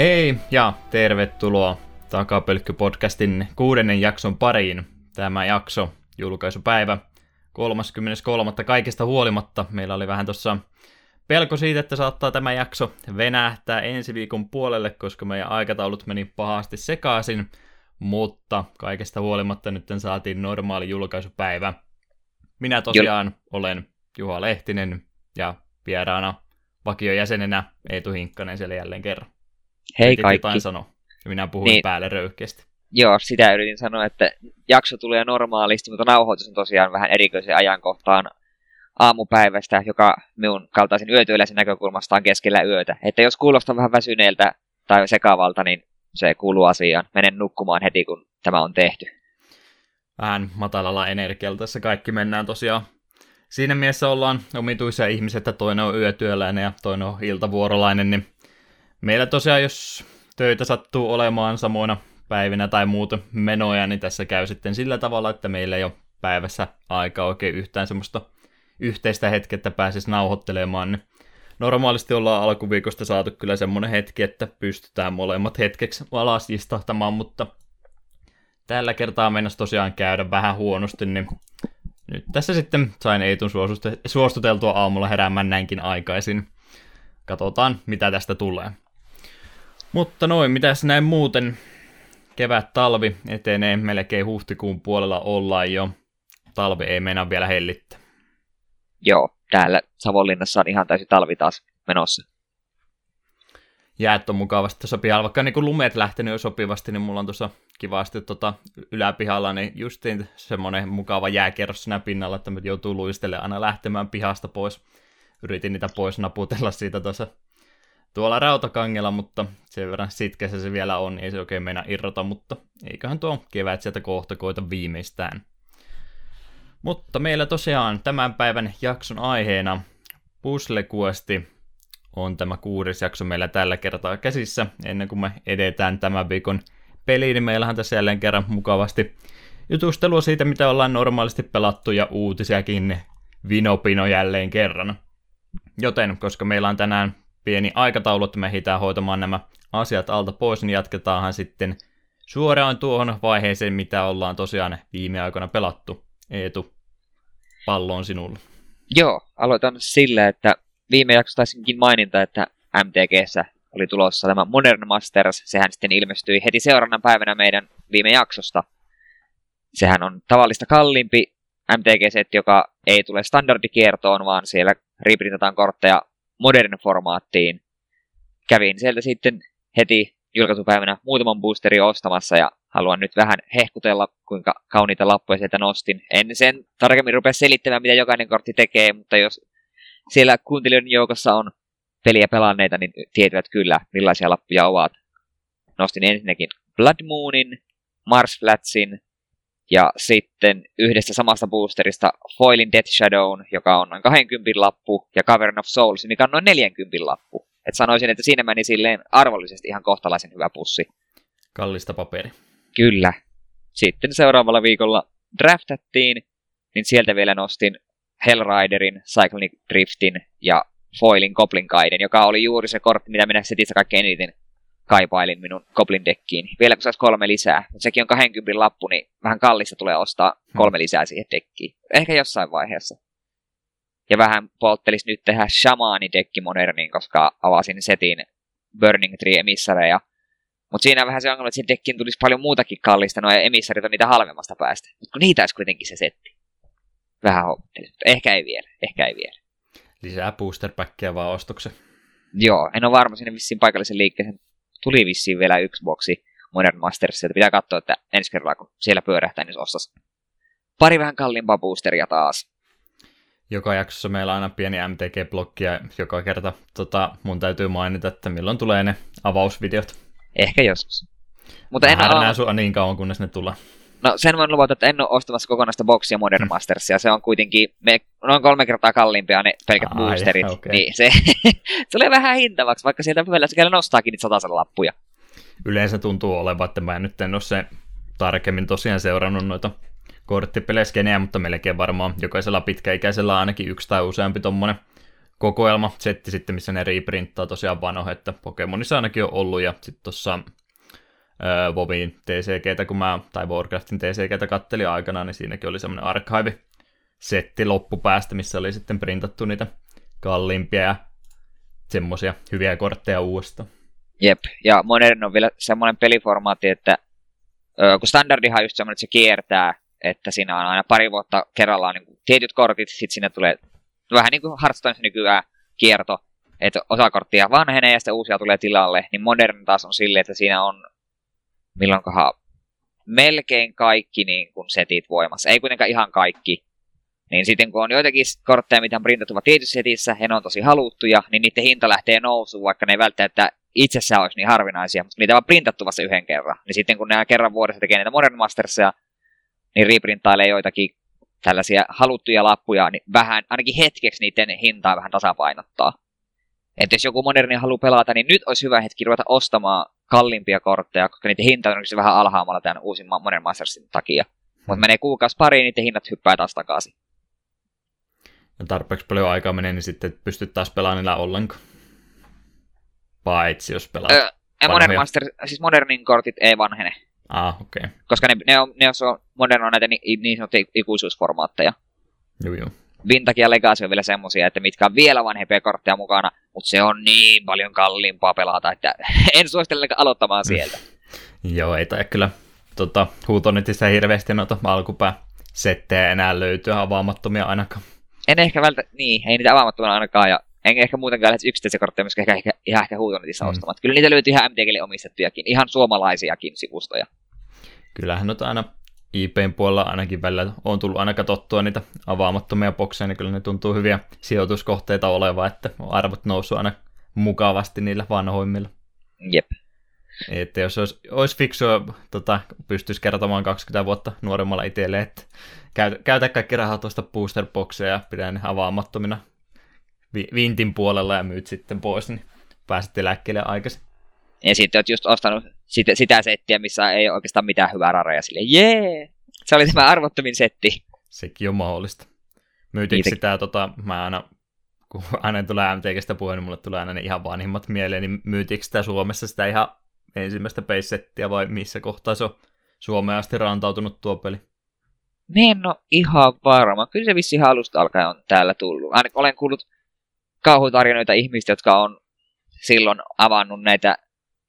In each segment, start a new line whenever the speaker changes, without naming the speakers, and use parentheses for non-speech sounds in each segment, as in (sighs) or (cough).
Hei ja tervetuloa Takapölkky-podcastin kuudennen jakson pariin. Tämä jakso, julkaisupäivä 33. kaikesta huolimatta. Meillä oli vähän tuossa pelko siitä, että saattaa tämä jakso venähtää ensi viikon puolelle, koska meidän aikataulut meni pahasti sekaisin, mutta kaikesta huolimatta nyt saatiin normaali julkaisupäivä. Minä tosiaan jo. olen Juha Lehtinen ja vieraana vakiojäsenenä Eetu Hinkkanen siellä jälleen kerran.
Hei Yritin kaikki. Jotain
sanoa. Minä puhuin niin. päälle röyhkeästi.
Joo, sitä yritin sanoa, että jakso tulee normaalisti, mutta nauhoitus on tosiaan vähän erikoisen ajankohtaan aamupäivästä, joka minun kaltaisen yötyöläisen näkökulmasta on keskellä yötä. Että jos kuulostaa vähän väsyneeltä tai sekavalta, niin se kuuluu asiaan. Menen nukkumaan heti, kun tämä on tehty.
Vähän matalalla energialla tässä kaikki mennään tosiaan. Siinä mielessä ollaan omituisia ihmisiä, että toinen on yötyöläinen ja toinen on iltavuorolainen, niin meillä tosiaan, jos töitä sattuu olemaan samoina päivinä tai muuta menoja, niin tässä käy sitten sillä tavalla, että meillä ei ole päivässä aika oikein yhtään semmoista yhteistä hetkeä, pääsisi nauhoittelemaan, niin normaalisti ollaan alkuviikosta saatu kyllä semmoinen hetki, että pystytään molemmat hetkeksi alas istahtamaan, mutta tällä kertaa mennessä tosiaan käydä vähän huonosti, niin nyt tässä sitten sain Eetun suostuteltua aamulla heräämään näinkin aikaisin. Katsotaan, mitä tästä tulee. Mutta noin, mitäs näin muuten? Kevät, talvi etenee, melkein huhtikuun puolella ollaan jo. Talvi ei mennä vielä hellittää.
Joo, täällä Savonlinnassa on ihan täysin talvi taas menossa.
Jäät on mukavasti sopii, vaikka niin kun lumet lähtenyt jo sopivasti, niin mulla on tuossa kivasti tota yläpihalla, niin justiin semmoinen mukava jääkerros siinä pinnalla, että me joutuu luistelemaan aina lähtemään pihasta pois. Yritin niitä pois naputella siitä tuossa tuolla rautakangella, mutta sen verran sitkeässä se vielä on, niin ei se oikein mennä irrota, mutta eiköhän tuo kevät sieltä kohta koita viimeistään. Mutta meillä tosiaan tämän päivän jakson aiheena Puzzle Questi on tämä kuudes jakso meillä tällä kertaa käsissä. Ennen kuin me edetään tämän viikon peliin, niin meillähän tässä jälleen kerran mukavasti jutustelua siitä, mitä ollaan normaalisti pelattu ja uutisiakin vinopino jälleen kerran. Joten, koska meillä on tänään pieni aikataulu, että me ehditään hoitamaan nämä asiat alta pois, niin jatketaanhan sitten suoraan tuohon vaiheeseen, mitä ollaan tosiaan viime aikoina pelattu. Eetu, pallo on sinulla.
Joo, aloitan sillä, että viime jaksossa taisinkin maininta, että MTGssä oli tulossa tämä Modern Masters. Sehän sitten ilmestyi heti seuraavana päivänä meidän viime jaksosta. Sehän on tavallista kalliimpi MTG-setti, joka ei tule standardikiertoon, vaan siellä riprintataan kortteja modern formaattiin. Kävin sieltä sitten heti julkaisupäivänä muutaman boosteri ostamassa ja haluan nyt vähän hehkutella, kuinka kauniita lappuja sieltä nostin. En sen tarkemmin rupea selittämään, mitä jokainen kortti tekee, mutta jos siellä kuuntelijoiden joukossa on peliä pelanneita, niin tietävät kyllä, millaisia lappuja ovat. Nostin ensinnäkin Blood Moonin, Mars Flatsin ja sitten yhdestä samasta boosterista Foilin Death Shadown, joka on noin 20 lappu, ja Cavern of Souls, mikä on noin 40 lappu. Et sanoisin, että siinä meni silleen arvollisesti ihan kohtalaisen hyvä pussi.
Kallista paperi.
Kyllä. Sitten seuraavalla viikolla draftattiin, niin sieltä vielä nostin Hellriderin, Cyclonic Driftin ja Foilin Goblin Guiden, joka oli juuri se kortti, mitä minä setissä kaikkein eniten kaipailin minun Goblin dekkiin. Vielä kun saisi kolme lisää, mutta sekin on 20 lappu, niin vähän kallista tulee ostaa hmm. kolme lisää siihen dekkiin. Ehkä jossain vaiheessa. Ja vähän polttelis nyt tehdä Shamani-dekki moderniin, koska avasin setin Burning Tree emissareja. Mutta siinä on vähän se ongelma, että siinä dekkiin tulisi paljon muutakin kallista, noin emissarit on niitä halvemmasta päästä. Mutta kun niitä olisi kuitenkin se setti. Vähän hoppelisi, mutta ehkä ei vielä, ehkä ei vielä.
Lisää booster vaan ostoksen.
Joo, en ole varma, sinne vissiin paikallisen liikkeeseen tuli vissiin vielä yksi boksi Modern Masters, että pitää katsoa, että ensi kerralla kun siellä pyörähtää, niin ostas pari vähän kalliimpaa boosteria taas.
Joka jaksossa meillä on aina pieni MTG-blokki ja joka kerta tota, mun täytyy mainita, että milloin tulee ne avausvideot.
Ehkä joskus. Mutta
Mä en ole... sua niin kauan, kunnes ne tulee.
No sen voin luvata, että en ole ostamassa kokonaista boksia Modern hmm. Mastersia. Se on kuitenkin me, noin kolme kertaa kalliimpia ne pelkät Ai, boosterit. Okay. Niin se, (laughs) se tulee vähän hintavaksi, vaikka sieltä vielä se nostaakin niitä satasella lappuja.
Yleensä tuntuu olevan, että mä nyt en ole se tarkemmin tosiaan seurannut noita korttipeleskenejä, mutta melkein varmaan jokaisella pitkäikäisellä ainakin yksi tai useampi tommonen kokoelma setti sitten, missä ne reprinttaa tosiaan vanhoja, että Pokemonissa ainakin on ollut, ja sitten tuossa Vovin TCGtä, kun mä, tai Warcraftin TCGtä kattelin aikana, niin siinäkin oli semmoinen archive-setti loppupäästä, missä oli sitten printattu niitä kalliimpia ja semmoisia hyviä kortteja uudestaan.
Jep, ja Modern on vielä semmoinen peliformaatti, että kun standardihan on just semmoinen, että se kiertää, että siinä on aina pari vuotta kerrallaan niin tietyt kortit, sitten sinne tulee vähän niin kuin Hearthstoneissa nykyään kierto, että osa korttia vanhenee ja sitten uusia tulee tilalle, niin Modern taas on silleen, että siinä on milloinkohan melkein kaikki niin kuin setit voimassa. Ei kuitenkaan ihan kaikki. Niin sitten kun on joitakin kortteja, mitä on printattu tietyssä setissä, ja ne on tosi haluttuja, niin niiden hinta lähtee nousuun, vaikka ne ei välttämättä itsessään olisi niin harvinaisia, mutta niitä on printattu vasta yhden kerran. Niin sitten kun nämä kerran vuodessa tekee niitä Modern Mastersia, niin reprinttailee joitakin tällaisia haluttuja lappuja, niin vähän, ainakin hetkeksi niiden hintaa vähän tasapainottaa. Että jos joku moderni haluaa pelata, niin nyt olisi hyvä hetki ruveta ostamaan kalliimpia kortteja, koska niiden hinta on vähän alhaamalla tämän uusimman Modern Mastersin takia. Mutta menee kuukausi pari, niin niiden hinnat hyppää taas takaisin.
Ja tarpeeksi paljon aikaa menee, niin sitten pystyt taas pelaamaan niillä ollenkaan. Paitsi jos pelaat öö,
Modern Master, siis modernin kortit ei vanhene.
Ah, okei. Okay.
Koska ne, ne, on, ne on, modern on näitä niin, niin sanottuja ikuisuusformaatteja.
Joo, joo.
Vintage ja Legacy on vielä semmosia, että mitkä on vielä vanhempia kortteja mukana, mutta se on niin paljon kalliimpaa pelata, että (laughs) en suosittele aloittamaan sieltä. (laughs)
joo, ei tai kyllä tota, huutonetissa hirveästi noita alkupää settejä enää löytyy avaamattomia ainakaan.
En ehkä välttä, niin, ei niitä avaamattomia ainakaan, ja en ehkä muutenkaan lähde yksittäisiä kortteja myöskään ehkä, ehkä, ihan ehkä huutonetissa mm. ostamaan. Kyllä niitä löytyy ihan MTGlle omistettujakin, ihan suomalaisiakin sivustoja.
Kyllähän nyt aina IPn puolella ainakin välillä on tullut aina katsottua niitä avaamattomia bokseja, niin kyllä ne tuntuu hyviä sijoituskohteita oleva, että arvot noussut aina mukavasti niillä vanhoimmilla.
Jep.
Että jos olisi, olisi fiksua, tota, pystyisi kertomaan 20 vuotta nuoremmalla itselle, että käytä, käytä kaikki rahat tuosta boosterboxeja ja pidä ne avaamattomina vintin puolella ja myyt sitten pois, niin pääset eläkkeelle aikaisin.
Ja sitten olet just ostanut sitä, sitä settiä, missä ei ole oikeastaan mitään hyvää rareja. Sille jee! Se oli tämä arvottomin setti.
Sekin on mahdollista. Myytiinkö Niitä... sitä, tota, mä aina, kun (laughs) aina tulee MTGstä puhe, niin mulle tulee aina ne ihan vanhimmat mieleen, niin myytiinkö sitä Suomessa sitä ihan ensimmäistä base vai missä kohtaa se on Suomeen asti rantautunut tuo peli?
Me en ole ihan varma. Kyllä se vissi alusta alkaen on täällä tullut. Ainakin olen kuullut kauhutarinoita ihmistä, jotka on silloin avannut näitä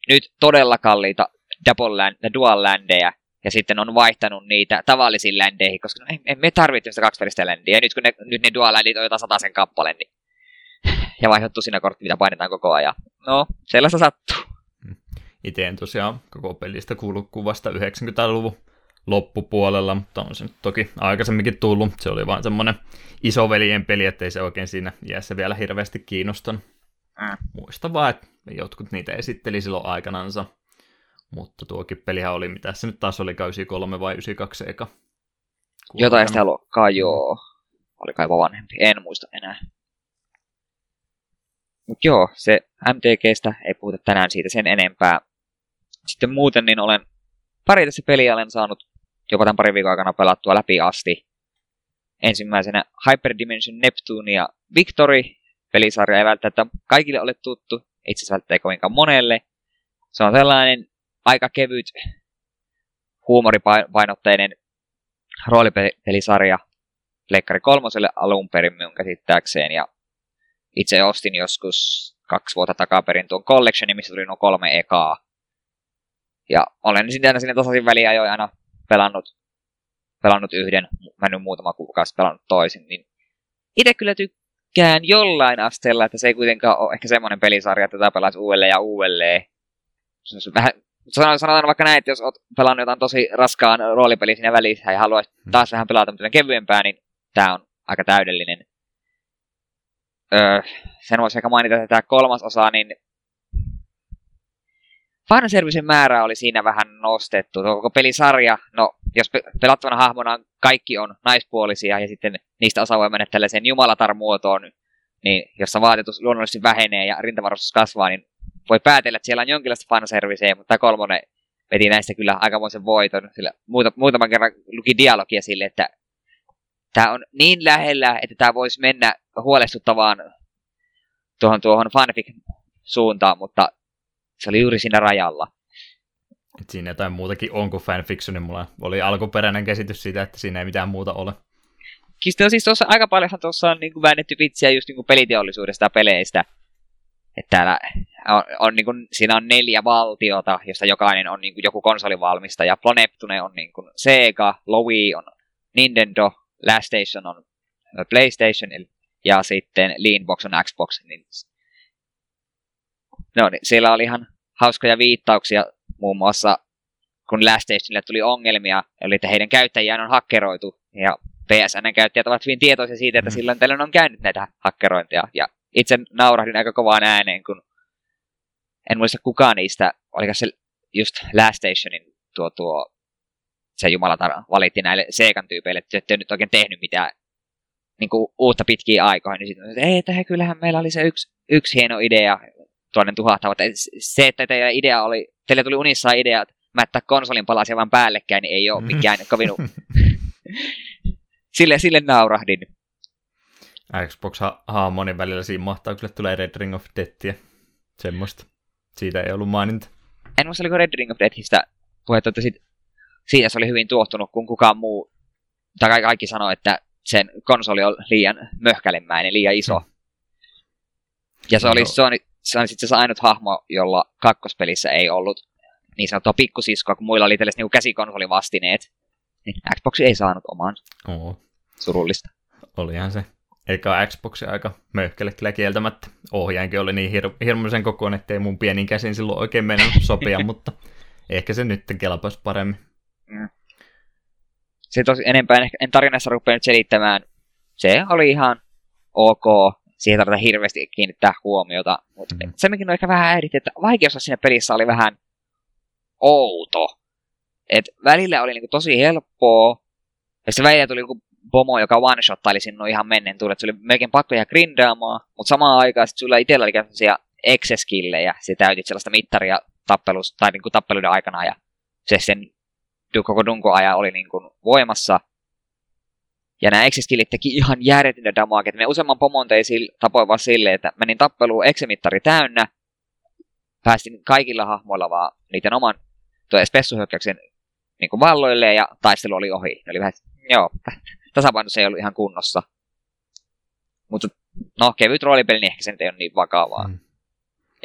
nyt todella kalliita double land, dual landejä, ja sitten on vaihtanut niitä tavallisiin ländeihin, koska no, emme tarvitse sitä kaksivälistä ländiä. Ja nyt kun ne, nyt ne dual landit on jotain sen kappale, niin ja vaihdottu siinä kortti, mitä painetaan koko ajan. No, sellaista sattuu.
Itse en tosiaan koko pelistä kuullut kuvasta 90-luvun loppupuolella, mutta on se nyt toki aikaisemminkin tullut. Se oli vain semmoinen isoveljen peli, ettei se oikein siinä iässä vielä hirveästi kiinnostanut. Mm. Muista vaan, että jotkut niitä esitteli silloin aikanansa. Mutta tuokin pelihän oli, mitä se nyt taas oli, 93 vai 92 eka.
Kuulemme. Jotain sitä luokkaa, joo. Oli kai vanhempi, en muista enää. Mutta joo, se MTGstä ei puhuta tänään siitä sen enempää. Sitten muuten niin olen pari tässä peliä olen saanut jopa tämän parin viikon aikana pelattua läpi asti. Ensimmäisenä Hyperdimension Neptune ja Victory. Pelisarja ei välttämättä kaikille ole tuttu, itse asiassa välttämättä kovinkaan monelle. Se on sellainen aika kevyt huumoripainotteinen roolipelisarja Leikkari kolmoselle alun perin minun käsittääkseen. Ja itse ostin joskus kaksi vuotta takaperin tuon Collectionin, missä tuli nuo kolme ekaa. Ja olen sitten aina sinne tasaisin jo aina pelannut, pelannut yhden, mennyt muutama kuukausi pelannut toisin, niin itse kyllä tykkään jollain asteella, että se ei kuitenkaan ole ehkä semmoinen pelisarja, että tätä pelaisi uudelleen ja uudelleen. Vähän, sanotaan vaikka näin, että jos olet pelannut jotain tosi raskaan roolipeliä siinä välissä ja haluaisit hmm. taas vähän pelata mutta kevyempää, niin tämä on aika täydellinen. Öö, sen voisi ehkä mainita, että tämä kolmas osa, niin fanservicen määrä oli siinä vähän nostettu. Koko pelisarja, no jos pelattavana hahmona kaikki on naispuolisia ja sitten niistä osa voi mennä tällaiseen jumalatar-muotoon, niin jossa vaatetus luonnollisesti vähenee ja rintavarustus kasvaa, niin voi päätellä, että siellä on jonkinlaista fanserviceä, mutta kolmonen veti näistä kyllä aikamoisen voiton. Sillä muuta, muutaman kerran luki dialogia sille, että tämä on niin lähellä, että tämä voisi mennä huolestuttavaan tuohon, tuohon fanfic-suuntaan, mutta se oli juuri siinä rajalla.
Et siinä jotain muutakin on kuin fanfiction, niin mulla oli alkuperäinen käsitys siitä, että siinä ei mitään muuta ole.
Sitten on siis tuossa aika paljonhan tuossa on niin kuin väännetty vitsiä just niin kuin peliteollisuudesta ja peleistä. Että täällä on, on niin kuin, siinä on neljä valtiota, josta jokainen on niin kuin joku konsolivalmistaja. Planeptune on niin kuin Sega, Lowy on Nintendo, Last Station on PlayStation ja sitten Leanbox on Xbox. Niin... No niin, siellä oli ihan hauskoja viittauksia muun muassa kun Last Stationille tuli ongelmia, eli että heidän käyttäjiään on hakkeroitu, ja PSN-käyttäjät ovat hyvin tietoisia siitä, että mm. silloin tällöin on käynyt näitä hakkerointeja, ja itse naurahdin aika kovaan ääneen, kun en muista kukaan niistä, oliko se just Last Stationin tuo, tuo se jumalatar valitti näille Seekan tyypeille, että ette nyt oikein tehnyt mitään niin kuin, uutta pitkiä aikoja, niin sitten että ei, että kyllähän meillä oli se yksi, yksi hieno idea tuonne tuhahtavat. Se, että teidän idea oli, teille tuli unissa idea, että mättää konsolin palasia vaan päällekkäin, niin ei ole mm. mikään kovin... (laughs) sille, sille naurahdin.
Xbox Harmonin välillä siinä mahtaa kyllä tulee Red Ring of Deathia. Semmoista. Siitä ei ollut maininta.
En muista, oliko Red Ring of Deathistä puhetta, että sit, siitä se oli hyvin tuottunut, kun kukaan muu, tai kaikki sanoi, että sen konsoli on liian möhkälemäinen, liian iso. Hmm. Ja se no, oli Sony, se on sitten se ainut hahmo, jolla kakkospelissä ei ollut niin sanottua pikkusiskoa, kun muilla oli tällaiset niin käsikonsolivastineet. Niin Xbox ei saanut omaan.
Oo.
Surullista.
Olihan se. Eikä Xbox aika möyhkele kyllä kieltämättä. Ohjainkin oli niin hir- hirmuisen kokoinen, ettei mun pienin käsin silloin oikein mennä sopia, (laughs) mutta ehkä se nyt kelpaisi paremmin. Mm.
Se tosi enempää en, en tarinassa rupea nyt selittämään. Se oli ihan ok siihen tarvitaan hirveästi kiinnittää huomiota. Mutta mm-hmm. se, mikä on ehkä vähän äidit, että vaikeus siinä pelissä oli vähän outo. Et välillä oli niinku tosi helppoa, ja se välillä tuli joku pomo, joka one-shottaili sinun ihan mennen tullut, se oli melkein pakko ihan grindaamaan, mutta samaan aikaan sit sulla itsellä oli sellaisia excess-killejä, sä täytit sellaista mittaria tappelus, tai niinku tappeluiden aikana, ja se sen koko dunko ajan oli niinku voimassa, ja nämä exeskillit teki ihan järjetöntä damage. että me useamman pomon tapoin vaan silleen, että menin tappeluun eksemittari täynnä, päästin kaikilla hahmoilla vaan niiden oman spessuhyökkäyksen niin valloille ja taistelu oli ohi. Ne oli vähän, joo, (laughs) tasapaino se ei ollut ihan kunnossa. Mutta no, kevyt roolipeli, niin ehkä se nyt ei ole niin vakavaa. Mm.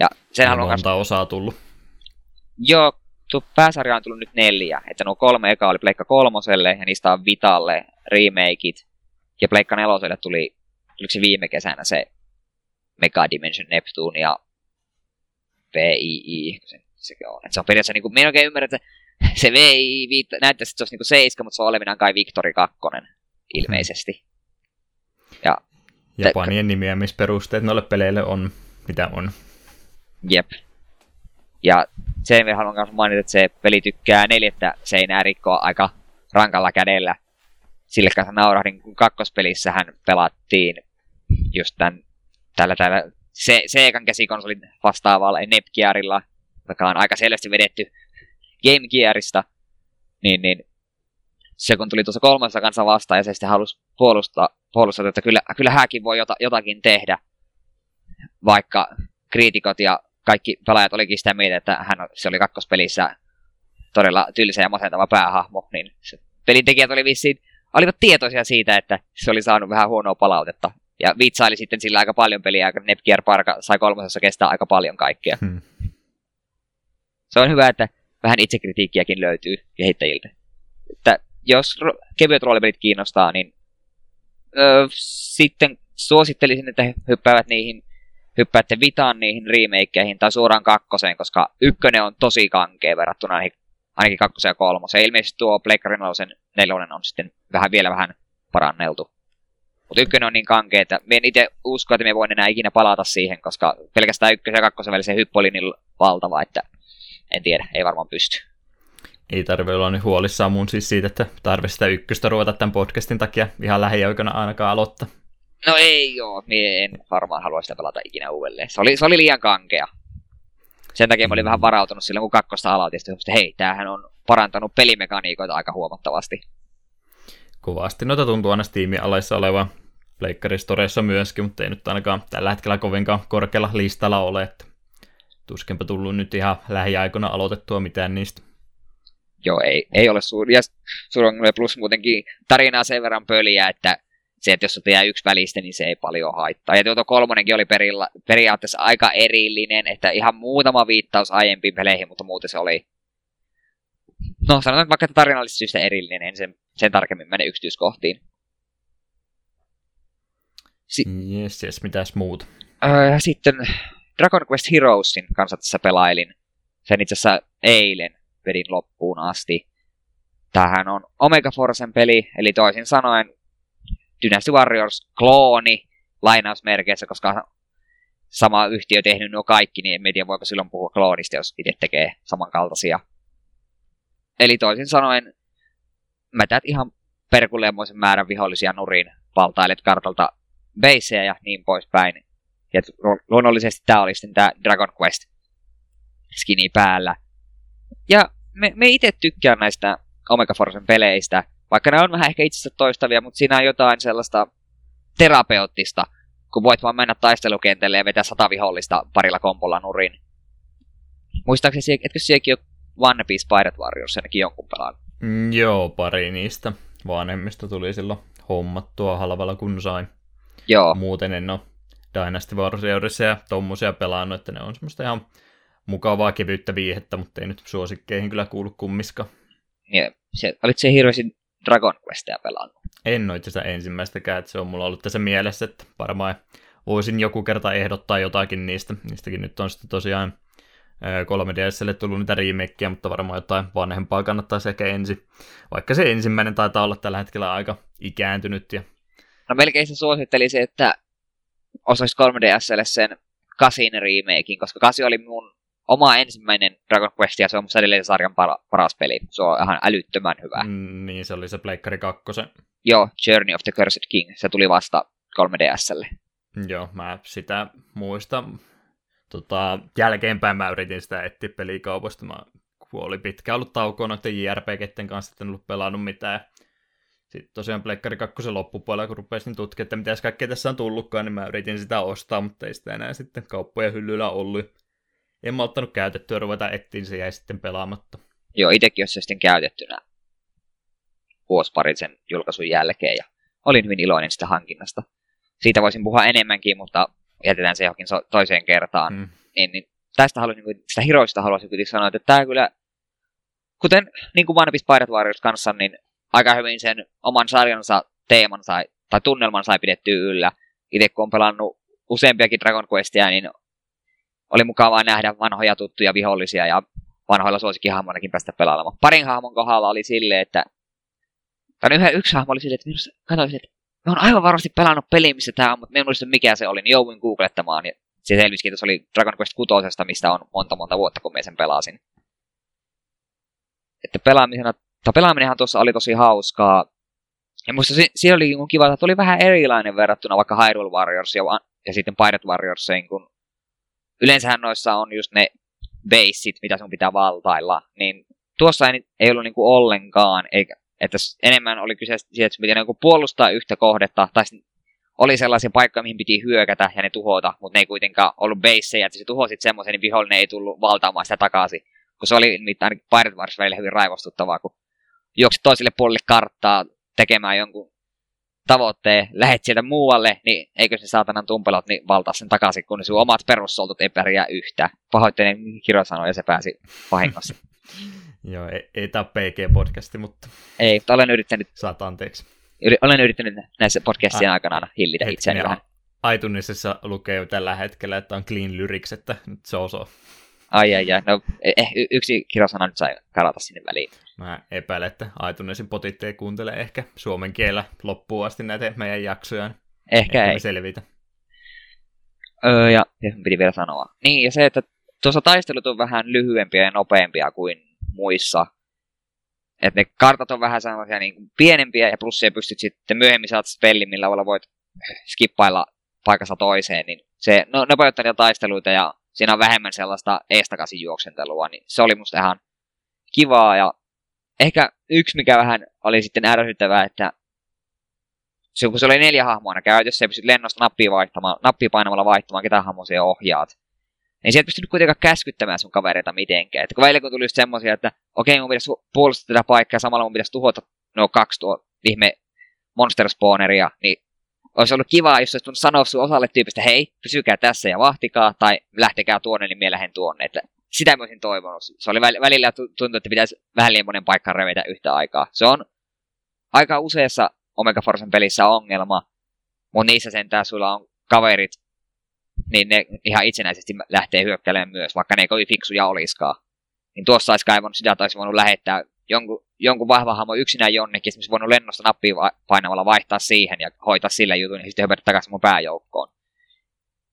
Ja sen haluan kanssa... osaa tullut.
Joo, pääsarja on tullut nyt neljä. Että nuo kolme eka oli Pleikka kolmoselle ja niistä on Vitalle remakeit. Ja Pleikka neloselle tuli, tuliko se viime kesänä se Mega Dimension Neptune ja VII, se, se on. Et se on periaatteessa, niin kuin, minä oikein ymmärrän, että se VII viitta, näyttäisi, että se olisi niin kuin seiska, mutta se on olevinaan kai Victory 2 ilmeisesti. Ja,
Japanien nimeämisperusteet noille peleille on, mitä on.
Jep. Ja sen haluan myös mainita, että se peli tykkää neljättä seinää rikkoa aika rankalla kädellä. Sille kanssa naurahdin, kun kakkospelissä pelattiin just tämän, tällä, tällä se, Segan käsikonsolin vastaavalla Nepgearilla, joka on aika selvästi vedetty Game Gearista, niin, niin se kun tuli tuossa kolmassa kanssa vastaan ja se sitten halusi puolustaa, puolustaa että kyllä, kyllä hänkin voi jota, jotakin tehdä, vaikka kriitikot ja kaikki pelaajat olikin sitä mieltä, että hän, se oli kakkospelissä todella tylsä ja masentava päähahmo, niin se pelintekijät oli vissiin, olivat tietoisia siitä, että se oli saanut vähän huonoa palautetta. Ja vitsaili sitten sillä aika paljon peliä, kun Nepgear Parka sai kolmosessa kestää aika paljon kaikkea. Hmm. Se on hyvä, että vähän itsekritiikkiäkin löytyy kehittäjiltä. Että jos kevyet roolipelit kiinnostaa, niin öö, sitten suosittelisin, että hyppäävät niihin hyppäätte vitaan niihin remakeihin tai suoraan kakkoseen, koska ykkönen on tosi kankea verrattuna ainakin, ainakin kakkoseen ja kolmoseen. Ilmeisesti tuo Pleikkarin nelonen on sitten vähän vielä vähän paranneltu. Mutta ykkönen on niin kankea, että me en itse usko, että me voin enää ikinä palata siihen, koska pelkästään ykkösen ja kakkosen välisen hyppy oli niin valtava, että en tiedä, ei varmaan pysty.
Ei tarvi olla nyt huolissaan mun siis siitä, että tarvitsisi sitä ykköstä ruveta tämän podcastin takia ihan lähiaikoina ainakaan aloittaa.
No ei joo, mie en varmaan halua sitä pelata ikinä uudelleen. Se oli, se oli liian kankea. Sen takia mä olin vähän varautunut silloin, kun kakkosta aloitin, että hei, tämähän on parantanut pelimekaniikoita aika huomattavasti.
Kovasti noita tuntuu aina Steamin alaissa olevan. Pleikkaristoreissa myöskin, mutta ei nyt ainakaan tällä hetkellä kovinkaan korkealla listalla ole, että tuskinpä tullut nyt ihan lähiaikoina aloitettua mitään niistä.
Joo, ei, ei ole suuri. Ja Plus muutenkin tarinaa sen verran pöliä, että se, että jos se jää yksi välistä, niin se ei paljon haittaa. Ja tuo kolmonenkin oli perilla, periaatteessa aika erillinen, että ihan muutama viittaus aiempiin peleihin, mutta muuten se oli... No, sanotaan vaikka tarinallisista syystä erillinen, en sen, sen tarkemmin mene yksityiskohtiin.
Si- yes, yes, mitäs muut?
Öö, sitten Dragon Quest Heroesin kanssa tässä pelailin. Sen itse asiassa eilen vedin loppuun asti. Tämähän on Omega Forcen peli, eli toisin sanoen Dynasty Warriors klooni lainausmerkeissä, koska sama yhtiö tehnyt nuo kaikki, niin en tiedä voiko silloin puhua kloonista, jos itse tekee samankaltaisia. Eli toisin sanoen, mätät ihan perkuleemoisen määrän vihollisia nurin, valtailet kartalta baseja ja niin poispäin. Ja luonnollisesti tämä oli sitten tämä Dragon Quest skini päällä. Ja me, me itse tykkään näistä Omega Forcen peleistä, vaikka ne on vähän ehkä itsensä toistavia, mutta siinä on jotain sellaista terapeuttista, kun voit vaan mennä taistelukentälle ja vetää sata vihollista parilla kompolla nurin. Muistaakseni, etkö sielläkin ole One Piece Pirate Warriors ainakin jonkun pelaan?
Mm, joo, pari niistä vanhemmista tuli silloin hommattua halvalla kun sain.
Joo.
Muuten en ole Dynasty Warriorsia ja tommosia pelannut, että ne on semmoista ihan mukavaa kevyyttä viihettä, mutta ei nyt suosikkeihin kyllä kuulu kummiska.
Ja se, olit se hirveästi Dragon Questia pelannut?
En ole itse ensimmäistäkään, että se on mulla ollut tässä mielessä, että varmaan voisin joku kerta ehdottaa jotakin niistä. Niistäkin nyt on sitten tosiaan 3DSlle tullut niitä remakeja, mutta varmaan jotain vanhempaa kannattaa ehkä ensin. Vaikka se ensimmäinen taitaa olla tällä hetkellä aika ikääntynyt. Ja...
No melkein se suositteli että osaisi 3DSlle sen kasin remakein, koska kasi oli mun oma ensimmäinen Dragon Quest, ja se on musta edelleen sarjan para, paras peli. Se on ihan älyttömän hyvä.
Mm, niin, se oli se Pleikkari 2.
Joo, Journey of the Cursed King. Se tuli vasta 3DSlle.
Joo, mä sitä muistan. Tota, jälkeenpäin mä yritin sitä etsiä pelikaupasta. Mä, kun oli pitkä ollut taukoa noiden JRPGten kanssa, että en ollut pelannut mitään. Sitten tosiaan Pleikkari 2 loppupuolella, kun rupesin tutkimaan, että mitä kaikkea tässä on tullutkaan, niin mä yritin sitä ostaa, mutta ei sitä enää sitten kauppoja hyllyllä ollut en mä ottanut käytettyä, ruveta etsiin se jäi sitten pelaamatta.
Joo, itsekin olisi se sitten käytettynä vuosi parin sen julkaisun jälkeen ja olin hyvin iloinen sitä hankinnasta. Siitä voisin puhua enemmänkin, mutta jätetään se johonkin toiseen kertaan. Mm. Niin, niin tästä haluaisin, sitä hiroista haluaisin kuitenkin sanoa, että tämä kyllä, kuten niin kuin One Piece Pirate Warriors kanssa, niin aika hyvin sen oman sarjansa teeman sai, tai tunnelman sai pidettyä yllä. Itse kun on pelannut useampiakin Dragon Questia, niin oli mukavaa nähdä vanhoja tuttuja vihollisia ja vanhoilla suosikkihahmoillakin päästä pelaamaan. Parin hahmon kohdalla oli silleen, että tai yhden, yksi hahmo oli silleen, että minusta, katsoin, että mä oon aivan varmasti pelannut peli, missä tämä on, mutta mä en muista mikä se oli, niin jouduin googlettamaan. Ja se selvisikin, että se oli Dragon Quest 6, mistä on monta monta vuotta, kun mä sen pelasin. Että pelaamisena, tai pelaaminenhan tuossa oli tosi hauskaa. Ja musta se, siellä oli kiva, että oli vähän erilainen verrattuna vaikka Hyrule Warriors ja, ja sitten Pirate Warriorsiin, kun yleensähän noissa on just ne beissit, mitä sun pitää valtailla, niin tuossa ei, ei ollut niinku ollenkaan, eikä, että enemmän oli kyse siitä, että sun piti niinku puolustaa yhtä kohdetta, tai oli sellaisia paikkoja, mihin piti hyökätä ja ne tuhota, mutta ne ei kuitenkaan ollut beissejä, että se tuhosit semmoisen, niin vihollinen ei tullut valtaamaan sitä takaisin. Kun se oli nimittäin Pirate Wars välillä hyvin raivostuttavaa, kun juoksit toiselle puolelle karttaa tekemään jonkun tavoitteen, lähet sieltä muualle, niin eikö se saatanan tumpelot niin valtaa sen takaisin, kun sun omat perussoltut ei pärjää yhtä. Pahoittelen Kiro sanoi ja se pääsi vahingossa. (laughs)
Joo, ei, ei tämä PG-podcasti, mutta...
Ei, mutta olen yrittänyt...
Saat anteeksi.
Yri, olen yrittänyt näissä podcastien aikana hillitä itseäni vähän.
Aitunisessa lukee tällä hetkellä, että on clean lyrics, että nyt se osoo.
Ai ai ai, no eh, yksi kirosana nyt sai karata sinne väliin.
Mä epäilen, että Aitunesin potit ei kuuntele ehkä suomen kielellä loppuun asti näitä meidän jaksoja.
Ehkä ei.
selvitä.
Öö, ja, piti vielä sanoa. Niin, ja se, että tuossa taistelut on vähän lyhyempiä ja nopeampia kuin muissa. Että ne kartat on vähän sellaisia niin kuin pienempiä ja plussia pystyt sitten myöhemmin saat spellin, millä voit skippailla paikassa toiseen, niin se no, nopeuttaa niitä taisteluita ja siinä on vähemmän sellaista eestakaisin juoksentelua, niin se oli musta ihan kivaa ja ehkä yksi, mikä vähän oli sitten ärsyttävää, että se, kun se oli neljä hahmoa aina käytössä ja pystyt lennosta nappia, vaihtamaan, nappia painamalla vaihtamaan, ketä hahmoa siellä ohjaat, niin sieltä pystynyt kuitenkaan käskyttämään sun kavereita mitenkään. Että kun välillä kun tuli just semmosia, että okei, mun pitäisi puolustaa tätä paikkaa samalla mun pitäisi tuhota no kaksi tuo ihme monster spawneria, niin olisi ollut kiva, jos olisi sanoa sun osalle tyypistä, hei, pysykää tässä ja vahtikaa, tai lähtekää tuonne, niin minä tuonne. Että sitä mä olisin toivonut. Se oli välillä tuntui, että pitäisi vähän liian monen paikkaan revetä yhtä aikaa. Se on aika useassa Omega Forcen pelissä ongelma, mutta niissä sentään sulla on kaverit, niin ne ihan itsenäisesti lähtee hyökkäilemään myös, vaikka ne ei kovin fiksuja olisikaan. Niin tuossa olisi kaivannut sitä, että olisi voinut lähettää jonkun, jonkun vahva hahmo yksinään jonnekin, esimerkiksi voinut lennosta nappia painamalla vaihtaa siihen ja hoitaa sillä jutun, ja sitten hypätä takaisin mun pääjoukkoon.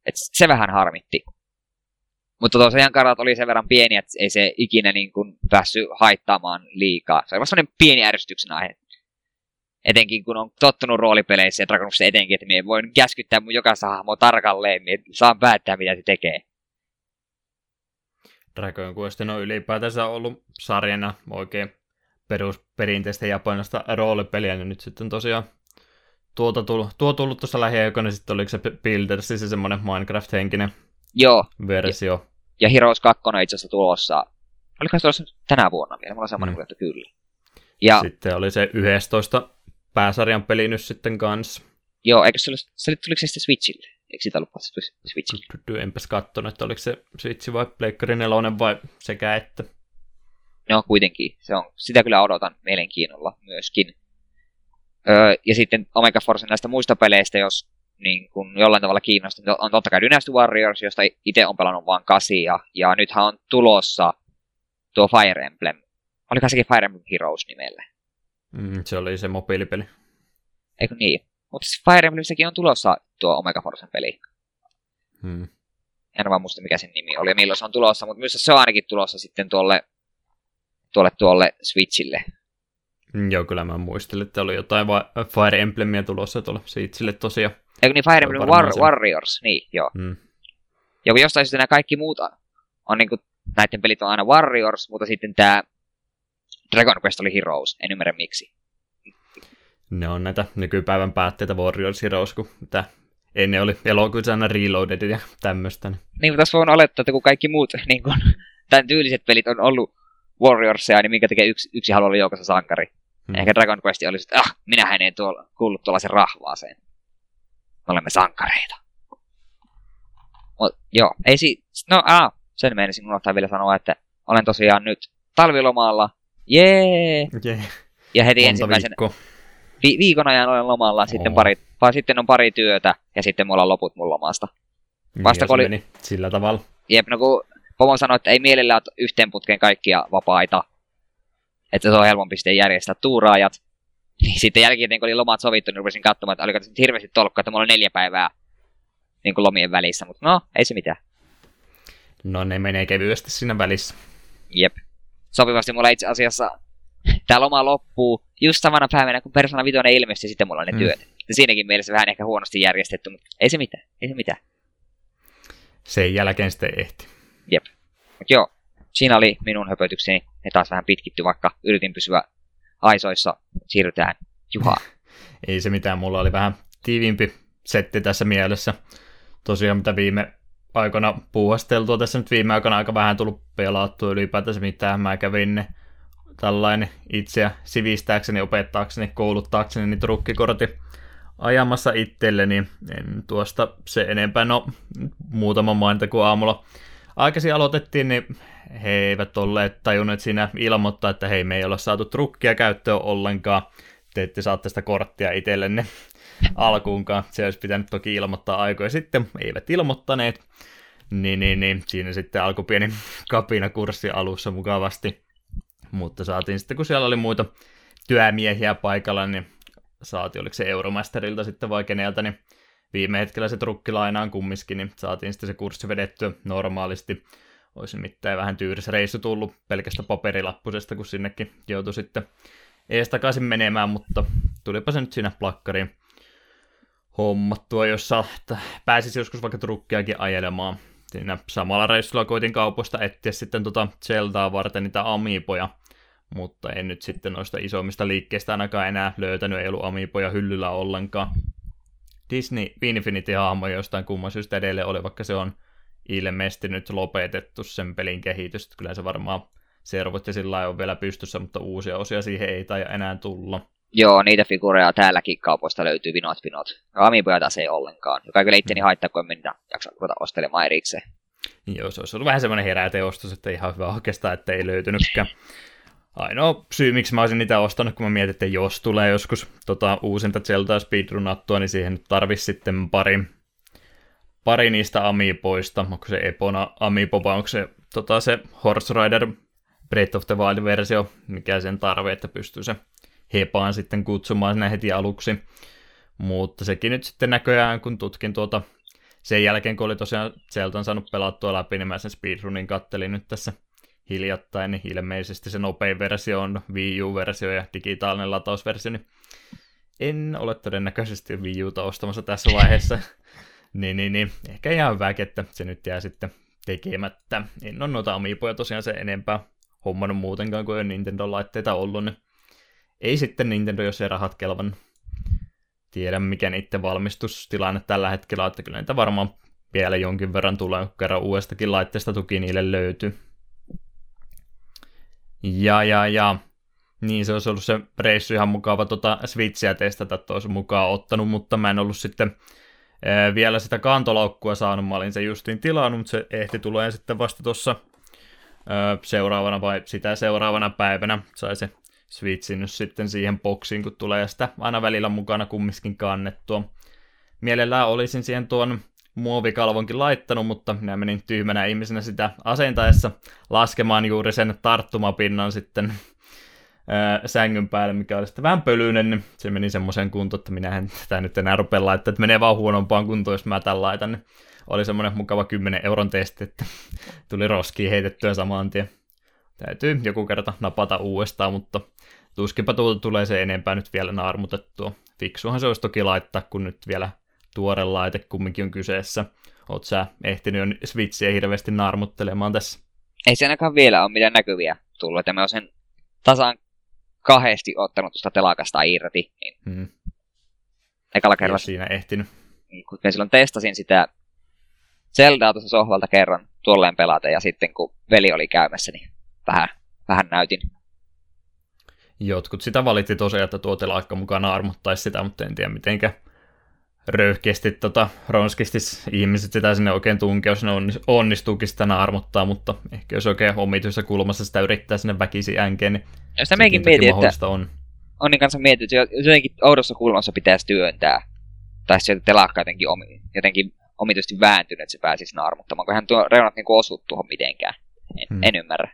Et se vähän harmitti. Mutta tosiaan karat oli sen verran pieni, että ei se ikinä niin kuin päässyt haittaamaan liikaa. Se oli sellainen pieni ärsytyksen aihe. Etenkin kun on tottunut roolipeleissä ja Dragonuksessa etenkin, että minä voin käskyttää mun jokaista hahmoa tarkalleen, niin saan päättää mitä se tekee.
Dragon Quest on ylipäätänsä ollut sarjana oikein perusperinteistä japanista roolipeliä, niin nyt sitten tosiaan tuota tullut, tuo tullut tuossa lähiaikoina, sitten oliko se Builders, siis se semmoinen Minecraft-henkinen
Joo.
versio.
Ja, ja Heroes 2 on itse asiassa tulossa, oliko se tulossa tänä vuonna vielä, mulla on semmoinen, mm. kyllä.
Ja, sitten oli se 11 pääsarjan peli nyt sitten kanssa.
Joo, eikö se, ollut, se tuliko se sitten Switchille? Eikö sitä ollut Switchille?
Enpäs katsonut, että oliko se Switch vai Pleikkari 4 vai sekä että.
No kuitenkin, se on, sitä kyllä odotan mielenkiinnolla myöskin. Öö, ja sitten Omega Force näistä muista peleistä, jos niin kun jollain tavalla kiinnostaa, niin on totta kai Dynasty Warriors, josta itse on pelannut vain kasia, ja nythän on tulossa tuo Fire Emblem. Oliko sekin Fire Emblem Heroes nimellä?
Mm, se oli se mobiilipeli.
Eikö niin? Mutta Fire Emblemissäkin on tulossa tuo Omega Forcen peli. Hmm. En vaan muista mikä sen nimi oli ja milloin se on tulossa, mutta myös se on ainakin tulossa sitten tuolle, tuolle, tuolle Switchille.
Mm, joo, kyllä mä muistelin, että oli jotain Fire Emblemia tulossa tuolle Switchille tosiaan.
Eikö niin Fire Emblem War- Warriors, niin joo. Ja kun jostain syystä nämä kaikki muut on niin kuin, näiden pelit on aina Warriors, mutta sitten tämä Dragon Quest oli Heroes, en ymmärrä miksi.
Ne on näitä nykypäivän päätteitä Warriors Heroes, kun tämä ennen oli elokuussa aina Reloaded ja tämmöistä.
Niin, mutta tässä voin olettaa, että kun kaikki muut (laughs) niin kun, tämän tyyliset pelit on ollut Warriorsia, niin minkä tekee yksi, yksi haluaa olla joukossa sankari. Hmm. Ehkä Dragon Quest olisi, että ah, minähän en tuolla, kuullut tuollaisen rahvaaseen. Me olemme sankareita. Mut, joo, ei si... No, aa, sen menisin unohtaa vielä sanoa, että olen tosiaan nyt talvilomalla Jee!
Yeah.
Ja heti Monta ensimmäisen vi- viikon ajan olen lomalla, sitten, pari, vai sitten on pari työtä ja sitten mulla on loput mun lomasta.
Niin, Vasta kun oli... meni sillä tavalla.
Jep, no kun Pomo sanoi, että ei mielellä ole yhteen putkeen kaikkia vapaita, että se on helpompi sitten järjestää tuuraajat. Niin sitten jälkeen, kun oli lomat sovittu, niin rupesin katsomaan, että oliko se hirveästi tolkka, että mulla on neljä päivää niin kuin lomien välissä, mutta no, ei se mitään.
No ne menee kevyesti siinä välissä.
Jep sopivasti mulla itse asiassa (laughs) tämä loma loppuu just samana päivänä, kun Persona 5 ilmestyi, sitten mulla on ne mm. työt. Siinäkin mielessä vähän ehkä huonosti järjestetty, mutta ei se mitään, ei se mitään.
Sen jälkeen sitten ehti.
Jep. Mut joo, siinä oli minun höpötykseni. Ne taas vähän pitkitty, vaikka yritin pysyä aisoissa. Siirrytään Juha. (laughs)
ei se mitään, mulla oli vähän tiiviimpi setti tässä mielessä. Tosiaan mitä viime aikana puuhasteltua. Tässä nyt viime aikana aika vähän tullut pelattua ylipäätänsä mitään. Mä kävin tällainen itseä sivistääkseni, opettaakseni, kouluttaakseni niin trukkikortti ajamassa itselleni. En tuosta se enempää, no muutama mainita, kun aamulla aikaisin aloitettiin, niin he eivät olleet tajunneet siinä ilmoittaa, että hei, me ei olla saatu trukkia käyttöön ollenkaan, te ette saa tästä korttia itsellenne (laughs) alkuunkaan. Se olisi pitänyt toki ilmoittaa aikoja sitten, eivät ilmoittaneet. Niin, niin, niin. Siinä sitten alkoi pieni (laughs) kapina kurssi alussa mukavasti. Mutta saatiin sitten, kun siellä oli muita työmiehiä paikalla, niin saatiin, oliko se Euromasterilta sitten vai keneltä, niin viime hetkellä se trukkilainaan kumminkin, niin saatiin sitten se kurssi vedettyä normaalisti. Olisi mitään vähän tyyrissä reissu tullut pelkästä paperilappusesta, kun sinnekin joutui sitten ees takaisin menemään, mutta tulipa se nyt siinä plakkariin hommattua, jossa pääsisi joskus vaikka trukkiakin ajelemaan. Siinä samalla reissulla koitin kaupoista etsiä sitten tota Zeldaa varten niitä amiipoja, mutta en nyt sitten noista isommista liikkeistä ainakaan enää löytänyt, ei ollut Amiiboja hyllyllä ollenkaan. Disney Infinity-hahmo jostain kumman syystä edelleen oli, vaikka se on ilmeisesti nyt lopetettu sen pelin kehitys. Kyllä se varmaan servot ja sillä on vielä pystyssä, mutta uusia osia siihen ei tai enää tulla.
Joo, niitä figureja täälläkin kaupoista löytyy vinot vinot. Amiiboja taas ei ollenkaan, joka kyllä itteni mm. haittaa, kun en niitä jaksa ruveta ostelemaan erikseen.
Joo, se olisi ollut vähän semmoinen heräteostos, että ihan hyvä oikeastaan, että ei löytynytkään. Ainoa syy, miksi mä olisin niitä ostanut, kun mä mietin, että jos tulee joskus tota, uusinta Zelda speedrunattua, niin siihen tarvisi sitten pari, pari niistä amiipoista. Onko se Epona amiipo vai onko se, tota, se Horse Rider Breath of the Wild-versio, mikä sen tarve, että pystyy se hepaan sitten kutsumaan sinne heti aluksi. Mutta sekin nyt sitten näköjään, kun tutkin tuota sen jälkeen, kun oli tosiaan Zeldan saanut pelattua läpi, niin mä sen speedrunin kattelin nyt tässä hiljattain, niin ilmeisesti se nopein versio on Wii U-versio ja digitaalinen latausversio, niin en ole todennäköisesti Wii Uta ostamassa tässä (laughs) vaiheessa. niin, niin, niin, ehkä ihan hyvä, että se nyt jää sitten tekemättä. En ole noita amiipoja tosiaan se enempää hommannut muutenkaan, kuin on Nintendo-laitteita ollut, niin ei sitten Nintendo, jos ei rahat kelvan. Tiedä, mikä niiden valmistustilanne tällä hetkellä, että kyllä niitä varmaan vielä jonkin verran tulee, kun kerran uudestakin laitteesta tuki niille löytyy. Ja, ja, ja. Niin, se olisi ollut se reissu ihan mukava tota Switchiä testata, että olisi mukaan ottanut, mutta mä en ollut sitten ää, vielä sitä kantolaukkua saanut. Mä olin se justiin tilannut, mutta se ehti tulee sitten vasta tuossa seuraavana vai sitä seuraavana päivänä. Sai se Switchin nyt sitten siihen boksiin, kun tulee sitä aina välillä mukana kumminkin kannettua. Mielellään olisin siihen tuon muovikalvonkin laittanut, mutta minä menin tyhmänä ihmisenä sitä asentaessa laskemaan juuri sen tarttumapinnan sitten ää, sängyn päälle, mikä oli sitten vähän pölyinen, niin se meni semmoiseen kuntoon, että minä en tätä nyt enää rupea laittaa, että menee vaan huonompaan kuntoon, jos mä tämän laitan. Niin oli semmoinen mukava 10 euron testi, että tuli roskiin heitettyä saman tien. Täytyy joku kerta napata uudestaan, mutta tuskinpa tuolta tulee se enempää nyt vielä naarmutettua. Fiksuhan se olisi toki laittaa, kun nyt vielä tuore laite kumminkin on kyseessä. Oot sä ehtinyt jo Switchiä hirveästi naarmuttelemaan tässä?
Ei se ainakaan vielä ole mitään näkyviä tullut, että mä oon sen tasan kahdesti ottanut tuosta telakasta irti. Niin hmm. Ekalla kerralla...
siinä ehtinyt.
Niin, kun mä silloin testasin sitä Zeldaa tuossa sohvalta kerran tuolleen pelata, ja sitten kun veli oli käymässä, niin vähän, vähän näytin.
Jotkut sitä valitti tosiaan, että tuo telakka mukaan armottaisi sitä, mutta en tiedä mitenkä röyhkeästi, tota, ronskisti ihmiset sitä sinne oikein tunkee, jos ne onnistuukin sitä armottaa, mutta ehkä jos oikein omituisessa kulmassa sitä yrittää sinne väkisi änkeen, niin
ja sitä meikin mietin, että on. Onnin kanssa mietin, että jos jotenkin oudossa kulmassa pitäisi työntää, tai se telakka jotenkin, omi, jotenkin omituisesti vääntynyt, että se pääsisi naarmuttamaan, kun hän tuo reunat niin osu tuohon mitenkään. En, hmm. en ymmärrä.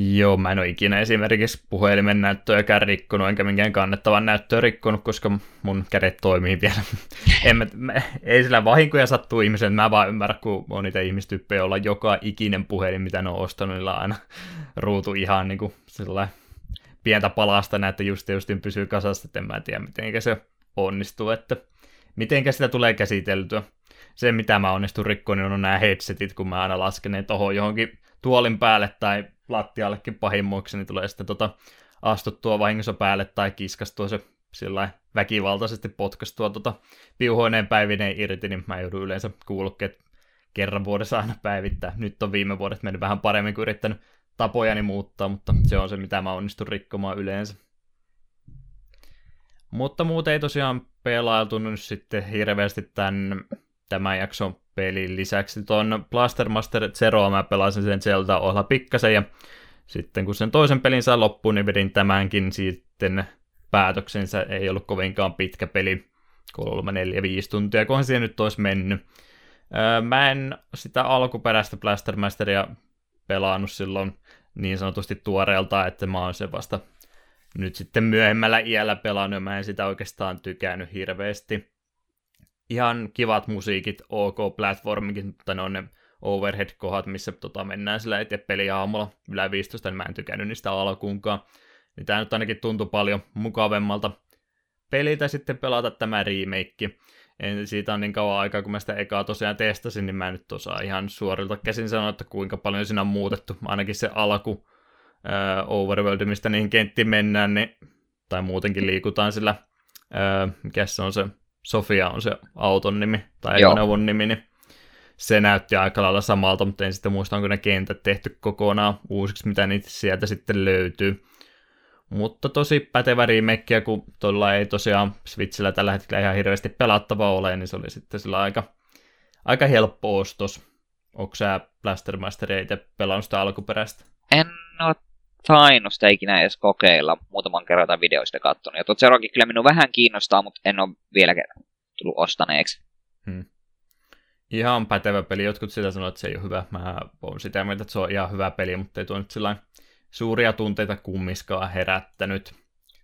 Joo, mä en ole ikinä esimerkiksi puhelimen näyttöäkään rikkonut, enkä minkään kannettavan näyttöä rikkonut, koska mun kädet toimii vielä. (laughs) en mä, mä, ei sillä vahinkoja sattuu ihmisen, mä vaan ymmärrä, kun on niitä ihmistyyppejä, olla joka ikinen puhelin, mitä ne on ostanut, niillä aina ruutu ihan niin kuin pientä palasta näitä just justin pysyy kasassa, että en mä tiedä, miten se onnistuu, että miten sitä tulee käsiteltyä. Se, mitä mä onnistun rikkoon, niin on nämä headsetit, kun mä aina lasken ne tohon johonkin tuolin päälle tai lattiallekin pahimmoiksi, niin tulee sitten tota astuttua vahingossa päälle tai kiskastua se sillä väkivaltaisesti potkastua tota piuhoineen päivineen irti, niin mä joudun yleensä kuulokkeet kerran vuodessa aina päivittää. Nyt on viime vuodet mennyt vähän paremmin kuin yrittänyt tapojani muuttaa, mutta se on se, mitä mä onnistun rikkomaan yleensä. Mutta muuten ei tosiaan pelailtu nyt sitten hirveästi tämän, tämän jakson pelin lisäksi. Tuon Blastermaster Zeroa mä pelasin sen Zelda ohla pikkasen ja sitten kun sen toisen pelin saa loppuun, niin vedin tämänkin sitten päätöksensä. Ei ollut kovinkaan pitkä peli, 3, 4, 5 tuntia, kunhan siihen nyt olisi mennyt. mä en sitä alkuperäistä Blastermasteria pelannut silloin niin sanotusti tuoreelta, että mä oon se vasta nyt sitten myöhemmällä iällä pelannut, ja mä en sitä oikeastaan tykännyt hirveästi. Ihan kivat musiikit, ok platformikin, mutta ne on ne overhead-kohdat, missä tota, mennään sillä eteen peliaamulla ylä 15, niin mä en tykännyt niistä alkuunkaan. Niin tää nyt ainakin tuntui paljon mukavemmalta peliltä sitten pelata tämä remake. En, siitä on niin kauan aikaa, kun mä sitä ekaa tosiaan testasin, niin mä en nyt osaa ihan suorilta käsin sanoa, että kuinka paljon siinä on muutettu. Ainakin se alku öö, overworld, mistä niihin kenttiin mennään, niin, tai muutenkin liikutaan sillä, öö, mikä se on se, Sofia on se auton nimi, tai ajoneuvon nimi, niin se näytti aika lailla samalta, mutta en sitten muista, onko ne kentät tehty kokonaan uusiksi, mitä niitä sieltä sitten löytyy. Mutta tosi pätevä remake, kun tuolla ei tosiaan Switchillä tällä hetkellä ihan hirveästi pelattava ole, niin se oli sitten sillä aika, aika helppo ostos. Onko sä Blastermasteria itse pelannut sitä alkuperäistä?
En ole tainnut sitä ikinä edes kokeilla. Muutaman kerran jotain videoista katsonut. Ja seuraavakin kyllä minun vähän kiinnostaa, mutta en ole vielä tullut ostaneeksi. Hmm.
Ihan pätevä peli. Jotkut sitä sanoo, että se ei ole hyvä. Mä oon sitä mieltä, että se on ihan hyvä peli, mutta ei tuo nyt suuria tunteita kummiskaan herättänyt.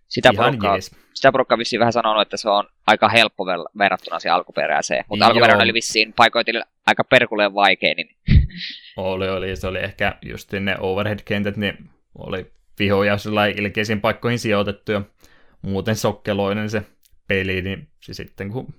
Sitä porukkaa, sitä porukkaa vissiin vähän sanonut, että se on aika helppo verrattuna siihen alkuperäiseen. Mutta alkuperäinen oli vissiin paikoitille aika perkuleen vaikea. Niin...
oli, oli. Se oli ehkä just ne overhead-kentät, niin oli vihoja ilkeisiin paikkoihin sijoitettu ja muuten sokkeloinen se peli, niin se sitten kun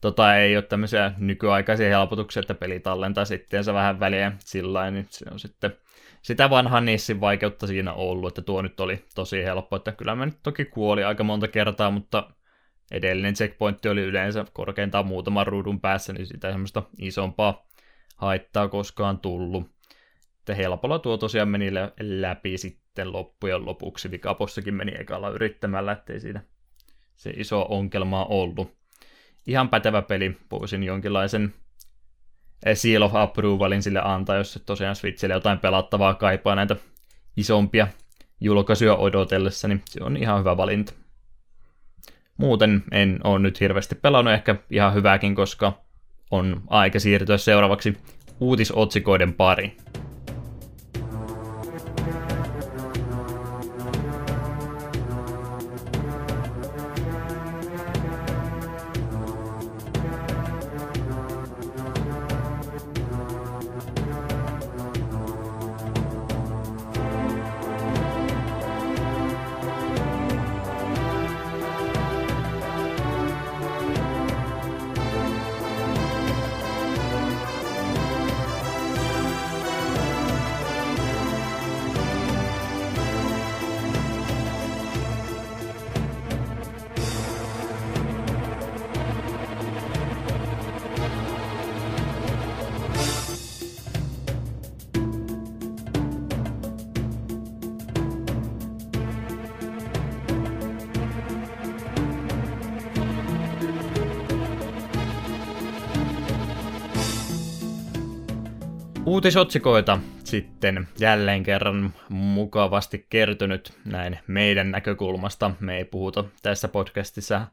tota, ei ole tämmöisiä nykyaikaisia helpotuksia, että peli tallentaa se vähän väliä sillä niin se on sitten sitä vanhan Nissin vaikeutta siinä ollut, että tuo nyt oli tosi helppo, että kyllä mä nyt toki kuoli aika monta kertaa, mutta edellinen checkpointti oli yleensä korkeintaan muutaman ruudun päässä, niin sitä semmoista isompaa haittaa koskaan tullut. Että helpolla tuo tosiaan meni läpi sitten loppujen lopuksi. Vikapossakin meni ekalla yrittämällä, ettei siinä se iso ongelma ollut. Ihan pätevä peli, voisin jonkinlaisen seal of approvalin sille antaa, jos tosiaan Switchille jotain pelattavaa kaipaa näitä isompia julkaisuja odotellessa, niin se on ihan hyvä valinta. Muuten en ole nyt hirveästi pelannut, ehkä ihan hyvääkin, koska on aika siirtyä seuraavaksi uutisotsikoiden pariin. Uutisotsikoita sitten jälleen kerran mukavasti kertynyt näin meidän näkökulmasta. Me ei puhuta tässä podcastissa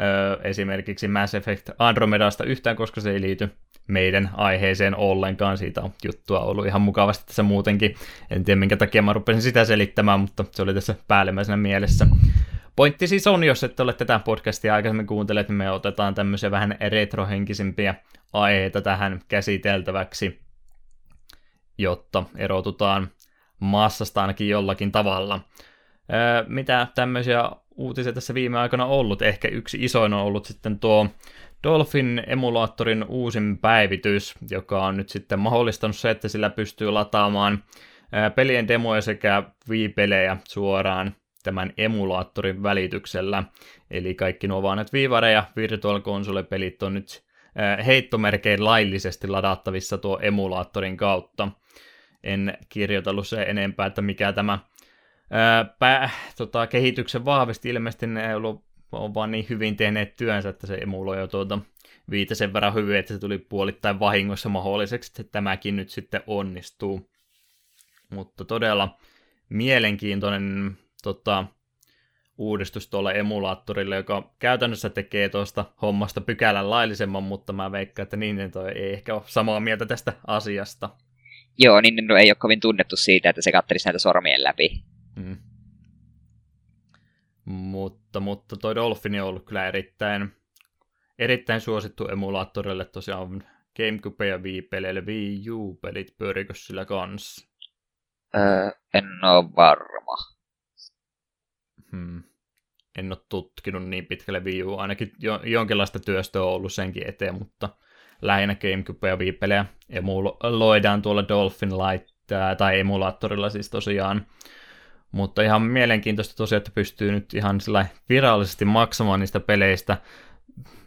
ö, esimerkiksi Mass Effect Andromedasta yhtään, koska se ei liity meidän aiheeseen ollenkaan. Siitä on juttua ollut ihan mukavasti tässä muutenkin. En tiedä minkä takia mä rupesin sitä selittämään, mutta se oli tässä päällimmäisenä mielessä. Pointti siis on, jos ette ole tätä podcastia aikaisemmin kuuntelleet, niin me otetaan tämmöisiä vähän retrohenkisimpiä aiheita tähän käsiteltäväksi jotta erotutaan massasta ainakin jollakin tavalla. mitä tämmöisiä uutisia tässä viime aikoina ollut? Ehkä yksi isoin on ollut sitten tuo Dolphin emulaattorin uusin päivitys, joka on nyt sitten mahdollistanut se, että sillä pystyy lataamaan pelien demoja sekä Wii-pelejä suoraan tämän emulaattorin välityksellä. Eli kaikki nuo vanhat Vivare ja Virtual Console-pelit on nyt heittomerkein laillisesti ladattavissa tuo emulaattorin kautta en kirjoitellut se enempää, että mikä tämä ää, pää, tota, kehityksen vahvisti. Ilmeisesti ne ollut, on vaan niin hyvin tehneet työnsä, että se emuloi jo tuota viite sen verran hyvin, että se tuli puolittain vahingossa mahdolliseksi, että tämäkin nyt sitten onnistuu. Mutta todella mielenkiintoinen tota, uudistus tuolle emulaattorille, joka käytännössä tekee tuosta hommasta pykälän laillisemman, mutta mä veikkaan, että Nintendo ei ehkä ole samaa mieltä tästä asiasta.
Joo, Nintendo ei ole kovin tunnettu siitä, että se kattelisi näitä sormien läpi. Mm.
Mutta, mutta toi Dolphin on ollut kyllä erittäin, erittäin suosittu emulaattorille tosiaan GameCube ja Wii-peleille. Wii U-pelit pyörikö sillä kanssa?
Öö, en ole varma.
Hmm. En ole tutkinut niin pitkälle Wii U. Ainakin jo, jonkinlaista työstöä on ollut senkin eteen, mutta lähinnä GameCube ja Wii-pelejä emuloidaan tuolla Dolphin Light tai emulaattorilla siis tosiaan. Mutta ihan mielenkiintoista tosiaan, että pystyy nyt ihan sillä virallisesti maksamaan niistä peleistä.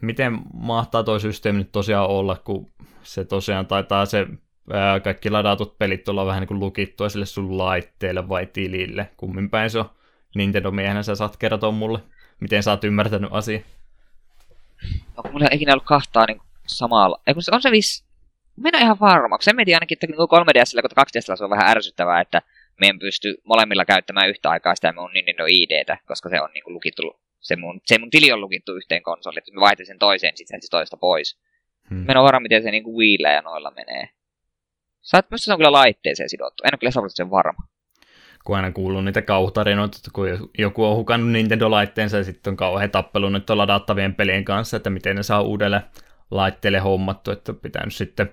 Miten mahtaa toi systeemi nyt tosiaan olla, kun se tosiaan taitaa se ää, kaikki ladatut pelit olla vähän niin kuin lukittua sille sun laitteelle vai tilille. Kummin päin se on Nintendo-miehenä, sä saat kertoa mulle, miten sä oot ymmärtänyt asian.
No, mulla ei ikinä ollut kahtaa niin samalla. Ei, kun se on se vis... Mä en ole ihan varma, se mietin ainakin, että 3DS kun 2DS se on vähän ärsyttävää, että meidän pystyy molemmilla käyttämään yhtä aikaa sitä mun Nintendo IDtä, koska se on niin kuin lukittu, se mun, se mun tili on lukittu yhteen konsoliin, että mä vaihtin sen toiseen, sitten se toista pois. Hmm. Mä en ole varma, miten se niin kuin Wiillä ja noilla menee. Saat myös se on kyllä laitteeseen sidottu, en ole kyllä sen varma.
Kun aina kuuluu niitä kauhutarinoita, että kun joku on hukannut Nintendo-laitteensa ja sitten on kauhean tappelu nyt ladattavien pelien kanssa, että miten ne saa uudelle laitteelle hommattu, että pitää nyt sitten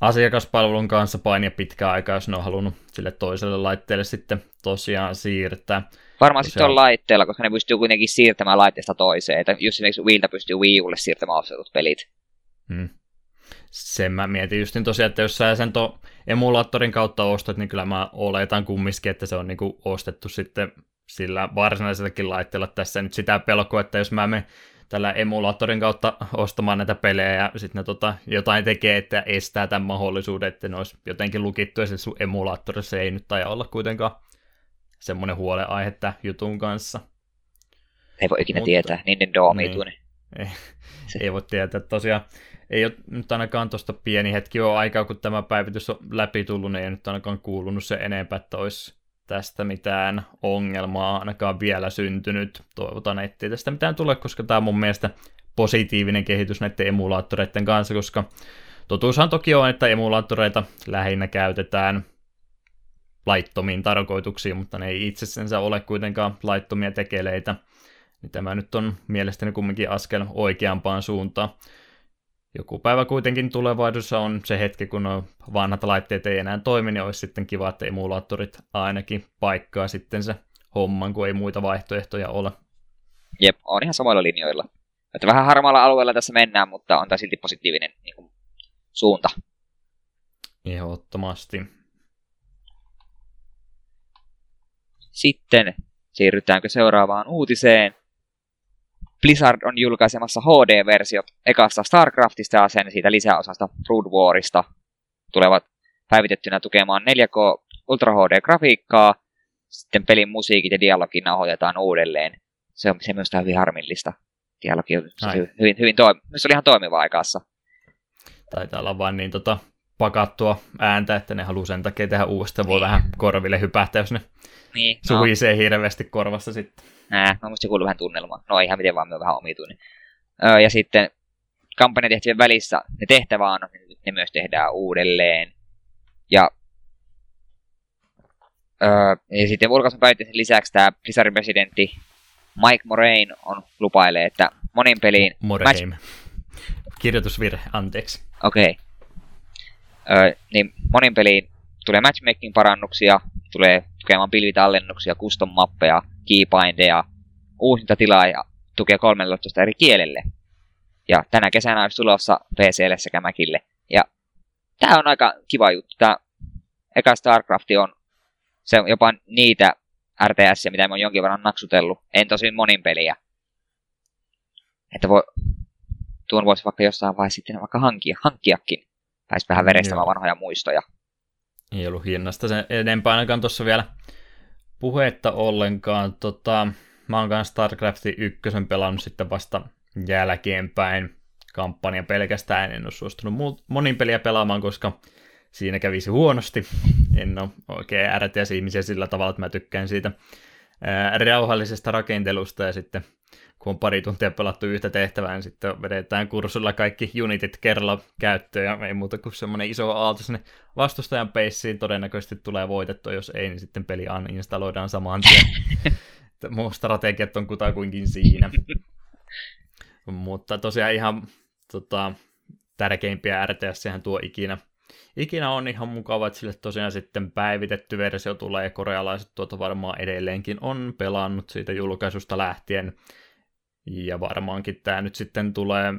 asiakaspalvelun kanssa painia pitkään aikaa, jos ne on halunnut sille toiselle laitteelle sitten tosiaan siirtää.
Varmaan sitten on laitteella, koska ne pystyy kuitenkin siirtämään laitteesta toiseen. Että just esimerkiksi Wiiltä pystyy Wii Ulle siirtämään ostetut pelit. Hmm.
Sen mä mietin just niin tosiaan, että jos sä sen to emulaattorin kautta ostat, niin kyllä mä oletan kumminkin, että se on niinku ostettu sitten sillä varsinaisellakin laitteella. Tässä nyt sitä pelkoa, että jos mä menen tällä emulaattorin kautta ostamaan näitä pelejä ja sitten ne tota, jotain tekee, että estää tämän mahdollisuuden, että ne olisi jotenkin lukittu ja se sun emulaattorissa ei nyt taja olla kuitenkaan semmoinen huolenaihe tämän jutun kanssa.
Ei voi ikinä Mutta, tietää, Nintendo on niin,
ei, ei voi tietää. Tosiaan ei ole nyt ainakaan tuosta pieni hetki ole aikaa, kun tämä päivitys on läpi tullut, niin ei nyt ainakaan kuulunut se enempää, että olisi tästä mitään ongelmaa ainakaan vielä syntynyt. Toivotaan, ettei tästä mitään tule, koska tämä on mun mielestä positiivinen kehitys näiden emulaattoreiden kanssa, koska totuushan toki on, että emulaattoreita lähinnä käytetään laittomiin tarkoituksiin, mutta ne ei itsessensä ole kuitenkaan laittomia tekeleitä. Niin tämä nyt on mielestäni kumminkin askel oikeampaan suuntaan joku päivä kuitenkin tulevaisuudessa on se hetki, kun nuo vanhat laitteet ei enää toimi, niin olisi sitten kiva, että emulaattorit ainakin paikkaa sitten se homman, kun ei muita vaihtoehtoja ole.
Jep, on ihan samoilla linjoilla. Että vähän harmaalla alueella tässä mennään, mutta on tämä silti positiivinen niin kuin, suunta.
Ehdottomasti.
Sitten siirrytäänkö seuraavaan uutiseen. Blizzard on julkaisemassa HD-versiot ekasta StarCraftista ja sen siitä lisäosasta Brood Warista. Tulevat päivitettynä tukemaan 4K Ultra HD-grafiikkaa, sitten pelin musiikit ja dialogi nauhoitetaan uudelleen. Se on se minusta hyvin harmillista. Dialogi on hyvin, hyvin, hyvin toimi, se oli ihan toimiva aikassa.
Taitaa olla vain niin tota, pakattua ääntä, että ne haluaa sen takia tehdä uudestaan. Voi niin. vähän korville hypähtää, jos ne niin, no. suhisee hirveästi korvassa sitten.
Nää, mä musta se kuuluu vähän tunnelmaa. No ihan miten vaan, me on vähän omituinen. Öö, ja sitten kampanjatehtävien välissä ne tehtävä on, ne myös tehdään uudelleen. Ja, öö, ja sitten ulkoisen päivittäisen lisäksi tämä Blizzardin presidentti Mike Moraine on lupailee, että monin peliin...
Moraine. Match... Kirjoitusvirhe, anteeksi.
Okei. Okay. Öö, niin monin peliin tulee matchmaking-parannuksia, tulee tukemaan pilvitallennuksia, custom-mappeja, keybindeja, uusinta tilaa ja tukea 13 eri kielelle. Ja tänä kesänä olisi tulossa PClle sekä Macille. Ja tämä on aika kiva juttu. Tämä eka StarCraft on, se on jopa niitä RTS, mitä mä oon jonkin verran naksutellut. En tosin monin peliä. Että voi, tuon voisi vaikka jossain vaiheessa sitten vaikka hankkia, hankkiakin. Pääisi vähän verestämään vanhoja muistoja.
Ei ollut hinnasta sen enempää ainakaan tuossa vielä puhetta ollenkaan. Tota, mä oon kanssa StarCraftin ykkösen pelannut sitten vasta jälkeenpäin kampanja pelkästään. En ole suostunut monin peliä pelaamaan, koska siinä kävisi huonosti. En ole oikein ärtiäs ihmisiä sillä tavalla, että mä tykkään siitä rauhallisesta rakentelusta ja sitten kun on pari tuntia pelattu yhtä tehtävää, niin sitten vedetään kurssilla kaikki unitit kerralla käyttöön, ja ei muuta kuin semmoinen iso aalto sinne vastustajan peissiin todennäköisesti tulee voitettua, jos ei, niin sitten peli uninstalloidaan saman tien. (laughs) Muu strategiat on kutakuinkin siinä. (laughs) Mutta tosiaan ihan tota, tärkeimpiä RTS tuo ikinä. Ikinä on ihan mukava, että sille tosiaan sitten päivitetty versio tulee, ja korealaiset tuota varmaan edelleenkin on pelannut siitä julkaisusta lähtien. Ja varmaankin tämä nyt sitten tulee,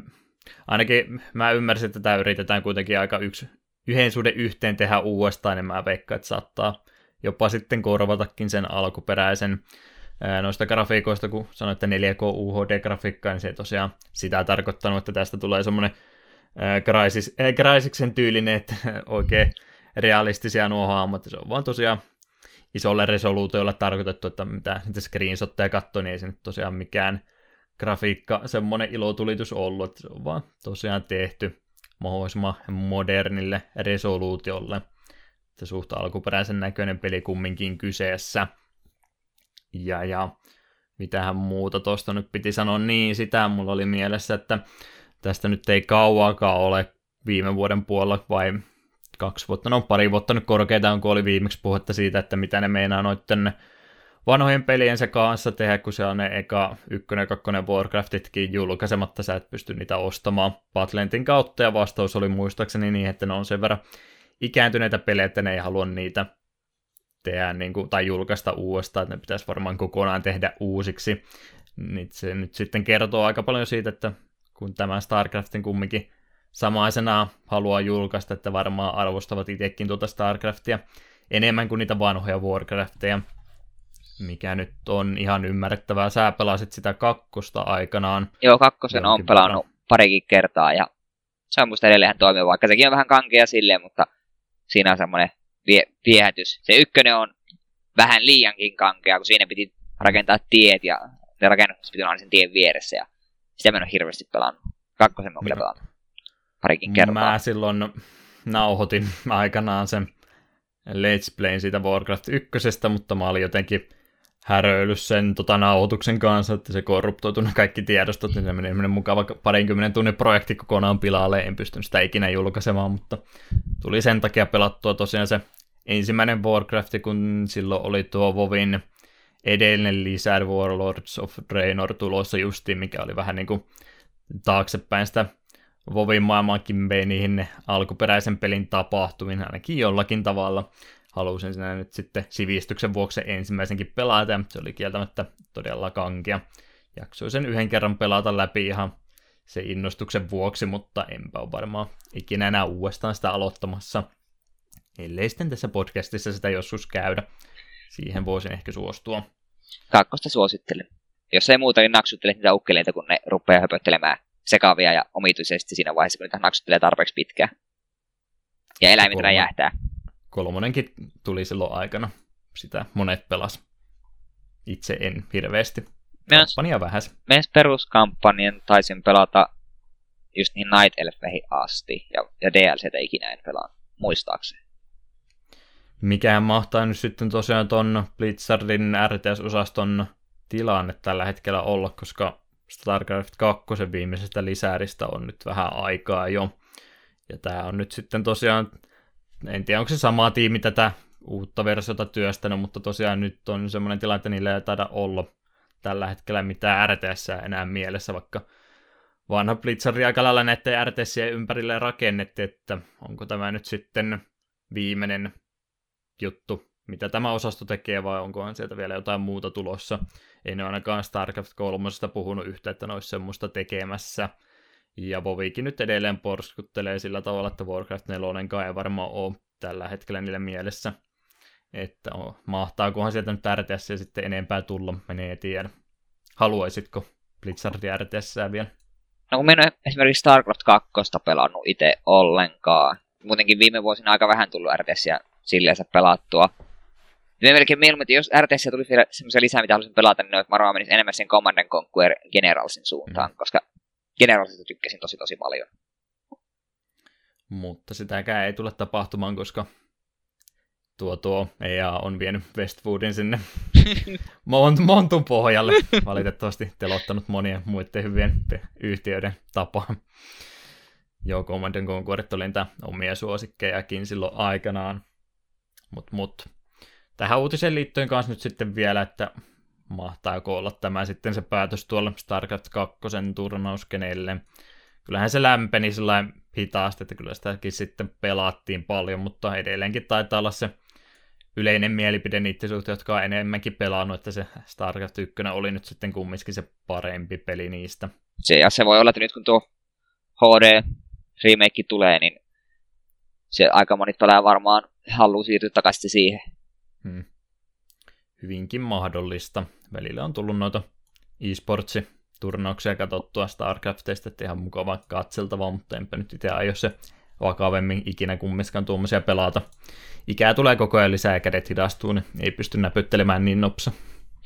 ainakin mä ymmärsin, että tämä yritetään kuitenkin aika yksi, yhden suhde yhteen tehdä uudestaan, niin mä veikkaan, että saattaa jopa sitten korvatakin sen alkuperäisen noista grafiikoista, kun sanoitte 4K UHD-grafiikkaa, niin se tosiaan sitä tarkoittanut, että tästä tulee semmoinen Crysis, äh, tyylinen, että (laughs) oikein realistisia nuo hahmot, se on vaan tosiaan isolle resoluutiolle tarkoitettu, että mitä niitä screenshotteja katsoo, niin ei se nyt tosiaan mikään grafiikka, semmoinen ilotulitus ollut, että se on vaan tosiaan tehty mahdollisimman modernille resoluutiolle. Että suht alkuperäisen näköinen peli kumminkin kyseessä. Ja, ja mitähän muuta tuosta nyt piti sanoa, niin sitä mulla oli mielessä, että tästä nyt ei kauaakaan ole viime vuoden puolella vai kaksi vuotta, no pari vuotta nyt korkeintaan, kun oli viimeksi puhetta siitä, että mitä ne meinaa noitten vanhojen peliensä kanssa tehdä, kun se on ne eka ykkönen kakkonen Warcraftitkin julkaisematta, sä et pysty niitä ostamaan Patlentin kautta, ja vastaus oli muistaakseni niin, että ne on sen verran ikääntyneitä pelejä, että ne ei halua niitä tehdä niin kuin, tai julkaista uudestaan, että ne pitäisi varmaan kokonaan tehdä uusiksi. Niin se nyt sitten kertoo aika paljon siitä, että kun tämä StarCraftin kumminkin samaisena haluaa julkaista, että varmaan arvostavat itsekin tuota StarCraftia enemmän kuin niitä vanhoja Warcrafteja, mikä nyt on ihan ymmärrettävää. Sä pelasit sitä kakkosta aikanaan.
Joo, kakkosen on pelannut parikin kertaa ja se on musta edelleen toimiva, vaikka sekin on vähän kankea silleen, mutta siinä on semmoinen vie- viehätys. Se ykkönen on vähän liiankin kankea, kun siinä piti rakentaa tiet ja ne rakennukset piti olla sen tien vieressä ja sitä mä en ole hirveästi pelannut. Kakkosen mä kyllä pelannut parikin kertaa.
Mä silloin nauhoitin aikanaan sen Let's Playin siitä Warcraft 1, mutta mä olin jotenkin häröillyt sen tota, nauhoituksen kanssa, että se korruptoitu ne kaikki tiedostot, niin se meni mukava parinkymmenen tunnin projekti kokonaan pilalle, en pystynyt sitä ikinä julkaisemaan, mutta tuli sen takia pelattua tosiaan se ensimmäinen Warcraft, kun silloin oli tuo Vovin edellinen lisä Warlords of Draenor tulossa justiin, mikä oli vähän niin kuin taaksepäin sitä Vovin maailmankin vei niihin alkuperäisen pelin tapahtumiin ainakin jollakin tavalla. Halusin sinä nyt sitten sivistyksen vuoksi ensimmäisenkin pelata, ja se oli kieltämättä todella kankia. Jaksoin sen yhden kerran pelata läpi ihan se innostuksen vuoksi, mutta enpä ole varmaan ikinä enää uudestaan sitä aloittamassa. Ellei sitten tässä podcastissa sitä joskus käydä. Siihen voisin ehkä suostua.
Kakkosta suosittelen. Jos ei muuta, niin naksuttele niitä ukkeleita, kun ne rupeaa höpöttelemään sekavia ja omituisesti siinä vaiheessa, kun niitä naksuttelee tarpeeksi pitkään. Ja eläimet räjähtää.
Kolmonenkin tuli silloin aikana. Sitä monet pelas. Itse en hirveästi. Kampanja vähäs.
Meidän peruskampanjan taisin pelata just niin Night Elfeihin asti. Ja, ja DLCtä ikinä en pelaa, muistaakseni.
Mikähän mahtaa nyt sitten tosiaan ton Blizzardin RTS-osaston tilanne tällä hetkellä olla, koska StarCraft 2 viimeisestä lisääristä on nyt vähän aikaa jo. Ja tämä on nyt sitten tosiaan, en tiedä onko se sama tiimi tätä uutta versiota työstänyt, mutta tosiaan nyt on semmoinen tilanne, että niillä ei taida olla tällä hetkellä mitään RTS enää mielessä, vaikka vanha Blizzard aika lailla näiden RTS ympärille rakennettiin, että onko tämä nyt sitten viimeinen juttu, mitä tämä osasto tekee, vai onkohan sieltä vielä jotain muuta tulossa. Ei ne ainakaan StarCraft 3 puhunut yhtä, että ne olisi semmoista tekemässä. Ja Vovikin nyt edelleen porskuttelee sillä tavalla, että Warcraft 4 ei varmaan ole tällä hetkellä niille mielessä. Että oh, mahtaakohan sieltä nyt RTS ja sitten enempää tulla, menee tiedä. Haluaisitko Blizzardin RTS vielä?
No kun minä en esimerkiksi StarCraft 2 pelannut itse ollenkaan. Muutenkin viime vuosina aika vähän tullut RTSiä silleen pelattua. Me melkein mieluummin, jos RTS tulisi vielä semmoisia lisää, mitä haluaisin pelata, niin että varmaan menisi enemmän sen Command Conquer Generalsin suuntaan, mm. koska Generalsista tykkäsin tosi tosi paljon.
Mutta sitäkään ei tule tapahtumaan, koska tuo tuo EA on vienyt Westwoodin sinne (laughs) Mont- Montun pohjalle. Valitettavasti telottanut monien muiden hyvien yhtiöiden tapaan. Joo, Command Conquer oli niitä omia suosikkejakin silloin aikanaan. Mutta mut, tähän uutiseen liittyen kanssa nyt sitten vielä, että mahtaako olla tämä sitten se päätös tuolla StarCraft 2 turnauskeneille. Kyllähän se lämpeni sellainen hitaasti, että kyllä sitäkin sitten pelattiin paljon, mutta edelleenkin taitaa olla se yleinen mielipide niiden suhteen, jotka on enemmänkin pelannut, että se StarCraft 1 oli nyt sitten kumminkin se parempi peli niistä.
Se, ja se voi olla, että nyt kun tuo HD remake tulee, niin se aika moni pelaa varmaan haluaa siirtyä takaisin siihen.
Hmm. Hyvinkin mahdollista. Välillä on tullut noita e-sportsi turnauksia katsottua StarCraftista, että ihan mukava katseltava, mutta enpä nyt itse aio se vakavemmin ikinä kummiskaan tuommoisia pelata. Ikää tulee koko ajan lisää ja kädet hidastuu, niin ei pysty näpyttelemään niin nopsa.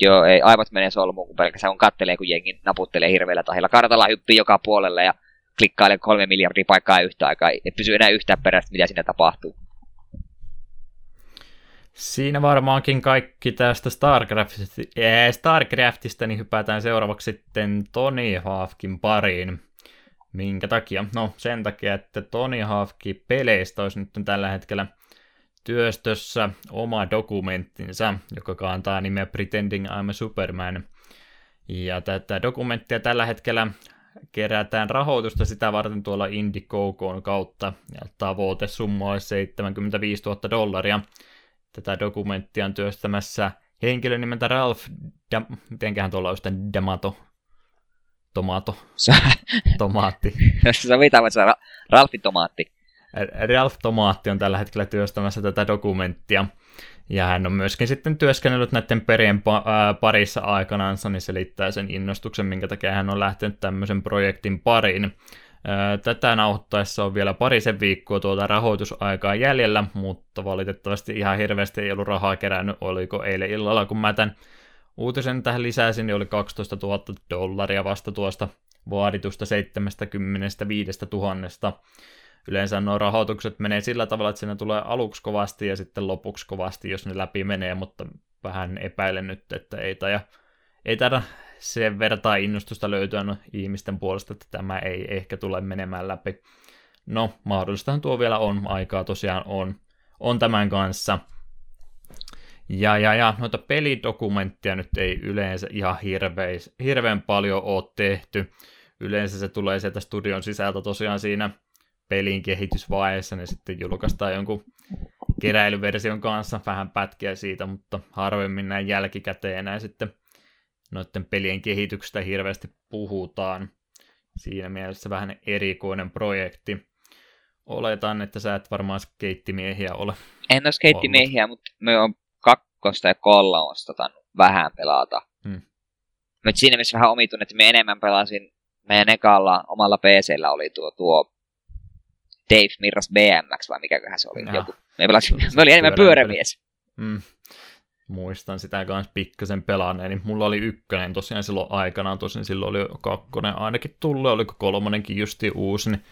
Joo, ei, aivot menee solmuun, kun pelkästään kun kattelee, kun jengi naputtelee hirveällä tahilla. Kartalla hyppii joka puolelle ja klikkailee kolme miljardia paikkaa yhtä aikaa. Ei pysy enää yhtään perästä, mitä siinä tapahtuu.
Siinä varmaankin kaikki tästä Starcraftista, ee, Starcraftista niin hypätään seuraavaksi sitten Tony Hawkin pariin. Minkä takia? No sen takia, että Tony Hawkin peleistä olisi nyt tällä hetkellä työstössä oma dokumenttinsa, joka kantaa nimeä Pretending I'm a Superman. Ja tätä dokumenttia tällä hetkellä kerätään rahoitusta sitä varten tuolla Indiegogon kautta, ja tavoite summa olisi 75 000 dollaria. Tätä dokumenttia on työstämässä henkilö nimeltä Ralph, da, mitenköhän tuolla olisi Damato, Tomato, Tomaatti. (laughs)
Sovitaan, että se on Ralfi Tomaatti.
Ralph Tomaatti on tällä hetkellä työstämässä tätä dokumenttia. Ja hän on myöskin sitten työskennellyt näiden perien parissa aikanaansa, niin selittää sen innostuksen, minkä takia hän on lähtenyt tämmöisen projektin pariin. Tätä nauhoittaessa on vielä parisen viikkoa tuota rahoitusaikaa jäljellä, mutta valitettavasti ihan hirveästi ei ollut rahaa kerännyt. Oliko eilen illalla, kun mä tämän uutisen tähän lisäsin, niin oli 12 000 dollaria vasta tuosta vaaditusta 75 000 yleensä nuo rahoitukset menee sillä tavalla, että siinä tulee aluksi kovasti ja sitten lopuksi kovasti, jos ne läpi menee, mutta vähän epäilen nyt, että ei taida, ei taida sen vertaa innostusta löytyä no, ihmisten puolesta, että tämä ei ehkä tule menemään läpi. No, mahdollistahan tuo vielä on, aikaa tosiaan on, on tämän kanssa. Ja, ja, ja noita pelidokumentteja nyt ei yleensä ihan hirveis, hirveän paljon ole tehty. Yleensä se tulee sieltä studion sisältä tosiaan siinä pelin kehitysvaiheessa, niin sitten julkaistaan jonkun keräilyversion kanssa vähän pätkiä siitä, mutta harvemmin näin jälkikäteen enää sitten noiden pelien kehityksestä hirveästi puhutaan. Siinä mielessä vähän erikoinen projekti. Oletan, että sä et varmaan skeittimiehiä ole.
En ole skeittimiehiä, mutta me on kakkosta ja kolmosta vähän pelata. Hmm. Mutta siinä missä vähän omituinen, että me enemmän pelasin meidän ekalla omalla PCllä oli tuo, tuo Dave Mirras BMX vai mikäköhän se oli. Joku. Me, pelasin, me oli enemmän pyörämies. Mm.
Muistan sitä kanssa pikkasen pelanneen, niin mulla oli ykkönen tosiaan silloin aikanaan, tosin silloin oli kakkonen ainakin tullut, oliko kolmonenkin justi uusi, niin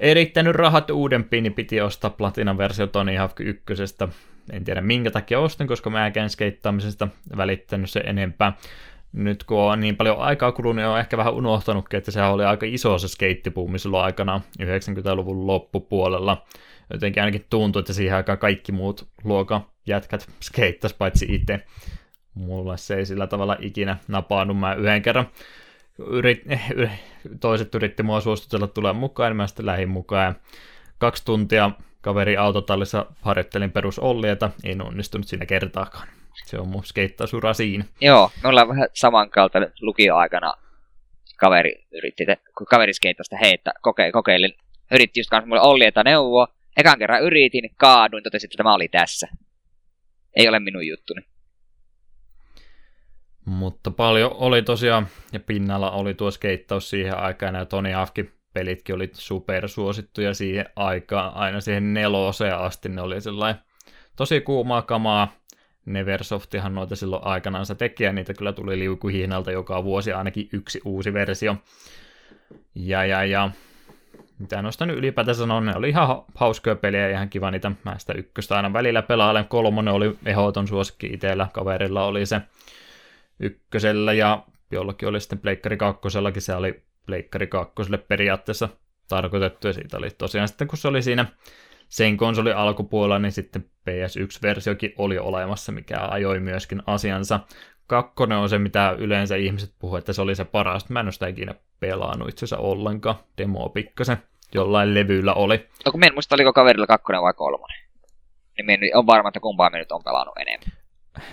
erittänyt rahat uudempiin, niin piti ostaa Platinan versio Tony Hawk ykkösestä. En tiedä minkä takia ostin, koska mä en skeittaamisesta välittänyt se enempää nyt kun on niin paljon aikaa kulunut, niin on ehkä vähän unohtanutkin, että sehän oli aika iso se skeittipuumi silloin aikana 90-luvun loppupuolella. Jotenkin ainakin tuntui, että siihen aikaan kaikki muut luokan jätkät skeittas paitsi itse. Mulla se ei sillä tavalla ikinä napaannut. Mä yhden kerran yrit, toiset yritti mua suostutella tulee mukaan, niin mä sitten lähdin mukaan. kaksi tuntia kaveri autotallissa harjoittelin perus Ollieta, en onnistunut siinä kertaakaan. Se on mun skeittausura siinä.
Joo, me ollaan vähän samankaltainen lukioaikana kaveri yritti, kun kaveri skeittasta heittä, koke, kokeilin, yritti just kanssa mulle Olli, että neuvoa. Ekan kerran yritin, kaaduin, totesin, että tämä oli tässä. Ei ole minun juttuni.
Mutta paljon oli tosiaan, ja pinnalla oli tuo skeittaus siihen aikaan, ja Tony Hawkin pelitkin oli supersuosittuja siihen aikaan, aina siihen neloseen asti ne oli sellainen tosi kuumaa kamaa, Neversoftihan noita silloin aikanaan teki, ja niitä kyllä tuli liukuhihnalta joka vuosi ainakin yksi uusi versio. Ja, ja, ja mitä noista nyt ylipäätään sanon, ne oli ihan hauskoja pelejä ihan kiva niitä. Mä sitä ykköstä aina välillä pelailen. Kolmonen oli ehdoton suosikki itsellä, kaverilla oli se ykkösellä ja jollakin oli sitten Pleikkari kakkosellakin, se oli Pleikkari kakkoselle periaatteessa tarkoitettu ja siitä oli tosiaan sitten kun se oli siinä sen konsolin alkupuolella, niin sitten PS1-versiokin oli olemassa, mikä ajoi myöskin asiansa. Kakkonen on se, mitä yleensä ihmiset puhuu, että se oli se paras. Mä en ole sitä ikinä pelannut itse asiassa ollenkaan. Demoa pikkasen jollain levyllä oli.
No kun en muista, oliko kaverilla kakkonen vai kolmonen. Niin on varma, että kumpaa me nyt on pelannut enemmän.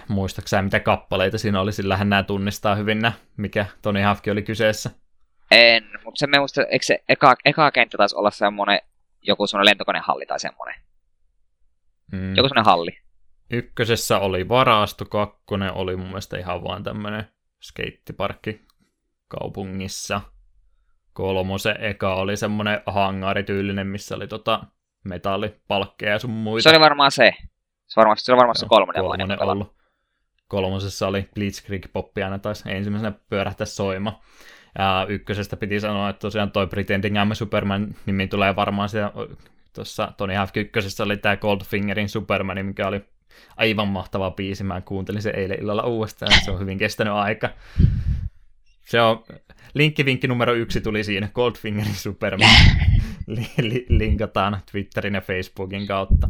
Muistaaksä mitä kappaleita siinä oli? Sillähän nämä tunnistaa hyvin nämä, mikä Tony Hawk oli kyseessä.
En, mutta se me muista, eikö se eka, eka kenttä taisi olla semmoinen joku semmoinen lentokonehalli tai semmoinen. Mm. Joku semmoinen halli.
ykkösessä oli varasto, kakkonen oli mun mielestä ihan vaan tämmönen skeittiparkki kaupungissa. Kolmosen eka oli semmonen hangarityylinen, missä oli tota metallipalkkeja ja sun muita.
Se oli varmaan se. Se, varmasti, se oli varmaan se kolmonen,
kolmonen ollut. Kolmosessa oli Blitzkrieg poppi aina taisi ensimmäisenä pyörähtää soima. Ja ykkösestä piti sanoa, että tosiaan toi Pretending I'm Superman nimi tulee varmaan siellä tuossa Tony Hawk ykkösessä oli tämä Goldfingerin Superman, mikä oli aivan mahtava biisi. Mä kuuntelin sen eilen illalla uudestaan, se on hyvin kestänyt aika. Se on, linkkivinkki numero yksi tuli siinä, Goldfingerin Superman. (laughs) linkataan Twitterin ja Facebookin kautta.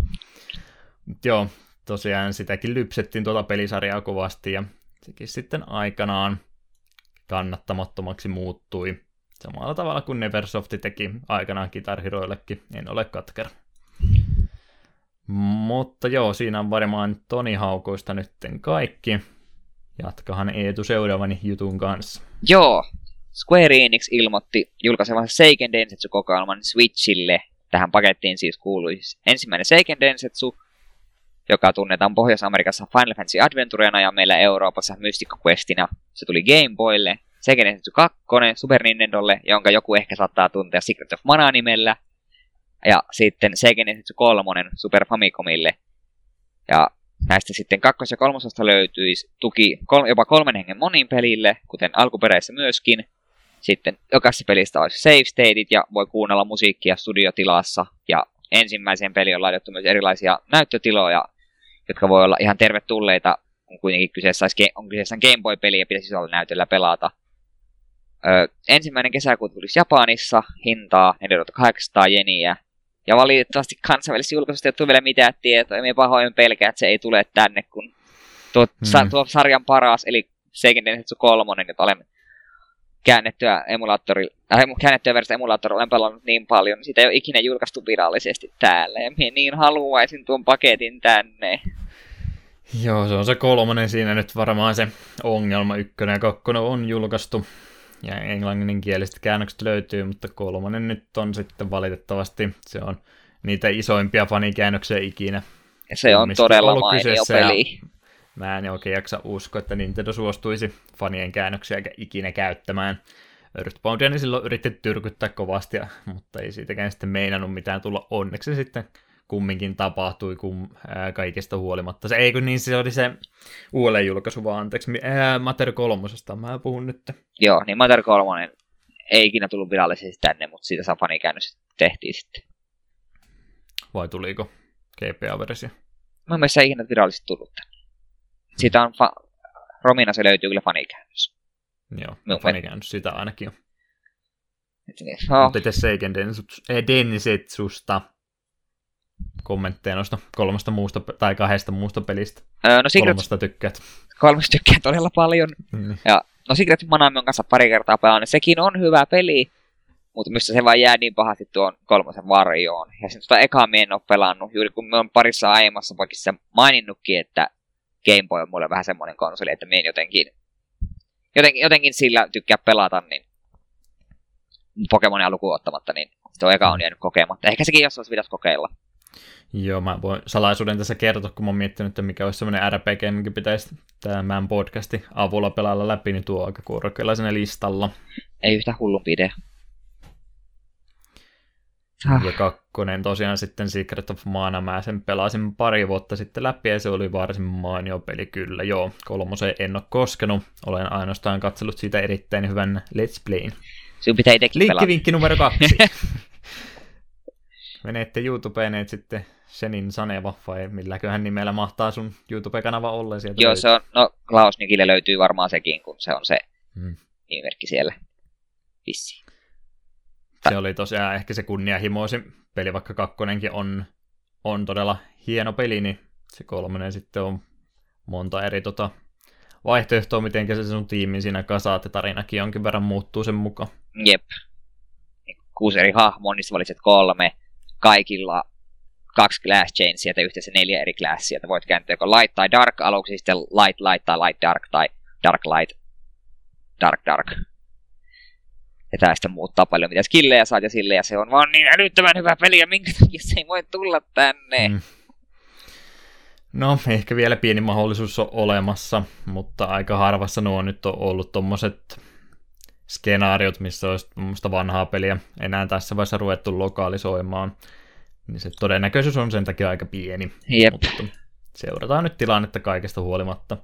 Mut joo, tosiaan sitäkin lypsettiin tuota pelisarjaa kovasti ja sekin sitten aikanaan kannattamattomaksi muuttui. Samalla tavalla kuin Neversoft teki aikanaan Guitar en ole katkera. Mutta joo, siinä on varmaan Toni Haukoista nytten kaikki. Jatkahan Eetu seuraavani jutun kanssa.
Joo, Square Enix ilmoitti julkaisevansa Seiken Densetsu-kokoelman Switchille. Tähän pakettiin siis kuului ensimmäinen Seiken Densetsu, joka tunnetaan Pohjois-Amerikassa Final Fantasy Adventurena ja meillä Euroopassa Mystic Questina. Se tuli Game Boylle, Seiken Densetsu 2 Super Nintendolle, jonka joku ehkä saattaa tuntea Secret of Mana nimellä. Ja sitten Seiken Densetsu 3 Super Famicomille. Ja näistä sitten kakkos- ja kolmosesta löytyisi tuki kol- jopa kolmen hengen monin pelille, kuten alkuperäisessä myöskin. Sitten jokaisessa pelistä olisi save stateit ja voi kuunnella musiikkia studiotilassa. Ja ensimmäiseen peliin on laitettu myös erilaisia näyttötiloja, jotka voi olla ihan tervetulleita, kun kuitenkin kyseessä on kyseessä Game Boy-peli ja pitäisi olla näytöllä pelata. Öö, ensimmäinen kesäkuuta tulisi Japanissa, hintaa 4800 jeniä. Ja valitettavasti kansainvälisessä julkaisusta ei tule vielä mitään tietoa, ja minä pahoin pelkää, että se ei tule tänne, kun tuo, hmm. sa, tuo sarjan paras, eli Seiken Densetsu 3, jota olen käännettyä emulaattori, äh, käännettyä versiota emulaattori olen pelannut niin paljon, niin sitä ei ole ikinä julkaistu virallisesti täällä, ja minä niin haluaisin tuon paketin tänne.
Joo, se on se kolmonen siinä nyt varmaan se ongelma. Ykkönen ja kakkonen on julkaistu ja englanninkieliset käännökset löytyy, mutta kolmonen nyt on sitten valitettavasti, se on niitä isoimpia fanikäännöksiä ikinä.
Se on todella mainio peli.
Mä en oikein jaksa uskoa, että Nintendo suostuisi fanien käännöksiä ikinä käyttämään. Earthboundia niin silloin yritti tyrkyttää kovasti, mutta ei siitäkään sitten meinannut mitään tulla. Onneksi sitten kumminkin tapahtui kun, ää, kaikesta huolimatta. Se ei kun niin, se oli se uudelleen julkaisu vaan, anteeksi, ää, Mater kolmosesta mä puhun nyt.
Joo, niin Mater kolmonen ei ikinä tullut virallisesti tänne, mutta siitä saa fanikäännös tehtiin sitten.
Vai tuliko GPA-versio?
Mä mielestä ei ikinä virallisesti tullut tänne. Siitä on fa- Romina se löytyy kyllä fanikäännös.
Joo, no, fanikäännös sitä ainakin on.
Niin, no.
Mutta itse Seiken Densetsusta kommentteja noista kolmesta muusta, tai kahdesta muusta pelistä?
Öö, no Secret...
Kolmesta tykkäät.
Kolmesta tykkäät todella paljon. Mm. Ja no Secret Manami on kanssa pari kertaa pelannut. Sekin on hyvä peli, mutta missä se vaan jää niin pahasti tuon kolmosen varjoon. Ja sen tota ekaa en ole pelannut, juuri kun me on parissa aiemmassa pakissa maininnutkin, että Game Boy on mulle vähän semmoinen konsoli, että me jotenkin, jotenkin, jotenkin sillä tykkää pelata, niin Pokemonia lukuun ottamatta, niin tuo eka on jäänyt kokematta. Ehkä sekin jossain pitäisi kokeilla.
Joo, mä voin salaisuuden tässä kertoa, kun mä oon miettinyt, että mikä olisi semmoinen RPG, mikä pitäisi tämän podcastin avulla pelailla läpi, niin tuo aika korkealla listalla.
Ei yhtä hullumpi idea.
Ah. Ja kakkonen tosiaan sitten Secret of Mana, mä sen pelasin pari vuotta sitten läpi ja se oli varsin mainio peli kyllä. Joo, kolmoseen en ole koskenut, olen ainoastaan katsellut siitä erittäin hyvän Let's Playin.
Sinun pitää itsekin
Linkkivinkki numero kaksi. (laughs) Menette YouTubeen, et sitten Senin Saneva, vai milläköhän nimellä mahtaa sun YouTube-kanava olla sieltä
Joo, löytyy. se on, no Klausnikille löytyy varmaan sekin, kun se on se hmm. nimimerkki siellä. Vissi.
Se oli tosiaan ehkä se kunnianhimoisin peli, vaikka kakkonenkin on, on todella hieno peli, niin se kolmonen sitten on monta eri tota, vaihtoehtoa, miten se sun tiimin siinä kasaat, ja tarinakin jonkin verran muuttuu sen mukaan.
Jep. Kuusi eri hahmoa, niistä valitset kolme, kaikilla kaksi glass chainsia tai yhteensä neljä eri classia, että voit kääntää joko light tai dark aluksi, sitten light light tai light dark tai dark light, dark dark. Ja tästä muuttaa paljon, mitä skillejä saat ja sille, ja se on vaan niin älyttömän hyvä peli, ja minkä takia se ei voi tulla tänne. Mm.
No, ehkä vielä pieni mahdollisuus on olemassa, mutta aika harvassa nuo nyt on ollut tuommoiset skenaariot, missä olisi tuommoista vanhaa peliä enää tässä vaiheessa ruvettu lokalisoimaan. Niin se todennäköisyys on sen takia aika pieni.
Jep.
Mutta seurataan nyt tilannetta kaikesta huolimatta.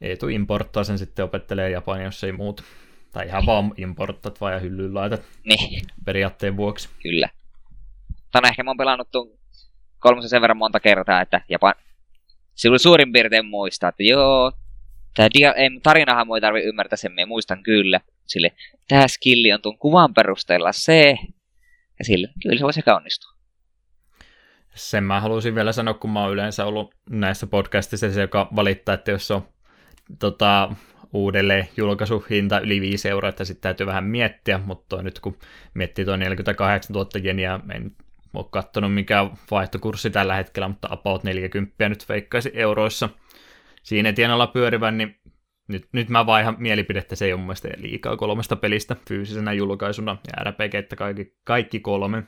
Eetu importtaa sen sitten opettelee Japania, jos ei muut. Tai ihan vaan importtat ja hyllyyn laitat
Niin,
periaatteen vuoksi.
kyllä. Tänä ehkä mä oon pelannut tuon kolmosen sen verran monta kertaa, että Japan... Silloin suurin piirtein muistaa, että joo, tää dia... ei, tarinahan mua ei tarvi ymmärtää sen, mä muistan kyllä. Sille, tää skilli on tuon kuvan perusteella se, ja sille, kyllä se voisi ehkä onnistua.
Sen mä haluaisin vielä sanoa, kun mä oon yleensä ollut näissä podcastissa se, joka valittaa, että jos on tota, uudelleen julkaisuhinta yli 5 euroa, että sitten täytyy vähän miettiä, mutta nyt kun miettii tuo 48 000 jeniä, en ole katsonut mikä vaihtokurssi tällä hetkellä, mutta about 40 nyt veikkaisi euroissa siinä tienalla pyörivän, niin nyt, nyt mä vaihan mielipidettä, se ei ole mun mielestä liikaa kolmesta pelistä fyysisenä julkaisuna, ja RPG, että kaikki, kaikki kolme,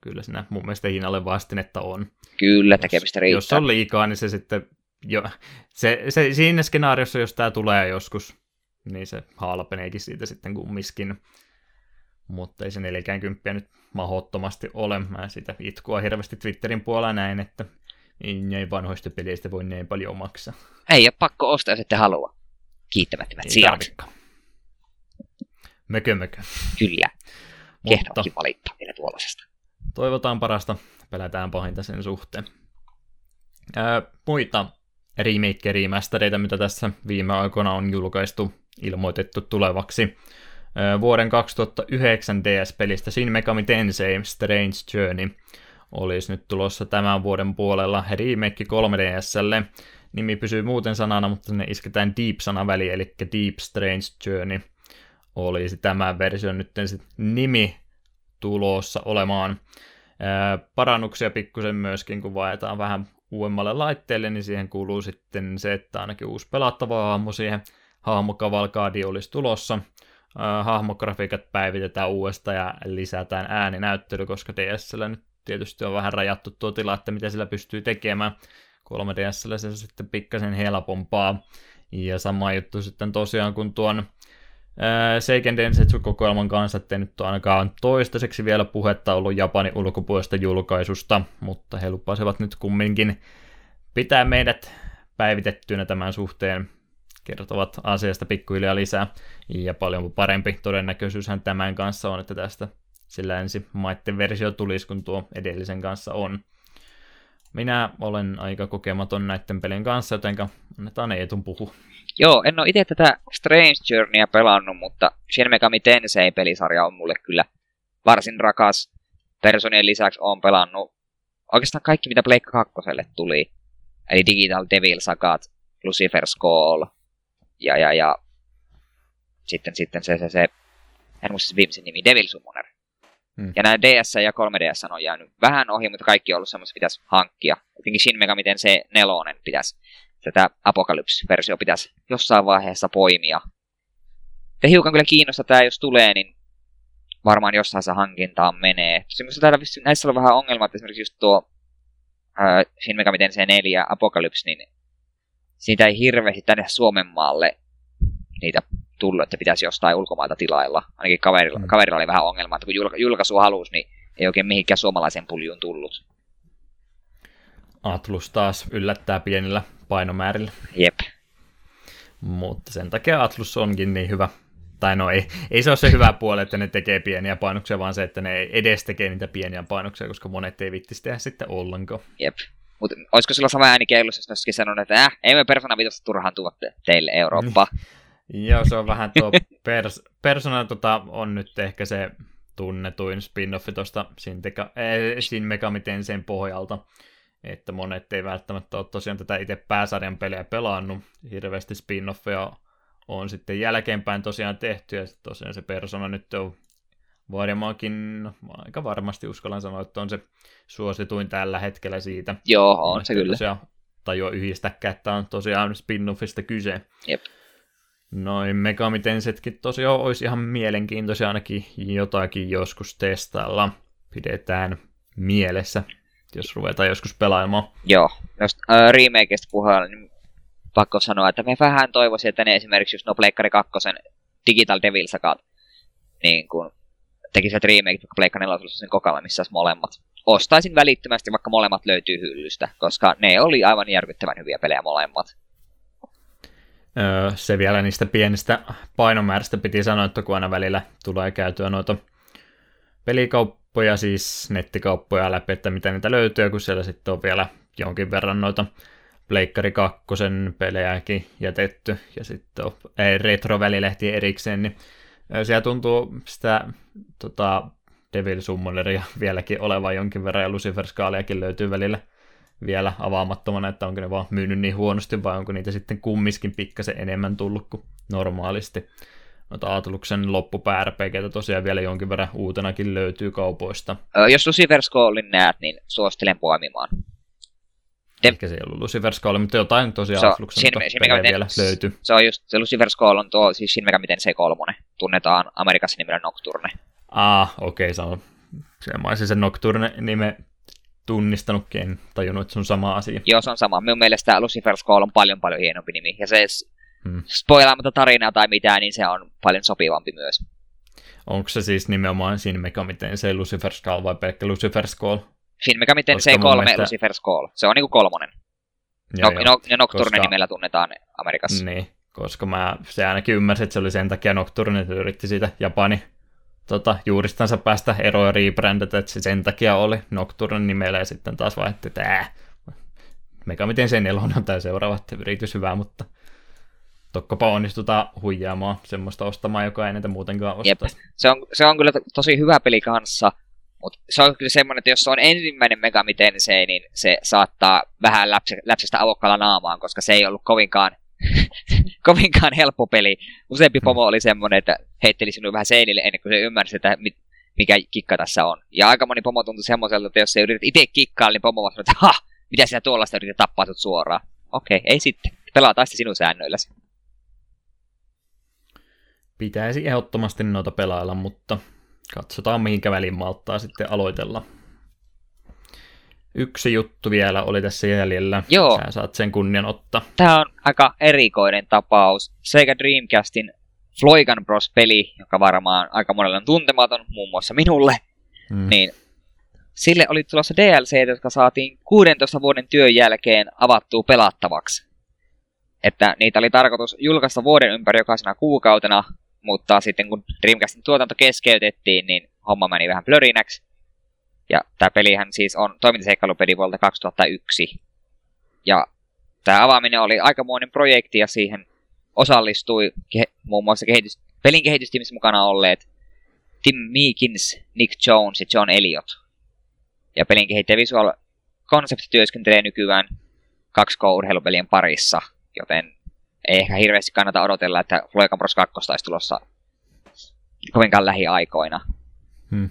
kyllä siinä mun mielestä hinnalle vastinetta on.
Kyllä, tekemistä riittää.
Jos on liikaa, niin se sitten, jo, se, se, siinä skenaariossa, jos tämä tulee joskus, niin se halpeneekin siitä sitten kummiskin. Mutta ei se 40 nyt mahdottomasti ole. Mä sitä itkua hirveästi Twitterin puolella näin, että ei vanhoista peleistä voi niin paljon maksaa.
Ei ole pakko ostaa, jos ette halua. Kiittämättömät
Ei
sijat.
tarvikaan. Mökö mökö.
Kyllä.
Mutta
Kehtaakin valittaa vielä tuollaisesta.
toivotaan parasta, pelätään pahinta sen suhteen. Ää, muita remake remastereita, mitä tässä viime aikoina on julkaistu, ilmoitettu tulevaksi. Ää, vuoden 2009 DS-pelistä Shin Megami Tensei Strange Journey olisi nyt tulossa tämän vuoden puolella remake 3DSlle. Nimi pysyy muuten sanana, mutta sinne isketään Deep-sana väliin, eli Deep Strange Journey olisi tämä versio nyt sit nimi tulossa olemaan. Ää, parannuksia pikkusen myöskin, kun vaihdetaan vähän uudemmalle laitteelle, niin siihen kuuluu sitten se, että ainakin uusi pelattava hahmo siihen hahmokavalkaadi olisi tulossa. Hahmografiikat päivitetään uudestaan ja lisätään ääninäyttely, koska DSL nyt tietysti on vähän rajattu tuo tila, että mitä sillä pystyy tekemään. 3DSL se sitten pikkasen helpompaa. Ja sama juttu sitten tosiaan kun tuon Seiken Densetsu-kokoelman kanssa, ettei nyt ainakaan toistaiseksi vielä puhetta ollut Japanin ulkopuolesta julkaisusta, mutta he lupasivat nyt kumminkin pitää meidät päivitettynä tämän suhteen, kertovat asiasta pikkuhiljaa lisää, ja paljon parempi todennäköisyyshän tämän kanssa on, että tästä sillä ensi maitten versio tulisi, kun tuo edellisen kanssa on. Minä olen aika kokematon näiden pelien kanssa, joten annetaan Eetun puhu.
Joo, en ole itse tätä Strange Journeyä pelannut, mutta Shin Megami Tensei-pelisarja on mulle kyllä varsin rakas. Personien lisäksi on pelannut oikeastaan kaikki, mitä Blake 2 tuli. Eli Digital Devil Sagat, Lucifer's Call ja, ja, ja sitten, sitten se, se, se, en muista se viimeisen nimi, Devil Summoner.
Hmm.
Ja nämä DS ja 3DS on jäänyt vähän ohi, mutta kaikki on ollut semmoista, pitäisi hankkia. Jotenkin Shin Megami Tensei nelonen pitäisi tätä Apocalypse-versio pitäisi jossain vaiheessa poimia. Ja hiukan kyllä kiinnostaa tämä, jos tulee, niin varmaan jossain se hankintaan menee. Semmoista täällä näissä on vähän ongelma, että esimerkiksi just tuo äh, Shin Megami Tensei 4 Apocalypse, niin siitä ei hirveästi tänne Suomen maalle niitä tullut, että pitäisi jostain ulkomailta tilailla. Ainakin kaverilla,
Mm.
kaverilla oli vähän ongelma, että kun julka, julkaisu halusi, niin ei oikein mihinkään suomalaisen puljuun tullut.
Atlus taas yllättää pienillä painomäärillä,
Jep.
mutta sen takia Atlus onkin niin hyvä. Tai no ei, ei se ole se hyvä puoli, että ne tekee pieniä painoksia, vaan se, että ne edes tekee niitä pieniä painoksia, koska monet ei vittisi tehdä sitten ollenkaan.
Jep. Mutta olisiko sillä sama ääni kellussa, jos ne sanonut, että äh, ei me Persona 5 turhaan tuoda te- teille Eurooppa.
Joo, se on vähän tuo pers- Persona tota, on nyt ehkä se tunnetuin spin-offi tuosta Shin, Teka- äh, Shin Megami Tensein pohjalta. Että monet ei välttämättä ole tosiaan tätä itse pääsarjan pelejä pelannut. Hirveästi spin-offeja on sitten jälkeenpäin tosiaan tehty, ja tosiaan se Persona nyt on varmaankin, no, aika varmasti uskallan sanoa, että on se suosituin tällä hetkellä siitä.
Joo, on se kyllä.
Tosiaan tajua yhdistäkään, että on tosiaan spin-offista kyse.
Jep.
Noin Megami Tensetkin tosiaan olisi ihan mielenkiintoisia ainakin jotakin joskus testailla. Pidetään mielessä, jos ruvetaan joskus pelaamaan.
Joo. jos äh, remakeista puheella, niin pakko sanoa, että me vähän toivoisin, että ne esimerkiksi just no Pleikkari 2 Digital Devil Sagat, niin kun tekisivät remake vaikka Pleikkari 4 sen kokalla, missä molemmat. Ostaisin välittömästi, vaikka molemmat löytyy hyllystä, koska ne oli aivan järkyttävän hyviä pelejä molemmat.
Se vielä niistä pienistä painomääristä piti sanoa, että kun aina välillä tulee käytyä noita pelikauppoja, siis nettikauppoja läpi, että mitä niitä löytyy, kun siellä sitten on vielä jonkin verran noita Pleikkari 2 pelejäkin jätetty, ja sitten on ei, retro-välilehti erikseen, niin siellä tuntuu sitä tota, Devil Summoneria vieläkin olevan jonkin verran, ja Lucifer Skaaliakin löytyy välillä vielä avaamattomana, että onko ne vaan myynyt niin huonosti, vai onko niitä sitten kummiskin pikkasen enemmän tullut kuin normaalisti. Noita Aatluksen loppupääräpeikeitä tosiaan vielä jonkin verran uutenakin löytyy kaupoista.
Jos Lucifer Skullin näet, niin suosittelen poimimaan.
Ehkä se ei ollut Lucifer Skull, mutta jotain tosiaan Aatluksen vielä löytyy.
Se on just, se Lucifer Skull on tuo, siis Shin Megami Tensei 3, tunnetaan Amerikassa nimellä Nocturne.
Ah, okei, okay, se on se sen Nocturne nime tunnistanutkin, en tajunnut, että se on sama asia.
Joo, se on sama. Minun mielestä Lucifer Skull on paljon paljon hienompi nimi. Ja se hmm. spoilaamatta tarinaa tai mitään, niin se on paljon sopivampi myös.
Onko se siis nimenomaan Shin Megami Tensei Lucifer Skull vai pelkkä Lucifer Skull?
Shin Megami Tensei 3 mielestä... Lucifer Skull. Se on niinku kolmonen. Joo, no, joo. No, Nocturne koska... nimellä tunnetaan Amerikassa.
Niin, koska mä se ainakin ymmärsin, että se oli sen takia Nocturne, että yritti siitä Japani tota, juuristansa päästä eroa ja rebrändätä, että se sen takia oli. Nocturne nimellä ja sitten taas vaihdettiin, että ää, mega miten sen elon on tämä seuraava yritys hyvä, mutta tokkopa onnistutaan huijaamaan semmoista ostamaan, joka ei näitä muutenkaan ostaisi.
Se on, se on kyllä tosi hyvä peli kanssa, mutta se on kyllä semmoinen, että jos se on ensimmäinen Megami Tensei, niin se saattaa vähän läpsä, läpsästä avokkalla naamaan, koska se ei ollut kovinkaan (laughs) kovinkaan helppo peli. Useampi hmm. pomo oli semmoinen, että heitteli sinua vähän seinille ennen kuin se ymmärsi, että mit, mikä kikka tässä on. Ja aika moni pomo tuntui semmoiselta, että jos se yrität itse kikkaa, niin pomo vaan että ha, mitä sinä tuollaista yrität tappaa sut suoraan. Okei, okay, ei sitten. Pelataan sitten sinun säännöilläsi.
Pitäisi ehdottomasti noita pelailla, mutta katsotaan mihinkä väliin malttaa sitten aloitella. Yksi juttu vielä oli tässä jäljellä.
Joo.
Sä saat sen kunnian ottaa.
Tämä on aika erikoinen tapaus. Sega Dreamcastin Floigan Bros-peli, joka varmaan aika monella on tuntematon, muun muassa minulle, mm. niin sille oli tulossa DLC, jotka saatiin 16 vuoden työn jälkeen avattua pelattavaksi. Että niitä oli tarkoitus julkaista vuoden ympäri jokaisena kuukautena, mutta sitten kun Dreamcastin tuotanto keskeytettiin, niin homma meni vähän plörinäksi. Ja tämä pelihän siis on toimintaseikkailupeli vuodelta 2001. Ja tämä avaaminen oli aikamoinen projekti ja siihen osallistui ke- muun muassa kehitys, pelin kehitystiimissä mukana olleet Tim Meekins, Nick Jones ja John Elliot. Ja pelin kehittäjä Visual Concept työskentelee nykyään 2K-urheilupelien parissa, joten ei ehkä hirveästi kannata odotella, että Floikan Bros 2 olisi tulossa kovinkaan lähiaikoina. Hmm.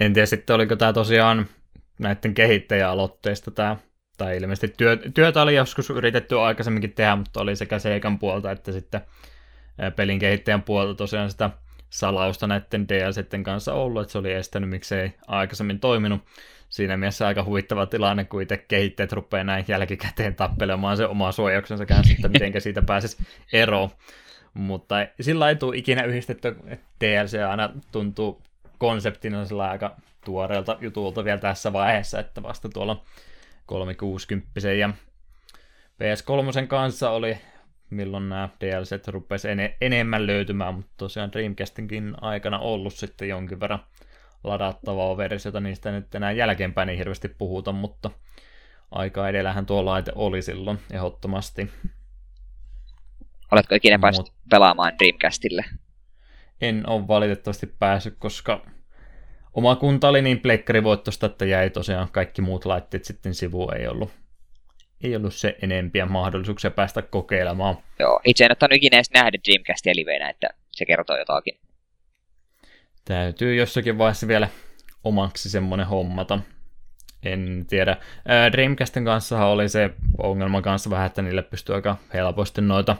En tiedä sitten, oliko tämä tosiaan näiden kehittäjäaloitteista tämä, tai ilmeisesti työ, työtä oli joskus yritetty aikaisemminkin tehdä, mutta oli sekä Seikan puolta että sitten pelin kehittäjän puolta tosiaan sitä salausta näiden DLCiden kanssa ollut, että se oli estänyt, miksei aikaisemmin toiminut. Siinä mielessä aika huvittava tilanne, kun itse kehittäjät rupeaa näin jälkikäteen tappelemaan se oma suojauksensa kanssa, että miten siitä pääsisi eroon. Mutta sillä ei tule ikinä yhdistetty, että DLC aina tuntuu konseptina sillä aika tuoreelta jutulta vielä tässä vaiheessa, että vasta tuolla 360 ja PS3 kanssa oli, milloin nämä DLC rupesi en- enemmän löytymään, mutta tosiaan Dreamcastinkin aikana ollut sitten jonkin verran ladattavaa versiota, niistä nyt enää jälkeenpäin ei hirveästi puhuta, mutta aika edellähän tuo laite oli silloin ehdottomasti.
Oletko ikinä päässyt Mut... pelaamaan Dreamcastille?
En ole valitettavasti päässyt, koska oma kunta oli niin pleikkarivoittosta, että jäi tosiaan kaikki muut laitteet sitten sivuun, ei ollut, ei ollut se enempiä mahdollisuuksia päästä kokeilemaan.
Joo, itse en ottanut ikinä edes nähdä Dreamcastia liveenä, että se kertoo jotakin.
Täytyy jossakin vaiheessa vielä omaksi semmonen hommata. En tiedä. Dreamcastin kanssa oli se ongelma kanssa vähän, että niille pystyy aika helposti noita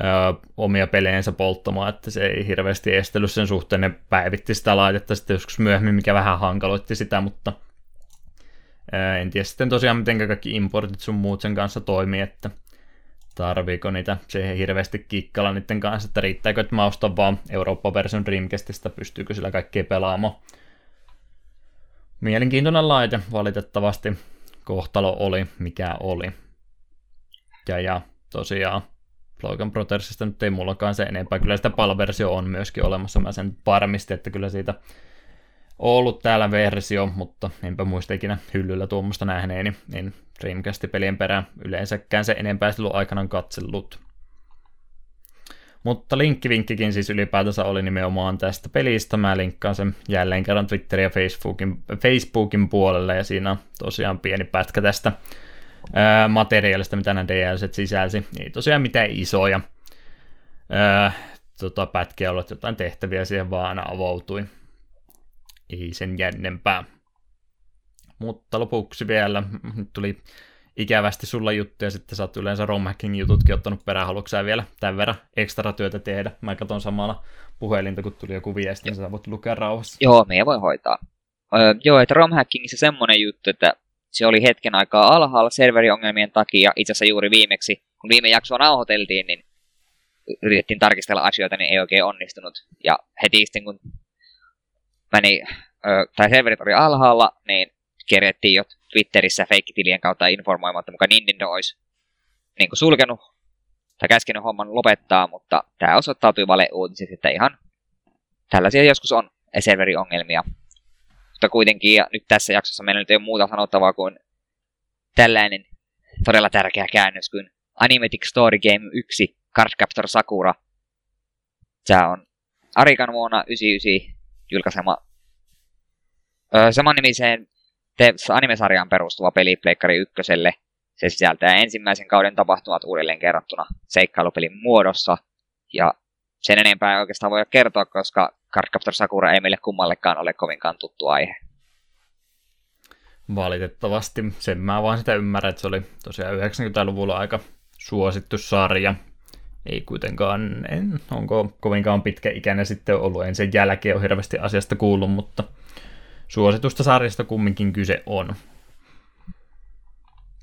ö, omia peleensä polttamaan, että se ei hirveästi estellyt sen suhteen. Ne päivitti sitä laitetta sitten joskus myöhemmin, mikä vähän hankaloitti sitä, mutta En tiedä sitten tosiaan, miten kaikki importit sun muut sen kanssa toimii, että tarviiko niitä siihen hirveästi kikkalla niiden kanssa, että riittääkö, että mä ostan vaan Eurooppa-version Dreamcastista, pystyykö sillä kaikkea pelaamaan. Mielenkiintoinen laite, valitettavasti kohtalo oli mikä oli. Ja, ja tosiaan Logan Brothersista nyt ei mullakaan se enempää. Kyllä sitä PAL-versio on myöskin olemassa. Mä sen varmistin, että kyllä siitä ollut täällä versio, mutta enpä muista ikinä hyllyllä tuommoista nähneeni. En Dreamcast-pelien perään yleensäkään se enempää silloin aikanaan katsellut. Mutta linkkivinkkikin siis ylipäätänsä oli nimenomaan tästä pelistä. Mä linkkaan sen jälleen kerran Twitterin ja Facebookin, Facebookin puolelle, ja siinä on tosiaan pieni pätkä tästä materiaalista, mitä nämä DLC sisälsi. Ei tosiaan mitään isoja ää, tota, pätkiä ollut, jotain tehtäviä siihen vaan avautui. Ei sen jännempää. Mutta lopuksi vielä, tuli ikävästi sulla juttuja, sitten sä oot yleensä romhacking jututkin ottanut perään, haluatko vielä tämän verran ekstra työtä tehdä? Mä katson samalla puhelinta, kun tuli joku viesti, niin sä voit lukea rauhassa.
Joo, me voi hoitaa. Öö, joo, että romhackingissa semmonen juttu, että se oli hetken aikaa alhaalla serveriongelmien takia. Itse asiassa juuri viimeksi, kun viime jaksoa nauhoiteltiin, niin yritettiin tarkistella asioita, niin ei oikein onnistunut. Ja heti sitten kun meni, ö, tai serverit oli alhaalla, niin kerettiin jo Twitterissä feikkitilien kautta informoimaan, että mukaan Nintendo olisi niin kuin sulkenut tai käskenyt homman lopettaa, mutta tämä osoittautui valeuutiseksi, että ihan tällaisia joskus on serveriongelmia. Mutta kuitenkin, ja nyt tässä jaksossa meillä nyt ei ole muuta sanottavaa kuin tällainen todella tärkeä käännös kuin Animatic Story Game 1 Cardcaptor Sakura. Tämä on Arikan vuonna 99 julkaisema öö, samannimiseen animesarjaan perustuva peli Pleikkari ykköselle. Se sisältää ensimmäisen kauden tapahtumat uudelleen kerrottuna seikkailupelin muodossa. Ja sen enempää ei oikeastaan voi kertoa, koska Cardcaptor Sakura ei meille kummallekaan ole kovinkaan tuttu aihe.
Valitettavasti. Sen mä vaan sitä ymmärrän, että se oli tosiaan 90-luvulla aika suosittu sarja. Ei kuitenkaan, en, onko kovinkaan pitkä ikäinen sitten ollut, en sen jälkeen ole hirveästi asiasta kuullut, mutta suositusta sarjasta kumminkin kyse on.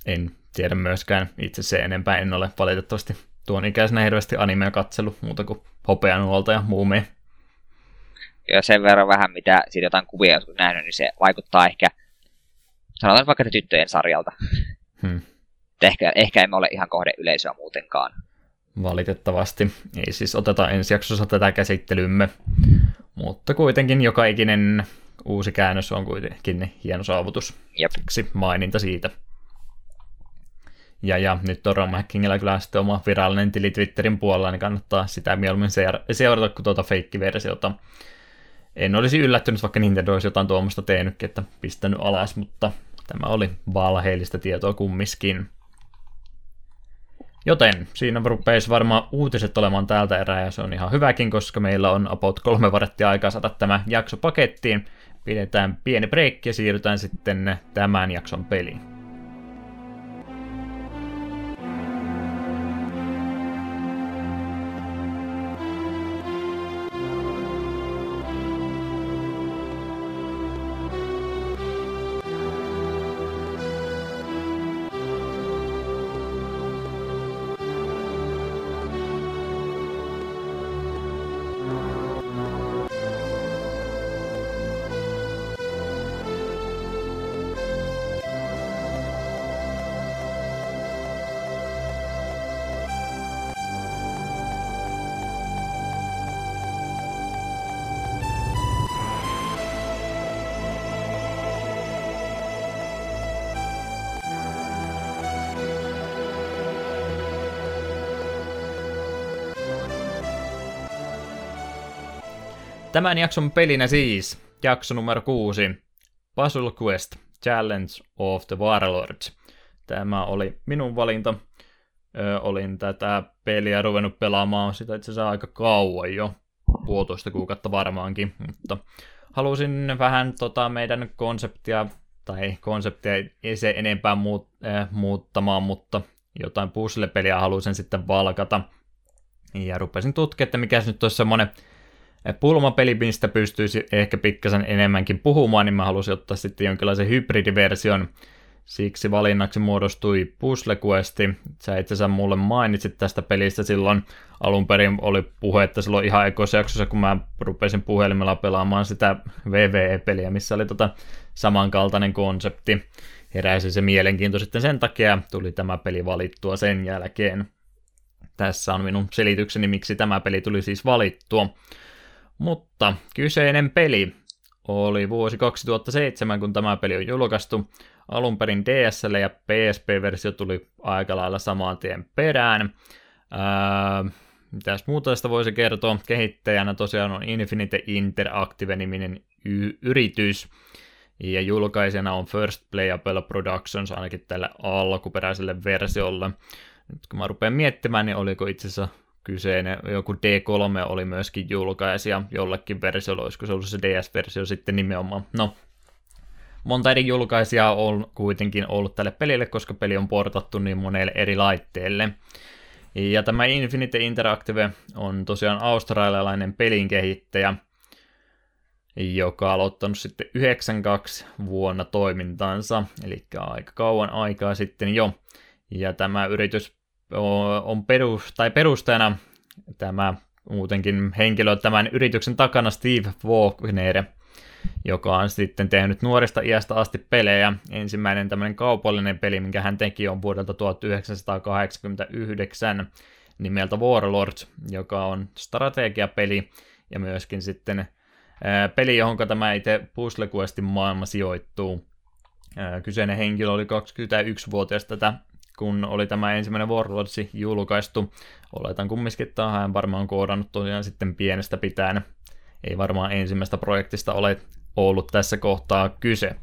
En tiedä myöskään itse se enempää, en ole valitettavasti tuon ikäisenä hirveästi animea katsellut muuta kuin hopeanuolta ja muumia.
Ja sen verran vähän, mitä siitä jotain kuvia joskus nähnyt, niin se vaikuttaa ehkä, sanotaan vaikka tyttöjen sarjalta. Hmm. Ehkä, ehkä emme ole ihan kohde yleisöä muutenkaan.
Valitettavasti. Ei siis oteta ensi jaksossa tätä käsittelymme. Mutta kuitenkin joka ikinen uusi käännös on kuitenkin hieno saavutus.
Jep.
Siksi maininta siitä. Ja, ja nyt on Romhackingilla kyllä sitten oma virallinen tili Twitterin puolella, niin kannattaa sitä mieluummin seurata kuin tuota feikkiversiota. En olisi yllättynyt, vaikka Nintendo olisi jotain tuommoista tehnytkin, että pistänyt alas, mutta tämä oli valheellista tietoa kummiskin. Joten siinä rupeisi varmaan uutiset olemaan täältä erää, ja se on ihan hyväkin, koska meillä on about kolme varttia aikaa saada tämä jakso pakettiin. Pidetään pieni break ja siirrytään sitten tämän jakson peliin. Tämän jakson pelinä siis jakso numero 6, Puzzle Quest Challenge of the Warlords. Tämä oli minun valinta. Ö, olin tätä peliä ruvennut pelaamaan sitä itse asiassa aika kauan jo, puolitoista kuukautta varmaankin, mutta halusin vähän tota meidän konseptia, tai konseptia ei se enempää muut, äh, muuttamaan, mutta jotain puzzle-peliä halusin sitten valkata. Ja rupesin tutkimaan, että mikä nyt olisi semmoinen pulmapeli, pystyisi ehkä pikkasen enemmänkin puhumaan, niin mä halusin ottaa sitten jonkinlaisen hybridiversion Siksi valinnaksi muodostui Puzzle Quest. Sä itse asiassa mulle mainitsit tästä pelistä silloin. Alun perin oli että silloin ihan ekoissa jaksossa, kun mä rupesin puhelimella pelaamaan sitä VVE-peliä, missä oli tota samankaltainen konsepti. Heräsi se mielenkiinto sitten sen takia, tuli tämä peli valittua sen jälkeen. Tässä on minun selitykseni, miksi tämä peli tuli siis valittua. Mutta kyseinen peli oli vuosi 2007, kun tämä peli on julkaistu. Alun perin DSL ja PSP-versio tuli aika lailla samaan tien perään. Ää, mitäs muuta tästä voisi kertoa? Kehittäjänä tosiaan on Infinite Interactive-niminen y- yritys. Ja julkaisena on First Playable Productions ainakin tälle alkuperäiselle versiolle. Nyt kun mä rupean miettimään, niin oliko itse asiassa kyseinen, joku D3 oli myöskin julkaisija jollekin versiolle, olisiko se ollut se DS-versio sitten nimenomaan. No, monta eri julkaisijaa on kuitenkin ollut tälle pelille, koska peli on portattu niin monelle eri laitteelle. Ja tämä Infinite Interactive on tosiaan australialainen pelin kehittäjä, joka on aloittanut sitten 92 vuonna toimintansa, eli aika kauan aikaa sitten jo. Ja tämä yritys on perus, tai perustajana tämä muutenkin henkilö tämän yrityksen takana Steve Wagner, joka on sitten tehnyt nuoresta iästä asti pelejä. Ensimmäinen tämmöinen kaupallinen peli, minkä hän teki, on vuodelta 1989 nimeltä Warlords, joka on strategiapeli ja myöskin sitten peli, johon tämä itse Puzzle maailma sijoittuu. Kyseinen henkilö oli 21-vuotias tätä kun oli tämä ensimmäinen Warlords julkaistu. Oletan kumminkin, että hän varmaan koodannut tosiaan sitten pienestä pitäen. Ei varmaan ensimmäistä projektista ole ollut tässä kohtaa kyse.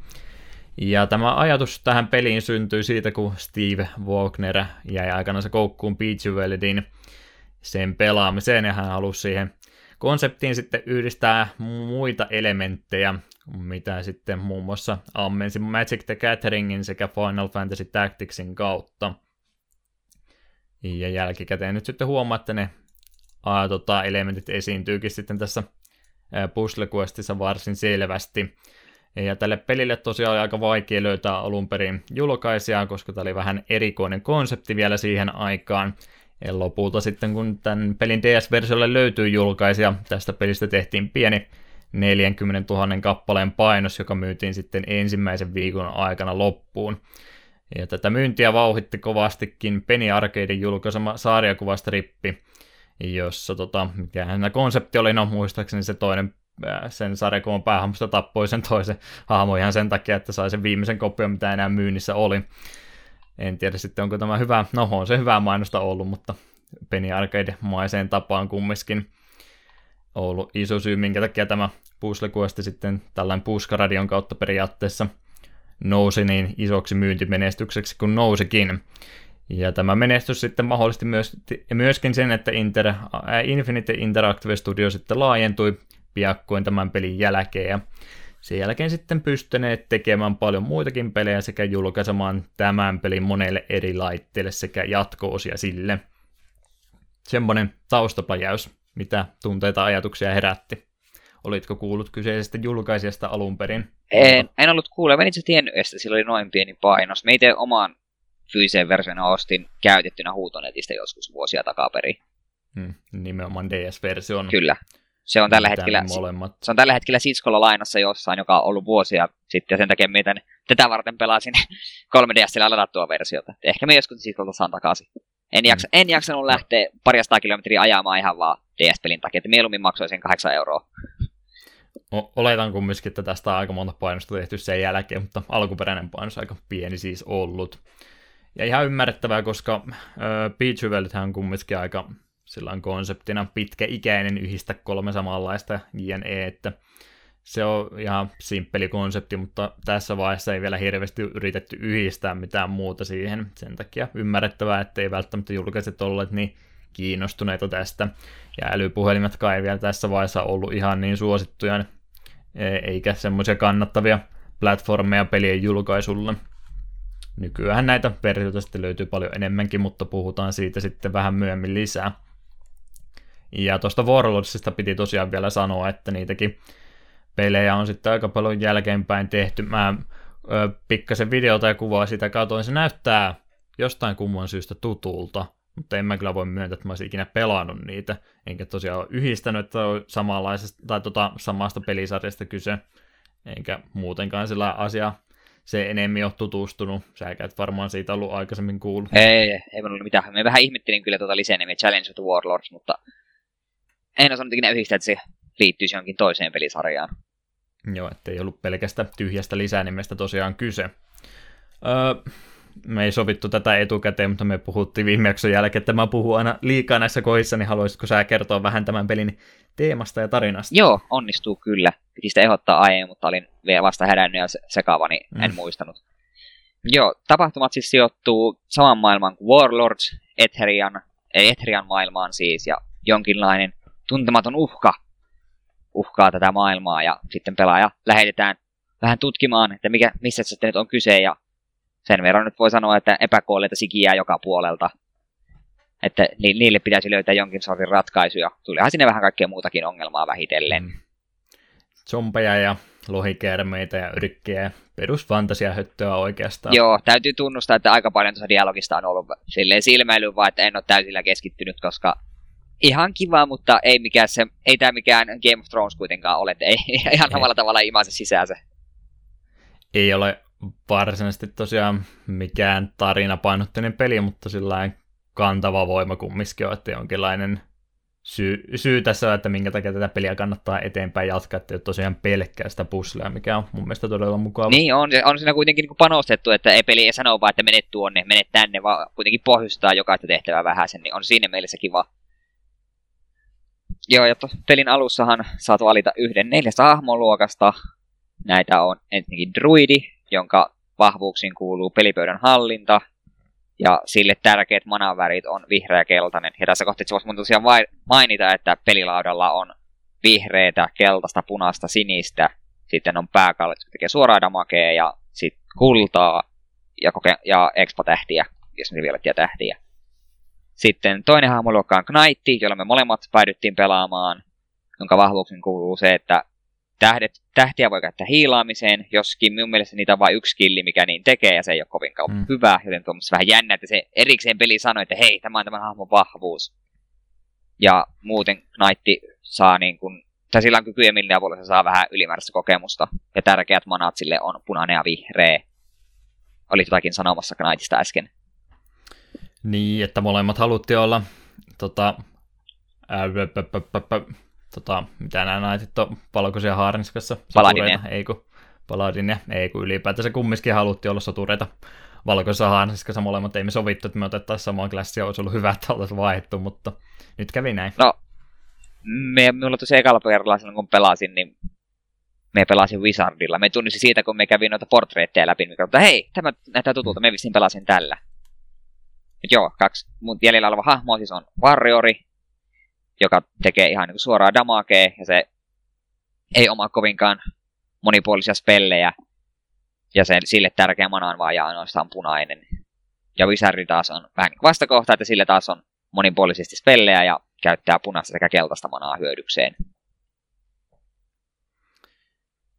Ja tämä ajatus tähän peliin syntyi siitä, kun Steve Wagner jäi aikana se koukkuun Beach Weldin sen pelaamiseen, ja hän halusi siihen konseptiin sitten yhdistää muita elementtejä, mitä sitten muun muassa ammensi Magic the Gatheringin sekä Final Fantasy Tacticsin kautta. Ja jälkikäteen nyt sitten huomaa, että ne aa, tota, elementit esiintyykin sitten tässä Puzzle Questissa varsin selvästi. Ja tälle pelille tosiaan oli aika vaikea löytää alun perin julkaisijaa, koska tämä oli vähän erikoinen konsepti vielä siihen aikaan. Ja lopulta sitten, kun tämän pelin DS-versiolle löytyy julkaisija, tästä pelistä tehtiin pieni 40 000 kappaleen painos, joka myytiin sitten ensimmäisen viikon aikana loppuun. Ja tätä myyntiä vauhitti kovastikin Penny Arcadein julkaisema sarjakuvastrippi, jossa tota, mikä konsepti oli, no muistaakseni se toinen sen sarjakuvan päähahmosta tappoi sen toisen hahmo ihan sen takia, että sai sen viimeisen kopion, mitä enää myynnissä oli. En tiedä sitten, onko tämä hyvä, no on se hyvää mainosta ollut, mutta Penny Arcade-maiseen tapaan kumminkin ollut iso syy, minkä takia tämä Puzzle sitten tällainen puskaradion kautta periaatteessa nousi niin isoksi myyntimenestykseksi kuin nousikin. Ja tämä menestys sitten mahdollisti myös, myöskin sen, että Inter, äh, Infinite Interactive Studio sitten laajentui piakkoin tämän pelin jälkeen. Ja sen jälkeen sitten pystyneet tekemään paljon muitakin pelejä sekä julkaisemaan tämän pelin monelle eri laitteille sekä jatkoosia sille. Semmoinen taustaplajaus, mitä tunteita ajatuksia herätti. Olitko kuullut kyseisestä julkaisijasta alun perin?
En, en ollut kuullut. Mä en itse tiennyt, että sillä oli noin pieni painos. Mä itse oman fyysisen version ostin käytettynä huutonetistä joskus vuosia takaperin.
Hmm, nimenomaan DS-version.
Kyllä. Se on, tällä hetkellä, molemmat. se on tällä hetkellä Siskolla lainassa jossain, joka on ollut vuosia sitten, ja sen takia miten tätä varten pelasin (laughs) 3DSillä ladattua versiota. Ehkä me joskus Siskolta saan takaisin. En, jaksa, mm. en jaksanut lähteä parista kilometriä ajamaan ihan vaan DS-pelin takia, että mieluummin maksoisin 8 euroa.
Oletan kumminkin, että tästä on aika monta painosta tehty sen jälkeen, mutta alkuperäinen painos aika pieni siis ollut. Ja ihan ymmärrettävää, koska Beach on kumminkin aika sillä on konseptina pitkäikäinen yhdistä kolme samanlaista JNE, että se on ihan simppeli konsepti, mutta tässä vaiheessa ei vielä hirveästi yritetty yhdistää mitään muuta siihen. Sen takia ymmärrettävää, että ei välttämättä julkaiset olleet niin kiinnostuneita tästä. Ja älypuhelimetkaan ei vielä tässä vaiheessa ollut ihan niin suosittuja, e, eikä semmoisia kannattavia platformeja pelien julkaisulle. Nykyään näitä versioita sitten löytyy paljon enemmänkin, mutta puhutaan siitä sitten vähän myöhemmin lisää. Ja tuosta Warlordsista piti tosiaan vielä sanoa, että niitäkin pelejä on sitten aika paljon jälkeenpäin tehty. Mä pikkasen videota ja kuvaa sitä katoin, se näyttää jostain kumman syystä tutulta, mutta en mä kyllä voi myöntää, että mä olisin ikinä pelannut niitä, enkä tosiaan ole yhdistänyt, että on samanlaisesta, tai tota, samasta pelisarjasta kyse, enkä muutenkaan sillä asia se enemmän ole tutustunut. Sä et varmaan siitä ollut aikaisemmin kuullut.
Ei, ei, ei ollut mitään. Me vähän ihmettelin kyllä tuota lisenemiä Challenge of the Warlords, mutta en osannut ikinä yhdistää, että se liittyisi jonkin toiseen pelisarjaan.
Joo, ettei ollut pelkästä tyhjästä lisänimestä tosiaan kyse. Öö, me ei sovittu tätä etukäteen, mutta me puhuttiin viime jakson jälkeen, että mä puhun aina liikaa näissä kohdissa, niin haluaisitko sä kertoa vähän tämän pelin teemasta ja tarinasta?
Joo, onnistuu kyllä. Piti sitä ehdottaa aiemmin, mutta olin vielä vasta herännyt ja sekava, niin mm. en muistanut. Joo, tapahtumat siis sijoittuu saman maailman kuin Warlords, Etherian, Etherian maailmaan siis, ja jonkinlainen tuntematon uhka uhkaa tätä maailmaa, ja sitten pelaaja lähetetään vähän tutkimaan, että mikä, missä se nyt on kyse, ja sen verran nyt voi sanoa, että epäkuolleita sikiää joka puolelta. Että ni, niille pitäisi löytää jonkin sortin ratkaisuja. Tulihan sinne vähän kaikkea muutakin ongelmaa vähitellen. Mm.
Zombeja ja lohikermeitä ja yrkkiä perusfantasiahöttöä oikeastaan.
Joo, täytyy tunnustaa, että aika paljon tuossa dialogista on ollut silleen silmäily, vaan että en ole täysillä keskittynyt, koska ihan kiva, mutta ei, mikään se, ei tämä mikään Game of Thrones kuitenkaan ole, että ei ihan samalla tavalla imaise sisäänsä.
Ei ole varsinaisesti tosiaan mikään tarinapainotteinen peli, mutta sillä kantava voima kumminkin on, että jonkinlainen syy, syy tässä on, että minkä takia tätä peliä kannattaa eteenpäin jatkaa, että ei tosiaan pelkkää sitä puslea, mikä on mun mielestä todella mukava.
Niin, on, on siinä kuitenkin niin panostettu, että ei peli ei sano vaan, että menet tuonne, menet tänne, vaan kuitenkin pohjustaa jokaista tehtävää vähän sen, niin on siinä mielessä kiva. Joo, ja pelin alussahan saat valita yhden neljästä hahmoluokasta. Näitä on ensinnäkin druidi, jonka vahvuuksiin kuuluu pelipöydän hallinta, ja sille tärkeät manavärit on vihreä ja keltainen. Ja tässä kohtaa voisi tosiaan mainita, että pelilaudalla on vihreitä, keltaista, punaista, sinistä, sitten on pääkallit, jotka tekee suoraa damakea, ja sitten kultaa, ja, koke- ja expo-tähtiä, jos ne vielä tähtiä. Sitten toinen hahmoluokka on Knight, jolla me molemmat päädyttiin pelaamaan, jonka vahvuuksiin kuuluu se, että tähdet, tähtiä voi käyttää hiilaamiseen, joskin minun mielestä niitä on vain yksi killi, mikä niin tekee, ja se ei ole kovinkaan mm. hyvä, joten tuommoista vähän jännä, että se erikseen peli sanoi, että hei, tämä on tämän hahmon vahvuus. Ja muuten Knight saa niin kuin, tai sillä on kykyjä, millä avulla se saa vähän ylimääräistä kokemusta, ja tärkeät manat sille on punainen ja vihreä. Oli jotakin sanomassa Knightista äsken.
Niin, että molemmat haluttiin olla tota, ää, tota, mitä nämä naiset on, valkoisia haarniskassa.
Paladinia.
Ei kun, paladinia, ei kun ylipäätänsä kumminkin haluttiin olla sotureita valkoisessa haarniskassa molemmat. Ei me sovittu, että me otettaisiin samaa klassia, olisi ollut hyvä, että oltaisiin vaihdettu, mutta nyt kävi näin.
No, me, minulla tosiaan ekalla kerralla silloin, kun pelasin, niin me pelasin Wizardilla. Me tunnisin siitä, kun me kävin noita portreetteja läpi, niin että hei, tämä näyttää tutulta, me vissiin pelasin tällä. Nyt joo, kaksi mun jäljellä oleva hahmo siis on Warriori, joka tekee ihan niin suoraa damakea, ja se ei oma kovinkaan monipuolisia spellejä, ja sen, sille tärkeä mana on vaan ja ainoastaan punainen. Ja Wizardi taas on vähän niin vastakohta, että sille taas on monipuolisesti spellejä ja käyttää punaista sekä keltaista manaa hyödykseen.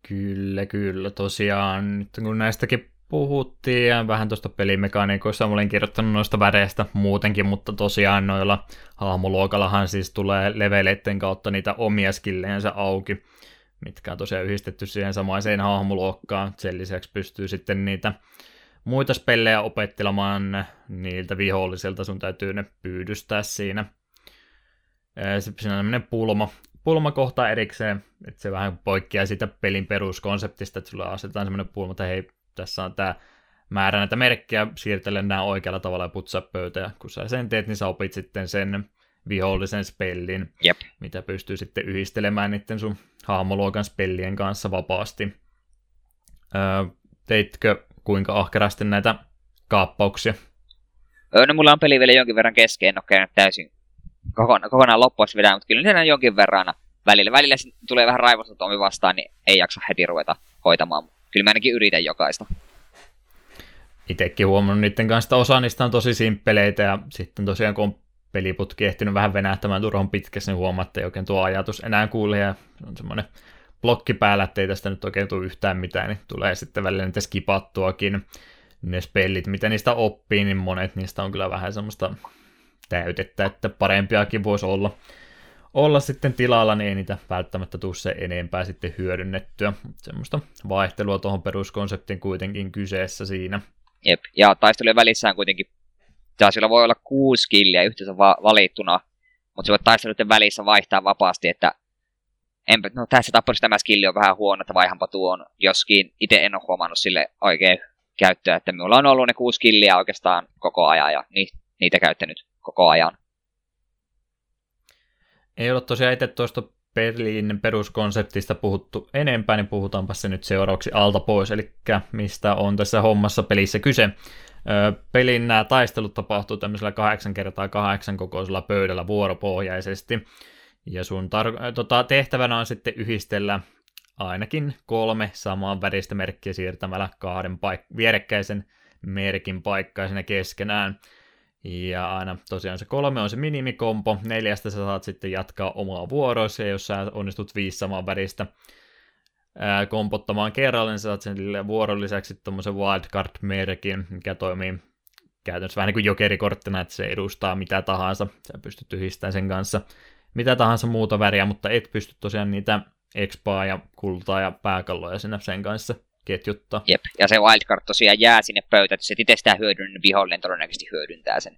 Kyllä, kyllä. Tosiaan, nyt kun näistäkin puhuttiin ja vähän tuosta pelimekaniikoista olen kirjoittanut noista väreistä muutenkin, mutta tosiaan noilla hahmoluokallahan siis tulee leveleiden kautta niitä omia skilleensä auki, mitkä on tosiaan yhdistetty siihen samaiseen hahmoluokkaan. Sen lisäksi pystyy sitten niitä muita spellejä opettelemaan niiltä vihollisilta, sun täytyy ne pyydystää siinä. Siinä on tämmöinen pulma, pulmakohta erikseen, että se vähän poikkeaa siitä pelin peruskonseptista, että sulla asetetaan semmoinen pulma, että hei, tässä on tämä määrä näitä merkkejä, siirtele nämä oikealla tavalla ja putsaa pöytä, kun sä sen teet, niin sä opit sitten sen vihollisen spellin,
Jep.
mitä pystyy sitten yhdistelemään niiden sun hahmoluokan spellien kanssa vapaasti. Öö, teitkö kuinka ahkerasti näitä kaappauksia?
Öö, no mulla on peli vielä jonkin verran kesken, en ole käynyt täysin kokonaan, kokonaan loppuisi vedää, mutta kyllä ne jonkin verran välillä. Välillä tulee vähän raivosta vastaan, niin ei jaksa heti ruveta hoitamaan kyllä mä ainakin yritän jokaista.
Itsekin huomannut niiden kanssa, osa niistä on tosi simppeleitä ja sitten tosiaan kun on peliputki ehtinyt vähän venähtämään turhan pitkässä, niin huomaatte oikein tuo ajatus enää kuulee ja on semmoinen blokki päällä, ettei tästä nyt oikein tule yhtään mitään, niin tulee sitten välillä niitä skipattuakin ne spellit, mitä niistä oppii, niin monet niistä on kyllä vähän semmoista täytettä, että parempiakin voisi olla, olla sitten tilalla, niin ei niitä välttämättä tule se enempää sitten hyödynnettyä. Semmoista vaihtelua tuohon peruskonseptiin kuitenkin kyseessä siinä.
Jep, ja taistelujen välissään kuitenkin, sillä voi olla kuusi killiä yhteensä va- valittuna, mutta se voi taistelujen välissä vaihtaa vapaasti, että enpä, no tässä tapauksessa tämä skilli on vähän huono, että vaihanpa tuon, joskin itse en ole huomannut sille oikein käyttöä, että minulla on ollut ne kuusi skilliä oikeastaan koko ajan ja niitä käyttänyt koko ajan.
Ei ole tosiaan itse tuosta pelin peruskonseptista puhuttu enempää, niin puhutaanpa se nyt seuraavaksi alta pois, eli mistä on tässä hommassa pelissä kyse. Pelin nämä taistelut tapahtuu tämmöisellä 8 kertaa 8 kokoisella pöydällä vuoropohjaisesti, ja sun tar- tota, tehtävänä on sitten yhdistellä ainakin kolme samaan väristä merkkiä siirtämällä kahden paik- vierekkäisen merkin paikkaa siinä keskenään. Ja aina tosiaan se kolme on se minimikompo, neljästä sä saat sitten jatkaa omaa vuoroissa, jos sä onnistut viisi saman väristä ää, kompottamaan kerralla, niin sä saat sen vuoron lisäksi tuommoisen wildcard-merkin, mikä toimii käytännössä vähän niin kuin jokerikorttina, että se edustaa mitä tahansa, sä pystyt yhdistämään sen kanssa mitä tahansa muuta väriä, mutta et pysty tosiaan niitä expaa ja kultaa ja pääkalloja sinne sen kanssa ketjuttaa.
Jep, ja se wildcard tosiaan jää sinne pöytään, että se itse sitä hyödynnä, niin vihollinen todennäköisesti hyödyntää sen.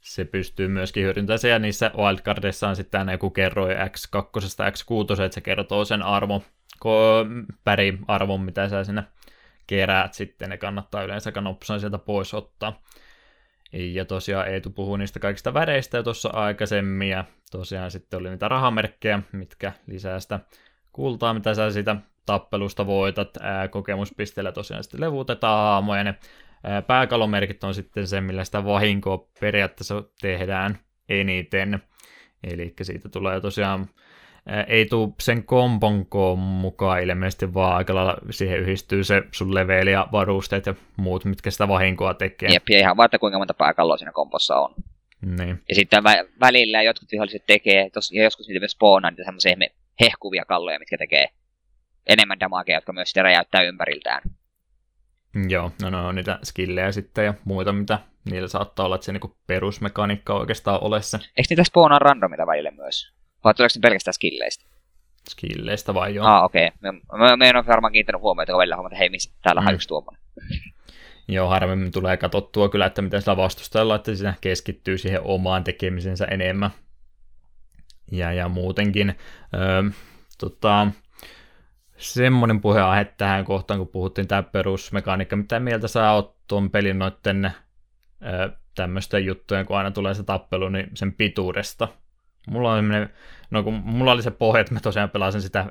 Se pystyy myöskin hyödyntämään se, ja niissä wildcardissa on sitten aina joku kerroi X2, X6, että se kertoo sen arvo, päriarvon, mitä sä sinne keräät sitten, ne kannattaa yleensä nopsaan sieltä pois ottaa. Ja tosiaan Eetu puhui niistä kaikista väreistä jo tuossa aikaisemmin, ja tosiaan sitten oli niitä rahamerkkejä, mitkä lisää sitä kultaa, mitä sä siitä tappelusta voitat. Ää, kokemuspisteellä tosiaan sitten levutetaan haamoja. Ne ää, pääkalomerkit on sitten se, millä sitä vahinkoa periaatteessa tehdään eniten. Eli siitä tulee tosiaan ei tule sen komponkoon mukaan ilmeisesti, vaan aika lailla siihen yhdistyy se sun leveli ja varusteet ja muut, mitkä sitä vahinkoa tekee.
Jep, ja ihan vaan, että kuinka monta pääkalloa siinä kompossa on.
Niin.
Ja sitten vä- välillä jotkut viholliset tekee, ja joskus niitä myös spawnaa niitä semmoisia hehkuvia kalloja, mitkä tekee enemmän damagea, jotka myös sitten räjäyttää ympäriltään.
Joo, no ne on niitä skillejä sitten ja muita, mitä niillä saattaa olla, että se niinku perusmekaniikka oikeastaan ole se.
Eikö niitä spawnaa randomilla välillä myös? Vai tuleeko ne pelkästään skilleistä?
Skilleistä vai joo.
Ah, okei. Okay. Mä, mä, mä, en ole varmaan kiinnittänyt huomiota, kun välillä huomata, että hei, missä täällä mm. on yksi tuommoinen.
Joo, harvemmin tulee katsottua kyllä, että miten sillä vastustajalla, että siinä keskittyy siihen omaan tekemisensä enemmän. Ja, ja muutenkin, öö, tota, semmoinen puheenaihe tähän kohtaan, kun puhuttiin tämä perusmekaniikka. Mitä mieltä sä oot tuon pelin noitten tämmöisten juttujen, kun aina tulee se tappelu, niin sen pituudesta? Mulla on no kun mulla oli se pohja, että mä tosiaan pelasin sitä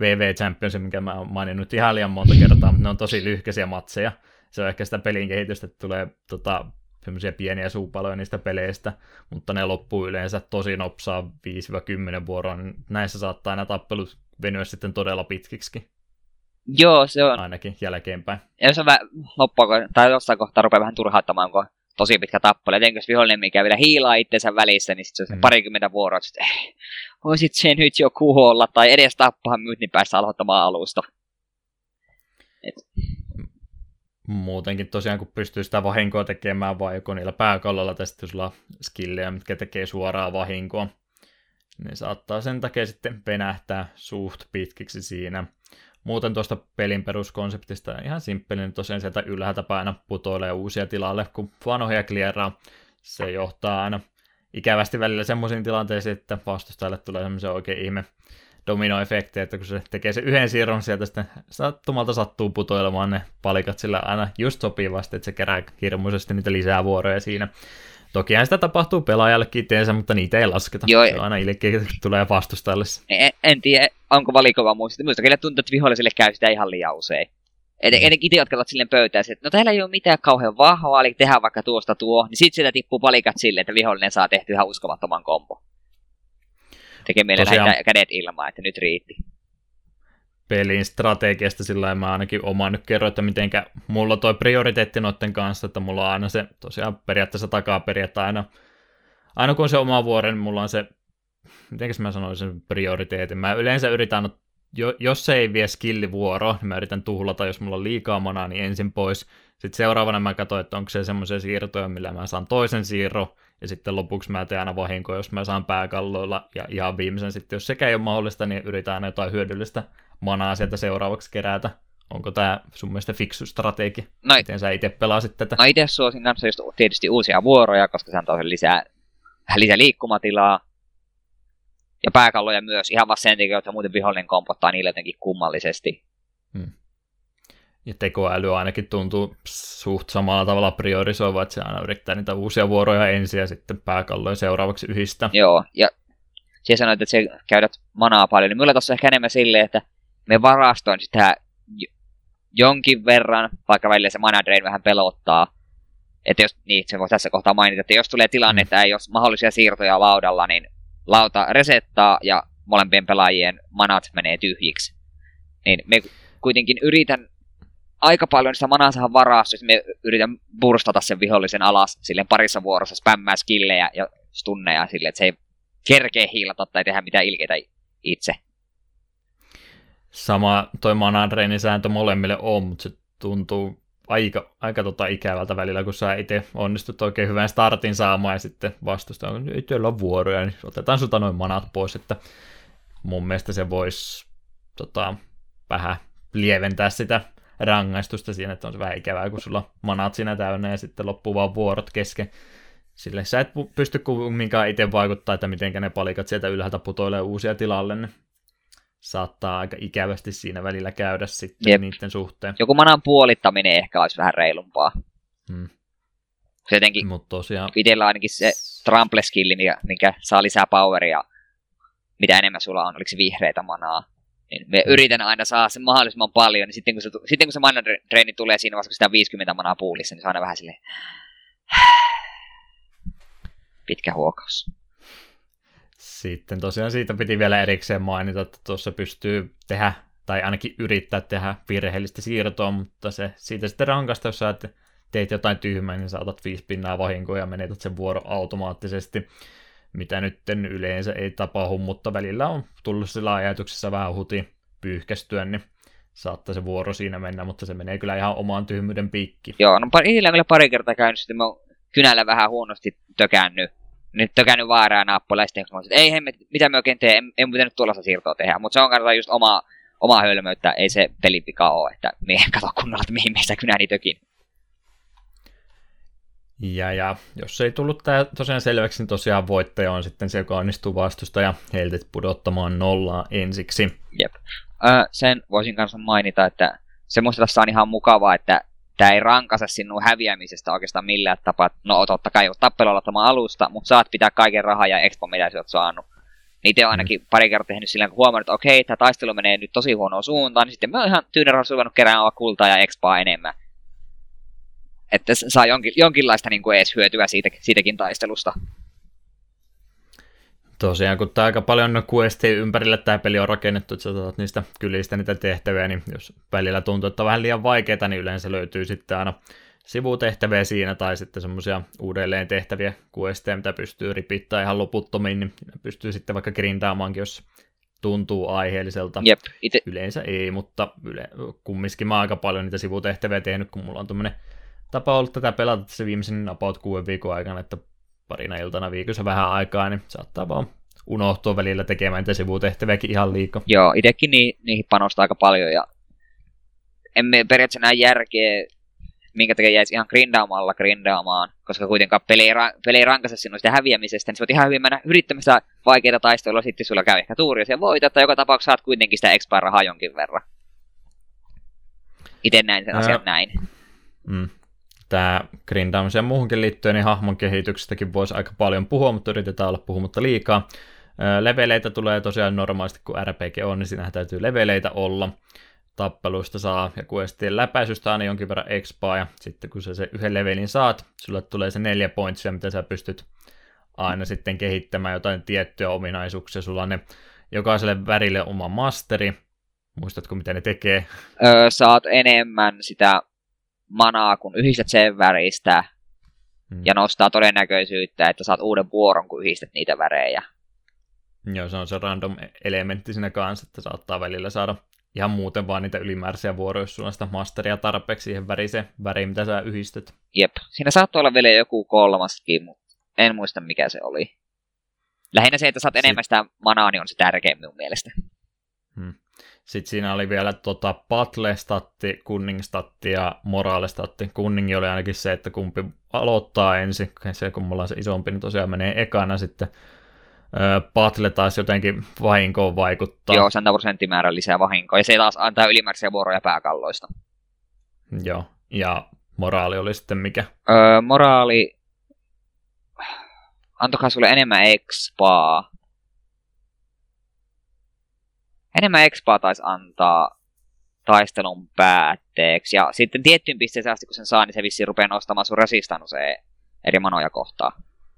VV Championsia, minkä mä oon maininnut ihan liian monta kertaa, mutta ne on tosi lyhkäisiä matseja. Se on ehkä sitä pelin kehitystä, että tulee tota, semmoisia pieniä suupaloja niistä peleistä, mutta ne loppuu yleensä tosi nopsaa 5-10 vuoroa, niin näissä saattaa aina tappelut venyä sitten todella pitkiksi.
Joo, se on.
Ainakin jälkeenpäin.
Ja jos on vähän loppua, tai jossain kohtaa rupeaa vähän turhauttamaan, kun tosi pitkä tappelu. Etenkin jos vihollinen, mikä vielä hiilaa itsensä välissä, niin sitten se on mm. parikymmentä vuoroa, että eh, voisit se nyt jo kuolla, tai edes tappaa myyt, niin päästä aloittamaan alusta. Et.
Muutenkin tosiaan, kun pystyy sitä vahinkoa tekemään vai joko niillä pääkallolla, tai sitten sulla skillejä, mitkä tekee suoraa vahinkoa, niin saattaa sen takia sitten penähtää suht pitkiksi siinä. Muuten tuosta pelin peruskonseptista ihan simppeli, niin tosiaan sieltä ylhäältä päin putoilee uusia tilalle, kun vanhoja klieraa. Se johtaa aina ikävästi välillä semmoisiin tilanteisiin, että vastustajalle tulee semmoisen oikein ihme dominoefekti, että kun se tekee se yhden siirron sieltä, sitten sattumalta sattuu putoilemaan ne palikat sillä aina just sopivasti, että se kerää hirmuisesti niitä lisää vuoroja siinä. Tokihan sitä tapahtuu pelaajallekin itseensä, mutta niitä ei lasketa. Joo, se on aina ilkeä, tulee vastustajalle.
En, en tiedä, onko valikova muista. Minusta kyllä tuntuu, että viholliselle käy sitä ihan liian usein. Et, mm. itse, jotka ovat silleen pöytään, että no täällä ei ole mitään kauhean vahvaa, eli tehdään vaikka tuosta tuo, niin sitten sieltä tippuu palikat silleen, että vihollinen saa tehty ihan uskomattoman kombo. Tekee meille Tosiaan... kädet ilmaan, että nyt riitti
pelin strategiasta, sillä mä ainakin omaan nyt kerron, että mitenkä mulla toi prioriteetti noiden kanssa, että mulla on aina se tosiaan periaatteessa takaperi, että aina, aina kun se oma vuoren, niin mulla on se, mitenkäs mä sanoisin prioriteetin, mä yleensä yritän jo, jos se ei vie skillivuoroa, niin mä yritän tuhlata, jos mulla on liikaa manaa, niin ensin pois. Sitten seuraavana mä katsoin, että onko se semmoisia siirtoja, millä mä saan toisen siirro, ja sitten lopuksi mä teen aina vahinkoa, jos mä saan pääkalloilla, ja ihan viimeisen sitten, jos sekään ei ole mahdollista, niin yritän aina jotain hyödyllistä manaa sieltä seuraavaksi kerätä. Onko tämä sun mielestä fiksu strategia? No, Miten sä itse pelasit tätä?
No itse suosin kanssa just tietysti uusia vuoroja, koska se antaa lisää, lisää liikkumatilaa. Ja pääkalloja myös, ihan vaan sen takia, että muuten vihollinen kompottaa niille jotenkin kummallisesti. Hmm.
Ja tekoäly ainakin tuntuu suht samalla tavalla priorisoiva, että se aina yrittää niitä uusia vuoroja ensin ja sitten pääkalloja seuraavaksi yhdistä.
Joo, ja siellä sanoit, että se käydät manaa paljon, niin mulla tuossa ehkä enemmän silleen, että me varastoin sitä jonkin verran, vaikka välillä se mana drain vähän pelottaa. Että jos, niin, se voi tässä kohtaa mainita, että jos tulee tilanne, että ei ole mahdollisia siirtoja laudalla, niin lauta resettaa ja molempien pelaajien manat menee tyhjiksi. Niin me kuitenkin yritän aika paljon sitä manaa saada varassa, me yritän burstata sen vihollisen alas silleen parissa vuorossa, spämmää skillejä ja stunneja silleen, että se ei kerkeä hiilata tai tehdä mitään ilkeitä itse.
Sama toi mana sääntö molemmille on, mutta se tuntuu aika, aika tota ikävältä välillä, kun sä itse onnistut oikein hyvän startin saamaan ja sitten vastusta on, ei teillä on vuoroja, niin otetaan sulta noin manat pois, että mun mielestä se voisi tota, vähän lieventää sitä rangaistusta siinä, että on se vähän ikävää, kun sulla manat siinä täynnä ja sitten loppuu vaan vuorot kesken. Sille sä et pysty kumminkaan itse vaikuttaa, että miten ne palikat sieltä ylhäältä putoilee uusia tilalle, niin saattaa aika ikävästi siinä välillä käydä sitten Jep. niiden suhteen.
Joku manan puolittaminen ehkä olisi vähän reilumpaa. Hmm. Se jotenkin, Mut tosiaan... itsellä ainakin se trample skilli, mikä, mikä saa lisää poweria, mitä enemmän sulla on, oliko se vihreitä manaa, niin me hmm. yritän aina saada sen mahdollisimman paljon, niin sitten kun se, sitten kun se mana treeni tulee siinä vaiheessa, kun sitä on 50 manaa puulissa, niin se on aina vähän silleen... (sighs) Pitkä huokaus.
Sitten tosiaan siitä piti vielä erikseen mainita, että tuossa pystyy tehdä, tai ainakin yrittää tehdä virheellistä siirtoa, mutta se siitä sitten rankasta, jos sä teet jotain tyhmää, niin saatat viisi pinnaa vahinkoa ja menetät sen vuoro automaattisesti, mitä nyt yleensä ei tapahdu, mutta välillä on tullut sillä ajatuksessa vähän huti pyyhkästyä, niin saattaa se vuoro siinä mennä, mutta se menee kyllä ihan omaan tyhmyyden piikki.
Joo, no pari, kyllä pari kertaa käynyt, sitten mä oon kynällä vähän huonosti tökännyt, nyt tökännyt vaaraa nappula, ja sitten että ei hemmet, mitä me oikein tee, en, en pitänyt tuollaista siirtoa tehdä, mutta se on kannattaa just oma, oma hölmöyttä, ei se pelipika ole, että miehen kato kunnolla, että mihin meistä kynäni tökin.
Ja, ja jos ei tullut tämä tosiaan selväksi, niin tosiaan voittaja on sitten se, joka onnistuu vastusta ja heiltä pudottamaan nollaa ensiksi.
Jep. Sen voisin kanssa mainita, että semmoista tässä on ihan mukavaa, että tämä ei rankase sinun häviämisestä oikeastaan millään tapaa. No totta kai tappelulla tämä alusta, mutta saat pitää kaiken rahaa ja expo, mitä sä oot saanut. Niitä on ainakin mm. pari kertaa tehnyt sillä, kun huomannut, että okei, tämä taistelu menee nyt tosi huonoa suuntaan, niin sitten mä oon ihan tyynä suvannut kerään kultaa ja expaa enemmän. Että saa jonkin, jonkinlaista niin kuin edes hyötyä siitä, siitäkin taistelusta
tosiaan, kun tämä aika paljon questien ympärille tämä peli on rakennettu, että sä saat niistä kylistä niitä tehtäviä, niin jos välillä tuntuu, että on vähän liian vaikeaa, niin yleensä löytyy sitten aina sivutehtäviä siinä tai sitten semmoisia uudelleen tehtäviä questeja, mitä pystyy ripittämään ihan loputtomiin, niin pystyy sitten vaikka grindaamaankin, jos tuntuu aiheelliselta.
Jep,
ite... Yleensä ei, mutta yle... kumminkin mä oon aika paljon niitä sivutehtäviä tehnyt, kun mulla on tämmöinen tapa ollut tätä pelata se viimeisen about kuuden viikon aikana, että parina iltana viikossa vähän aikaa, niin saattaa vaan unohtua välillä tekemään niitä sivutehtäviäkin ihan liikaa.
Joo, itsekin ni, niihin panostaa aika paljon ja emme periaatteessa näe järkeä, minkä takia jäisi ihan grindaamalla grindaamaan, koska kuitenkaan peli ei, ra- peli ei rankase sinun sitä häviämisestä, niin sä voit ihan hyvin mennä yrittämässä vaikeita taisteluja, sitten sulla käy ehkä tuuri, ja voitat, tai joka tapauksessa saat kuitenkin sitä expa-rahaa jonkin verran. Itse näin sen asian näin.
Mm tämä grindaamiseen muuhunkin liittyen, niin hahmon kehityksestäkin voisi aika paljon puhua, mutta yritetään olla puhumatta liikaa. Leveleitä tulee tosiaan normaalisti, kun RPG on, niin siinähän täytyy leveleitä olla. Tappeluista saa ja questien läpäisystä aina jonkin verran expaa, ja sitten kun sä se yhden levelin saat, sulle tulee se neljä pointsia, mitä sä pystyt aina sitten kehittämään jotain tiettyjä ominaisuuksia. Sulla on ne jokaiselle värille oma masteri. Muistatko, mitä ne tekee?
Öö, saat enemmän sitä manaa, kun yhdistät sen väristä, hmm. ja nostaa todennäköisyyttä, että saat uuden vuoron, kun yhdistät niitä värejä.
Joo, se on se random elementti siinä kanssa, että saattaa välillä saada ihan muuten vaan niitä ylimääräisiä vuoroja, jos sulla on sitä masteria tarpeeksi siihen väriseen väriin, mitä sä yhdistöt.
Jep, siinä saattoi olla vielä joku kolmaskin, mutta en muista mikä se oli. Lähinnä se, että saat enemmän sitä manaa, niin on se tärkein minun mielestä.
Hmm. Sitten siinä oli vielä tota Patle-statti, Kunning-statti ja Morale-statti. Kunningi oli ainakin se, että kumpi aloittaa ensin. Se, kun mulla on se isompi, niin tosiaan menee ekana sitten. Patle taas jotenkin vahinkoon vaikuttaa.
Joo, 100 prosenttimäärä lisää vahinkoa. Ja se taas antaa ylimääräisiä vuoroja pääkalloista.
Joo, ja moraali oli sitten mikä?
Öö, moraali... Antokaa sulle enemmän expaa enemmän expaa taisi antaa taistelun päätteeksi. Ja sitten tiettyyn pisteeseen asti, kun sen saa, niin se vissiin rupeaa nostamaan sun se eri manoja kohtaa.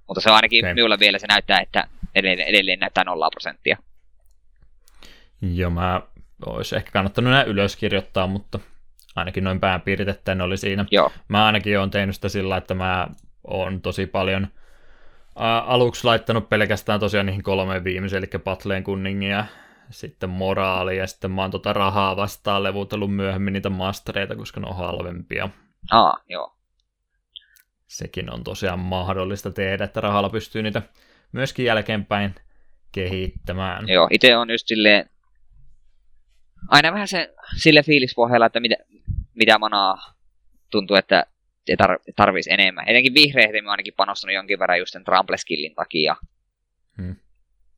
Mutta se on ainakin okay. minulla vielä se näyttää, että edelleen, edelleen näyttää nollaa prosenttia.
Joo, mä olisi ehkä kannattanut nämä ylöskirjoittaa, mutta ainakin noin pääpiirit, että ne oli siinä.
Joo.
Mä ainakin olen tehnyt sitä sillä, että mä oon tosi paljon ää, aluksi laittanut pelkästään tosiaan niihin kolmeen viimeiseen, eli Patleen kunningin ja sitten moraali ja sitten mä oon tota rahaa vastaan levutellut myöhemmin niitä mastereita, koska ne on halvempia.
Aa, joo.
Sekin on tosiaan mahdollista tehdä, että rahalla pystyy niitä myöskin jälkeenpäin kehittämään.
Joo, itse on just silleen, aina vähän se sille fiilispohjalla, että mitä, mitä manaa tuntuu, että tar- tarvitsisi enemmän. Etenkin vihreitä mä ainakin panostanut jonkin verran just sen Trample-skillin takia. Hmm.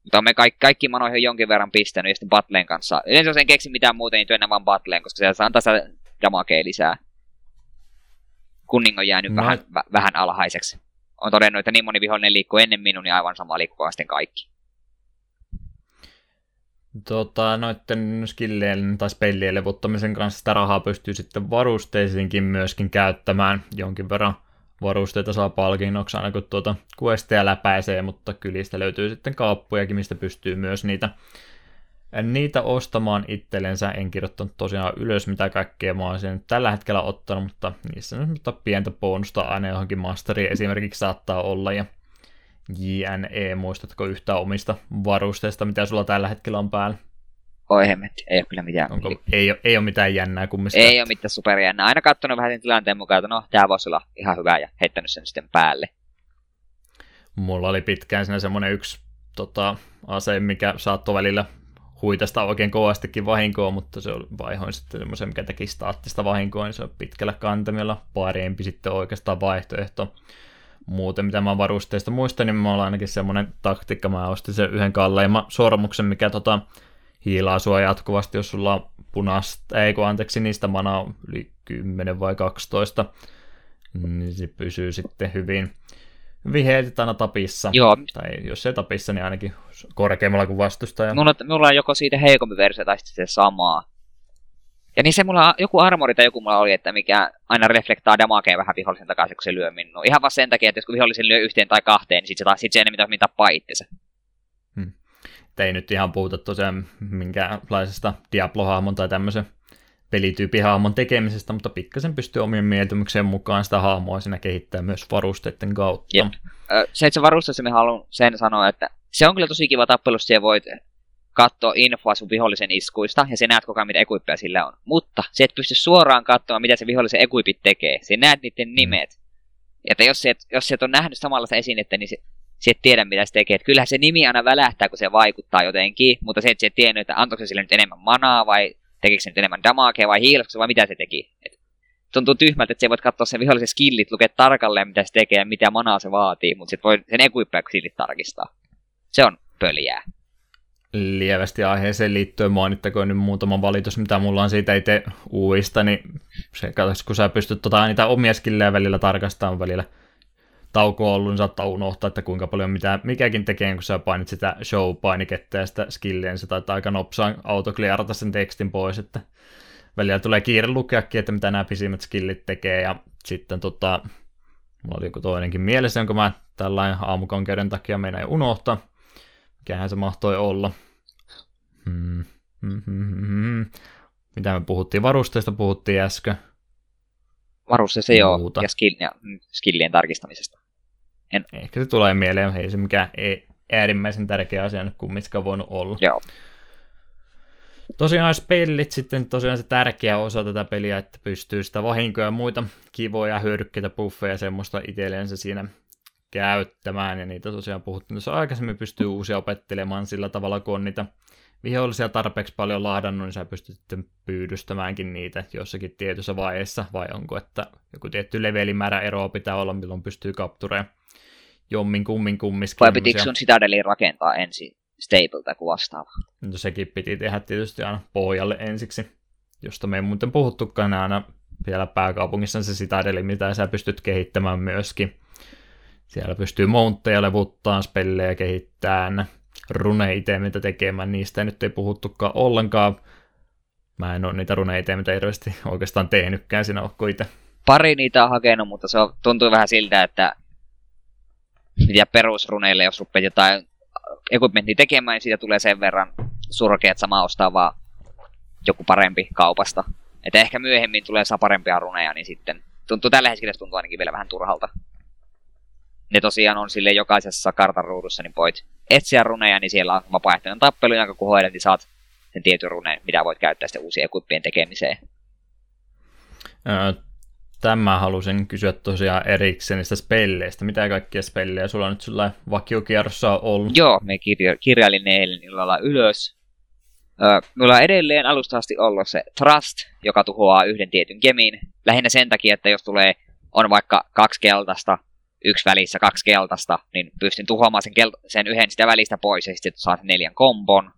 Mutta me kaikki, kaikki manoihin jonkin verran pistänyt, ja sitten Battleen kanssa. Yleensä jos en keksi mitään muuta, niin työnnän vaan Battleen, koska se antaa sitä damakea lisää. Kunning on jäänyt no. vähän, vä, vähän alhaiseksi. On todennut, että niin moni vihollinen liikkuu ennen minun, niin aivan sama liikkuu sitten kaikki.
Tota, noiden skillien tai spellien levuttamisen kanssa sitä rahaa pystyy sitten varusteisiinkin myöskin käyttämään jonkin verran varusteita saa palkinnoksi aina kun tuota questeja läpäisee, mutta kylistä löytyy sitten kauppujakin, mistä pystyy myös niitä, niitä ostamaan itsellensä. En kirjoittanut tosiaan ylös, mitä kaikkea mä oon tällä hetkellä ottanut, mutta niissä on mutta pientä bonusta aina johonkin masteriin esimerkiksi saattaa olla. Ja JNE, muistatko yhtään omista varusteista, mitä sulla tällä hetkellä on päällä?
Oi hemmetti, ei ole kyllä mitään.
Onko, ei, ole, ei ole mitään jännää kummista.
Ei ole mitään superjännää. Aina katsonut vähän sen tilanteen mukaan, että no, tämä voisi olla ihan hyvä ja heittänyt sen sitten päälle.
Mulla oli pitkään siinä semmoinen yksi tota, ase, mikä saattoi välillä huitasta oikein kovastikin vahinkoa, mutta se oli vaihoin sitten semmoisen, mikä teki staattista vahinkoa, niin se on pitkällä kantamilla parempi sitten oikeastaan vaihtoehto. Muuten, mitä mä varusteista muistan, niin mulla on ainakin semmoinen taktiikka, mä ostin sen yhden kalleimman sormuksen, mikä tota, hiilaa sua jatkuvasti, jos sulla on punaista, ei kun anteeksi, niistä mana on yli 10 vai 12, niin se pysyy sitten hyvin, hyvin aina tapissa.
Joo.
Tai jos ei tapissa, niin ainakin korkeammalla kuin vastustaja.
Mulla, mulla on joko siitä heikompi versio tai sitten se samaa. Ja niin se mulla, joku armori tai joku mulla oli, että mikä aina reflektaa damakea vähän vihollisen takaisin, kun se lyö minua. Ihan vaan sen takia, että jos vihollisen lyö yhteen tai kahteen, niin sitten se, sit se enemmän tappaa itsensä
ei nyt ihan puhuta tosiaan minkäänlaisesta Diablo-hahmon tai tämmöisen pelityypihahmon tekemisestä, mutta pikkasen pystyy omien mieltymykseen mukaan sitä hahmoa siinä kehittää myös varusteiden kautta.
Jep. Se, että se varusteessa me haluan sen sanoa, että se on kyllä tosi kiva tappelus, siellä voit katsoa infoa sun vihollisen iskuista, ja se näet koko ajan, mitä ekuippeja sillä on. Mutta se et pysty suoraan katsomaan, mitä se vihollisen ekuipit tekee. Se näet niiden mm. nimet. Mm. Ja jos se, et, jos se et on nähnyt samalla esinettä, niin se, se et tiedä, mitä se tekee. Et kyllähän se nimi aina välähtää, kun se vaikuttaa jotenkin, mutta se, että se et tiennyt, että antoiko se sille nyt enemmän manaa, vai tekikö se nyt enemmän damakea, vai hiilasiko vai mitä se teki. Et tuntuu tyhmältä, että se voit katsoa sen vihollisen skillit, lukea tarkalleen, mitä se tekee ja mitä manaa se vaatii, mutta sitten voi sen equippää skillit tarkistaa. Se on pöljää.
Lievästi aiheeseen liittyen mainittakoon nyt muutama valitus, mitä mulla on siitä itse uudista, niin se katsotaan, kun sä pystyt tota, niitä omia skillejä välillä tarkastamaan välillä – tauko ollut, niin saattaa unohtaa, että kuinka paljon mitä, mikäkin tekee, kun sä painit sitä show-painiketta ja sitä skilliä, niin se taitaa aika nopsaan autokliarata sen tekstin pois, että välillä tulee kiire lukeakin, että mitä nämä pisimmät skillit tekee, ja sitten tota, mulla oli joku toinenkin mielessä, jonka mä tällainen aamukonkeuden takia meinaan unohtaa. Mikähän se mahtoi olla. Hmm. Hmm, hmm, hmm, hmm. Mitä me puhuttiin? Varusteista puhuttiin äsken.
Varusteista joo, ja, skill, ja skillien tarkistamisesta.
En... Ehkä se tulee mieleen, ei se mikään e- äärimmäisen tärkeä asia nyt kumminkaan voinut olla.
Joo.
Tosiaan spellit sitten tosiaan se tärkeä osa tätä peliä, että pystyy sitä vahinkoja ja muita kivoja hyödykkeitä, buffeja ja semmoista itselleensä siinä käyttämään, ja niitä tosiaan puhuttiin tuossa aikaisemmin, pystyy uusia opettelemaan sillä tavalla, kun on niitä vihollisia tarpeeksi paljon lahdannut, niin sä pystyt sitten pyydystämäänkin niitä jossakin tietyssä vaiheessa, vai onko, että joku tietty levelimäärä eroa pitää olla, milloin pystyy kaptureen jommin kummin kummiskin.
Vai pitikö sun Citadeliin rakentaa ensin stable tai vastaava?
No sekin piti tehdä tietysti aina pohjalle ensiksi, josta me ei muuten puhuttukaan aina vielä pääkaupungissa se Citadeli, mitä sä pystyt kehittämään myöskin. Siellä pystyy mountteja levuttaan, spellejä kehittämään, rune-itemitä tekemään, niistä ei nyt ei puhuttukaan ollenkaan. Mä en ole niitä rune-itemitä hirveästi oikeastaan tehnytkään siinä ole itse.
Pari niitä on hakenut, mutta se on, tuntuu vähän siltä, että mitä perusruneille, jos rupeat jotain equipmentia tekemään, niin siitä tulee sen verran surkea, että sama ostaa vaan joku parempi kaupasta. Että ehkä myöhemmin tulee saa parempia runeja, niin sitten tuntuu tällä hetkellä tuntuu ainakin vielä vähän turhalta. Ne tosiaan on sille jokaisessa kartan ruudussa, niin voit etsiä runeja, niin siellä on vapaaehtoinen tappelu, jonka kun hoidat, niin saat sen tietyn runeen, mitä voit käyttää sitten uusien equippien tekemiseen.
Tämä halusin kysyä tosiaan erikseen niistä spelleistä. Mitä kaikkia spellejä sulla on nyt sulla vakiokierrossa on ollut?
Joo, me kirja- kirjailin ne eilen illalla ylös. Mulla on edelleen alusta asti ollut se Trust, joka tuhoaa yhden tietyn gemin. Lähinnä sen takia, että jos tulee, on vaikka kaksi keltaista, yksi välissä kaksi keltaista, niin pystyn tuhoamaan sen, kel- sen yhden sitä välistä pois ja sitten saa sen neljän kombon.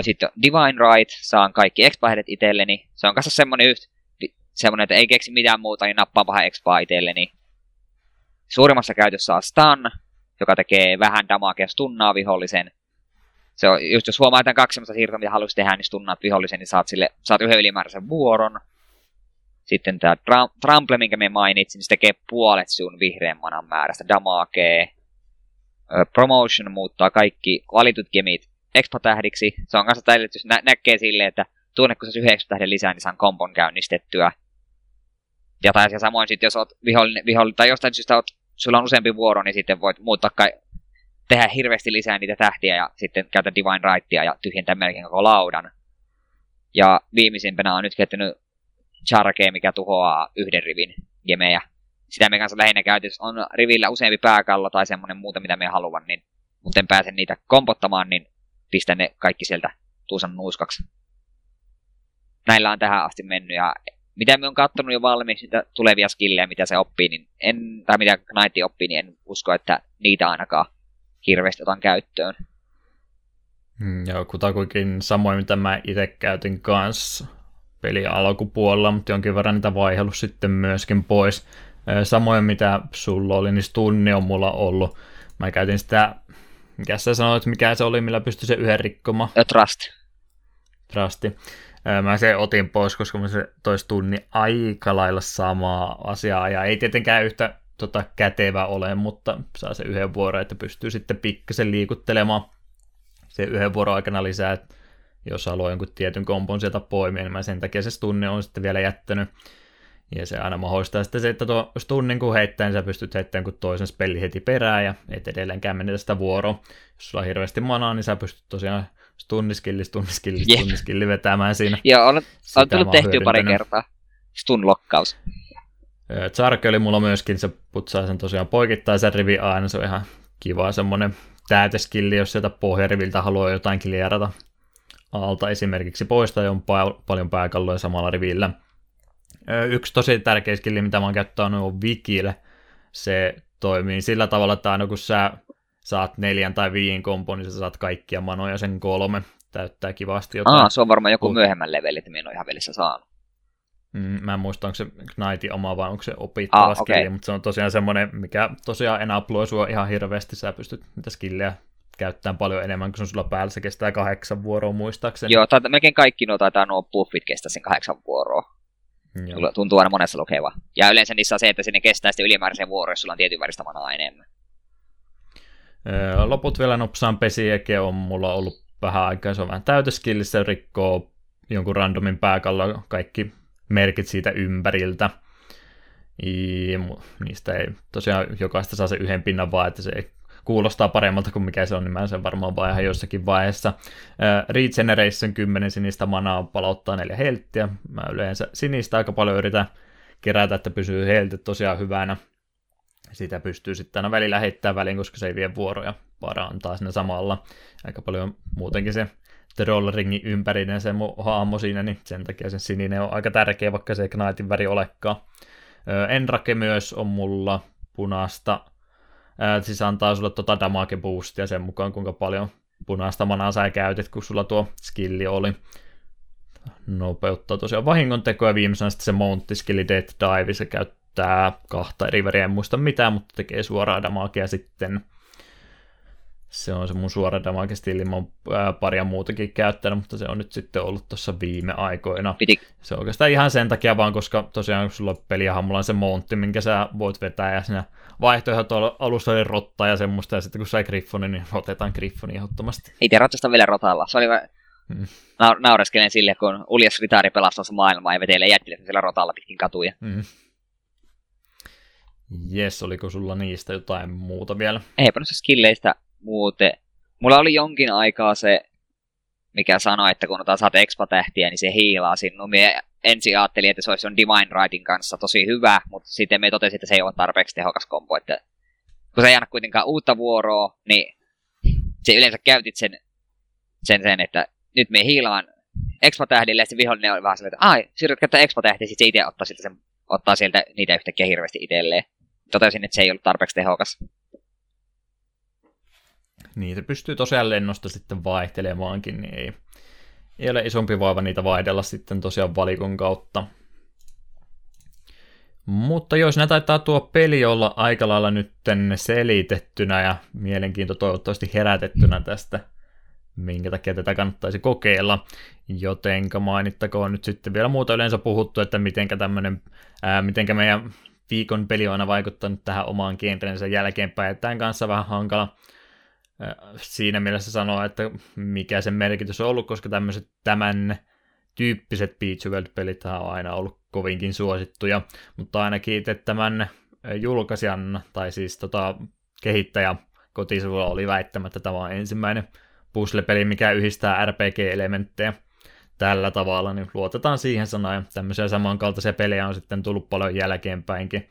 Sitten Divine Right, saan kaikki expahedet itselleni. Se on kanssa semmonen yht, semmonen, että ei keksi mitään muuta, niin nappaa vähän expaa itselleni. Suurimmassa käytössä on Stun, joka tekee vähän damagea stunnaa vihollisen. Se on, just jos huomaa, että kaksi semmoista siirtoa, mitä haluaisi tehdä, niin stunnaat vihollisen, niin saat, sille, saat yhden ylimääräisen vuoron. Sitten tämä tra- Trample, minkä me mainitsin, niin se tekee puolet sun vihreän manan määrästä damagea. Promotion muuttaa kaikki valitut gemit expo-tähdiksi. Se on kanssa jos nä- näkee silleen, että tunne kun se yhdeksän tähden lisää, niin saan kompon käynnistettyä. Ja tai samoin sitten, jos oot vihollinen, vihollinen, tai jostain syystä oot, sulla on useampi vuoro, niin sitten voit muuttaa kai, tehdä hirveästi lisää niitä tähtiä ja sitten käytä Divine Rightia ja tyhjentää melkein koko laudan. Ja viimeisimpänä on nyt käyttänyt Charge, mikä tuhoaa yhden rivin gemejä. Sitä me kanssa lähinnä käytössä on rivillä useampi pääkallo tai semmonen muuta, mitä me haluan, niin mutta en pääse niitä kompottamaan, niin pistän ne kaikki sieltä tuusan nuuskaksi. Näillä on tähän asti mennyt ja mitä me on katsonut jo valmiiksi niitä tulevia skillejä, mitä se oppii, niin en, tai mitä Knight oppii, niin en usko, että niitä ainakaan hirveästi otan käyttöön.
Mm, joo, kutakuinkin samoin, mitä mä itse käytin kanssa peli alkupuolella, mutta jonkin verran niitä vaihellut sitten myöskin pois. Samoin mitä sulla oli, niin tunni on mulla ollut. Mä käytin sitä, mikä sä sanoit, mikä se oli, millä pystyi se yhden rikkomaan?
Trust.
Trusti. Mä se otin pois, koska mä se toisi tunni aika lailla samaa asiaa, ja ei tietenkään yhtä tota, kätevä ole, mutta saa se yhden vuoron, että pystyy sitten pikkasen liikuttelemaan se yhden vuoron aikana lisää, että jos haluaa jonkun tietyn kompon sieltä poimia, niin mä sen takia se tunni on sitten vielä jättänyt. Ja se aina mahdollistaa sitten se, että tuo tunnin kun heittää, niin sä pystyt heittämään kuin toisen spelli heti perään ja et edelleenkään menetä sitä vuoroa. Jos sulla on hirveästi manaa, niin sä pystyt tosiaan tunniskilli, tunniskilli, yep. tunniskilli vetämään siinä.
Joo, on, on tullut tehty pari kertaa. Stun-lokkaus.
Charke oli mulla myöskin, se putsaa sen tosiaan poikittaisen rivi aina, se on ihan kiva semmonen täyteskilli, jos sieltä pohjariviltä haluaa jotain klierata alta esimerkiksi poistaa on pa- paljon pääkalloja samalla rivillä. Yksi tosi tärkeä skilli, mitä mä oon käyttänyt, on Wikille. Se toimii sillä tavalla, että aina kun sä saat neljän tai viien kompon, niin sä saat kaikkia manoja sen kolme. Täyttää kivasti jotain.
Aa, se on varmaan joku myöhemmän leveli, että minä en ole ihan välissä saanut.
Mm, mä en muista, onko se Knightin oma vai onko se opittava ah, skilli, okay. mutta se on tosiaan semmoinen, mikä tosiaan enabloi sua ihan hirveästi. Sä pystyt niitä skillejä käyttämään paljon enemmän, kun se on sulla päällä. Se kestää kahdeksan vuoroa muistaakseni.
Joo, tai melkein kaikki nuo taitaa nuo buffit kestää sen kahdeksan vuoroa. Joo. Tuntuu aina monessa lukeva. Ja yleensä niissä on se, että sinne kestää sitten ylimääräisen vuoro, jos sulla on tietyn väristä manaa enemmän.
Loput vielä nopsaan pesiäke on mulla ollut vähän aikaa, se on vähän täyteskillissä, rikkoo jonkun randomin pääkalla kaikki merkit siitä ympäriltä. I, niistä ei tosiaan jokaista saa se yhden pinnan vaan, että se ei kuulostaa paremmalta kuin mikä se on, niin mä sen varmaan vaihan jossakin vaiheessa. Regeneration 10 sinistä manaa palauttaa neljä helttiä. Mä yleensä sinistä aika paljon yritän kerätä, että pysyy heltti tosiaan hyvänä. Sitä pystyy sitten aina välillä heittämään väliin, koska se ei vie vuoroja parantaa sinne samalla. Aika paljon muutenkin se Trollringin ympärinen se mun hahmo siinä, niin sen takia sen sininen on aika tärkeä, vaikka se Ignitin väri olekaan. Enrake myös on mulla punaista, siis antaa sulle tota damage boostia sen mukaan, kuinka paljon punaista manaa sä käytit, kun sulla tuo skilli oli. Nopeuttaa tosiaan vahingon tekoa viimeisenä sitten se mountti skilli Death Dive, se käyttää kahta eri väriä, en muista mitään, mutta tekee suoraa damagea sitten se on se mun suora damage stili, mä oon paria muutakin käyttänyt, mutta se on nyt sitten ollut tuossa viime aikoina.
Piti.
Se on oikeastaan ihan sen takia vaan, koska tosiaan kun sulla on peliä mulla on se montti, minkä sä voit vetää, ja siinä vaihtoehdot alussa oli rotta ja semmoista, ja sitten kun sai Griffoni, niin otetaan Griffoni ehdottomasti.
Itse rottasta vielä rotalla. Se oli hmm. na- naureskelen sille, kun Uljas Ritaari pelastaa maailmaa ja vetelee jättille sillä rotalla pitkin katuja. Hmm.
Jes, oliko sulla niistä jotain muuta vielä?
Eipä noista skilleistä muuten. Mulla oli jonkin aikaa se, mikä sanoi, että kun otat saat expa-tähtiä, niin se hiilaa sinun. Mie ensin ajattelin, että se olisi on Divine Rightin kanssa tosi hyvä, mutta sitten me totesin, että se ei ole tarpeeksi tehokas kombo. Että kun se ei anna kuitenkaan uutta vuoroa, niin se yleensä käytit sen, sen, sen että nyt me hiilaan expa-tähdille, ja sitten vihollinen oli vähän sellainen, että ai, siirryt käyttää expa-tähtiä, sitten se itse ottaa, sen, ottaa sieltä niitä yhtäkkiä hirveästi itselleen. Totesin, että se ei ollut tarpeeksi tehokas.
Niitä pystyy tosiaan lennosta sitten vaihtelemaankin, niin ei, ei ole isompi vaiva niitä vaihdella sitten tosiaan valikon kautta. Mutta jos ne taitaa tuo peli olla aika lailla nyt selitettynä ja mielenkiinto toivottavasti herätettynä tästä, minkä takia tätä kannattaisi kokeilla. Jotenka mainittakoon nyt sitten vielä muuta yleensä puhuttu, että mitenkä tämmönen, ää, mitenkä meidän viikon peli on aina vaikuttanut tähän omaan genrensä jälkeenpäin. Tämän kanssa vähän hankala siinä mielessä sanoa, että mikä sen merkitys on ollut, koska tämmöiset tämän tyyppiset Beach World-pelit on aina ollut kovinkin suosittuja, mutta ainakin itse tämän julkaisijan, tai siis tota, kehittäjä kotisivulla oli väittämättä, tämä on ensimmäinen puzzle-peli, mikä yhdistää RPG-elementtejä tällä tavalla, niin luotetaan siihen sanaan, ja tämmöisiä samankaltaisia pelejä on sitten tullut paljon jälkeenpäinkin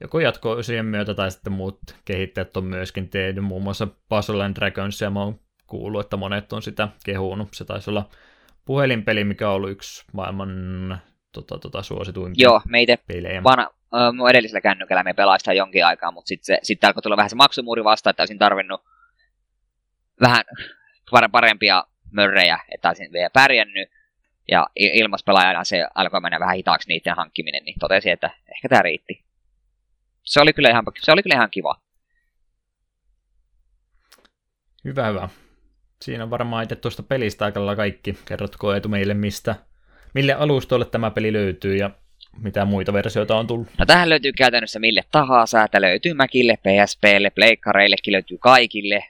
joko jatko myötä tai sitten muut kehittäjät on myöskin tehnyt, muun muassa Puzzle and Dragons, ja mä oon kuullut, että monet on sitä kehunut. Se taisi olla puhelinpeli, mikä on ollut yksi maailman tota, tota, suosituimpia
Joo, meitä pelejä. Vana, äh, mun edellisellä kännykällä me pelaista jonkin aikaa, mutta sitten sit alkoi tulla vähän se maksumuuri vasta, että olisin tarvinnut vähän parempia mörrejä, että olisin vielä pärjännyt. Ja ilmaspelaajana se alkoi mennä vähän hitaaksi niiden hankkiminen, niin totesin, että ehkä tämä riitti se oli kyllä ihan, se oli kyllä ihan kiva.
Hyvä, hyvä. Siinä on varmaan itse tuosta pelistä aika kaikki. Kerrotko Eetu meille, mistä, mille alustoille tämä peli löytyy ja mitä muita versioita on tullut?
No tähän löytyy käytännössä mille tahansa. Tämä löytyy Macille, PSPlle, Pleikkareillekin löytyy kaikille,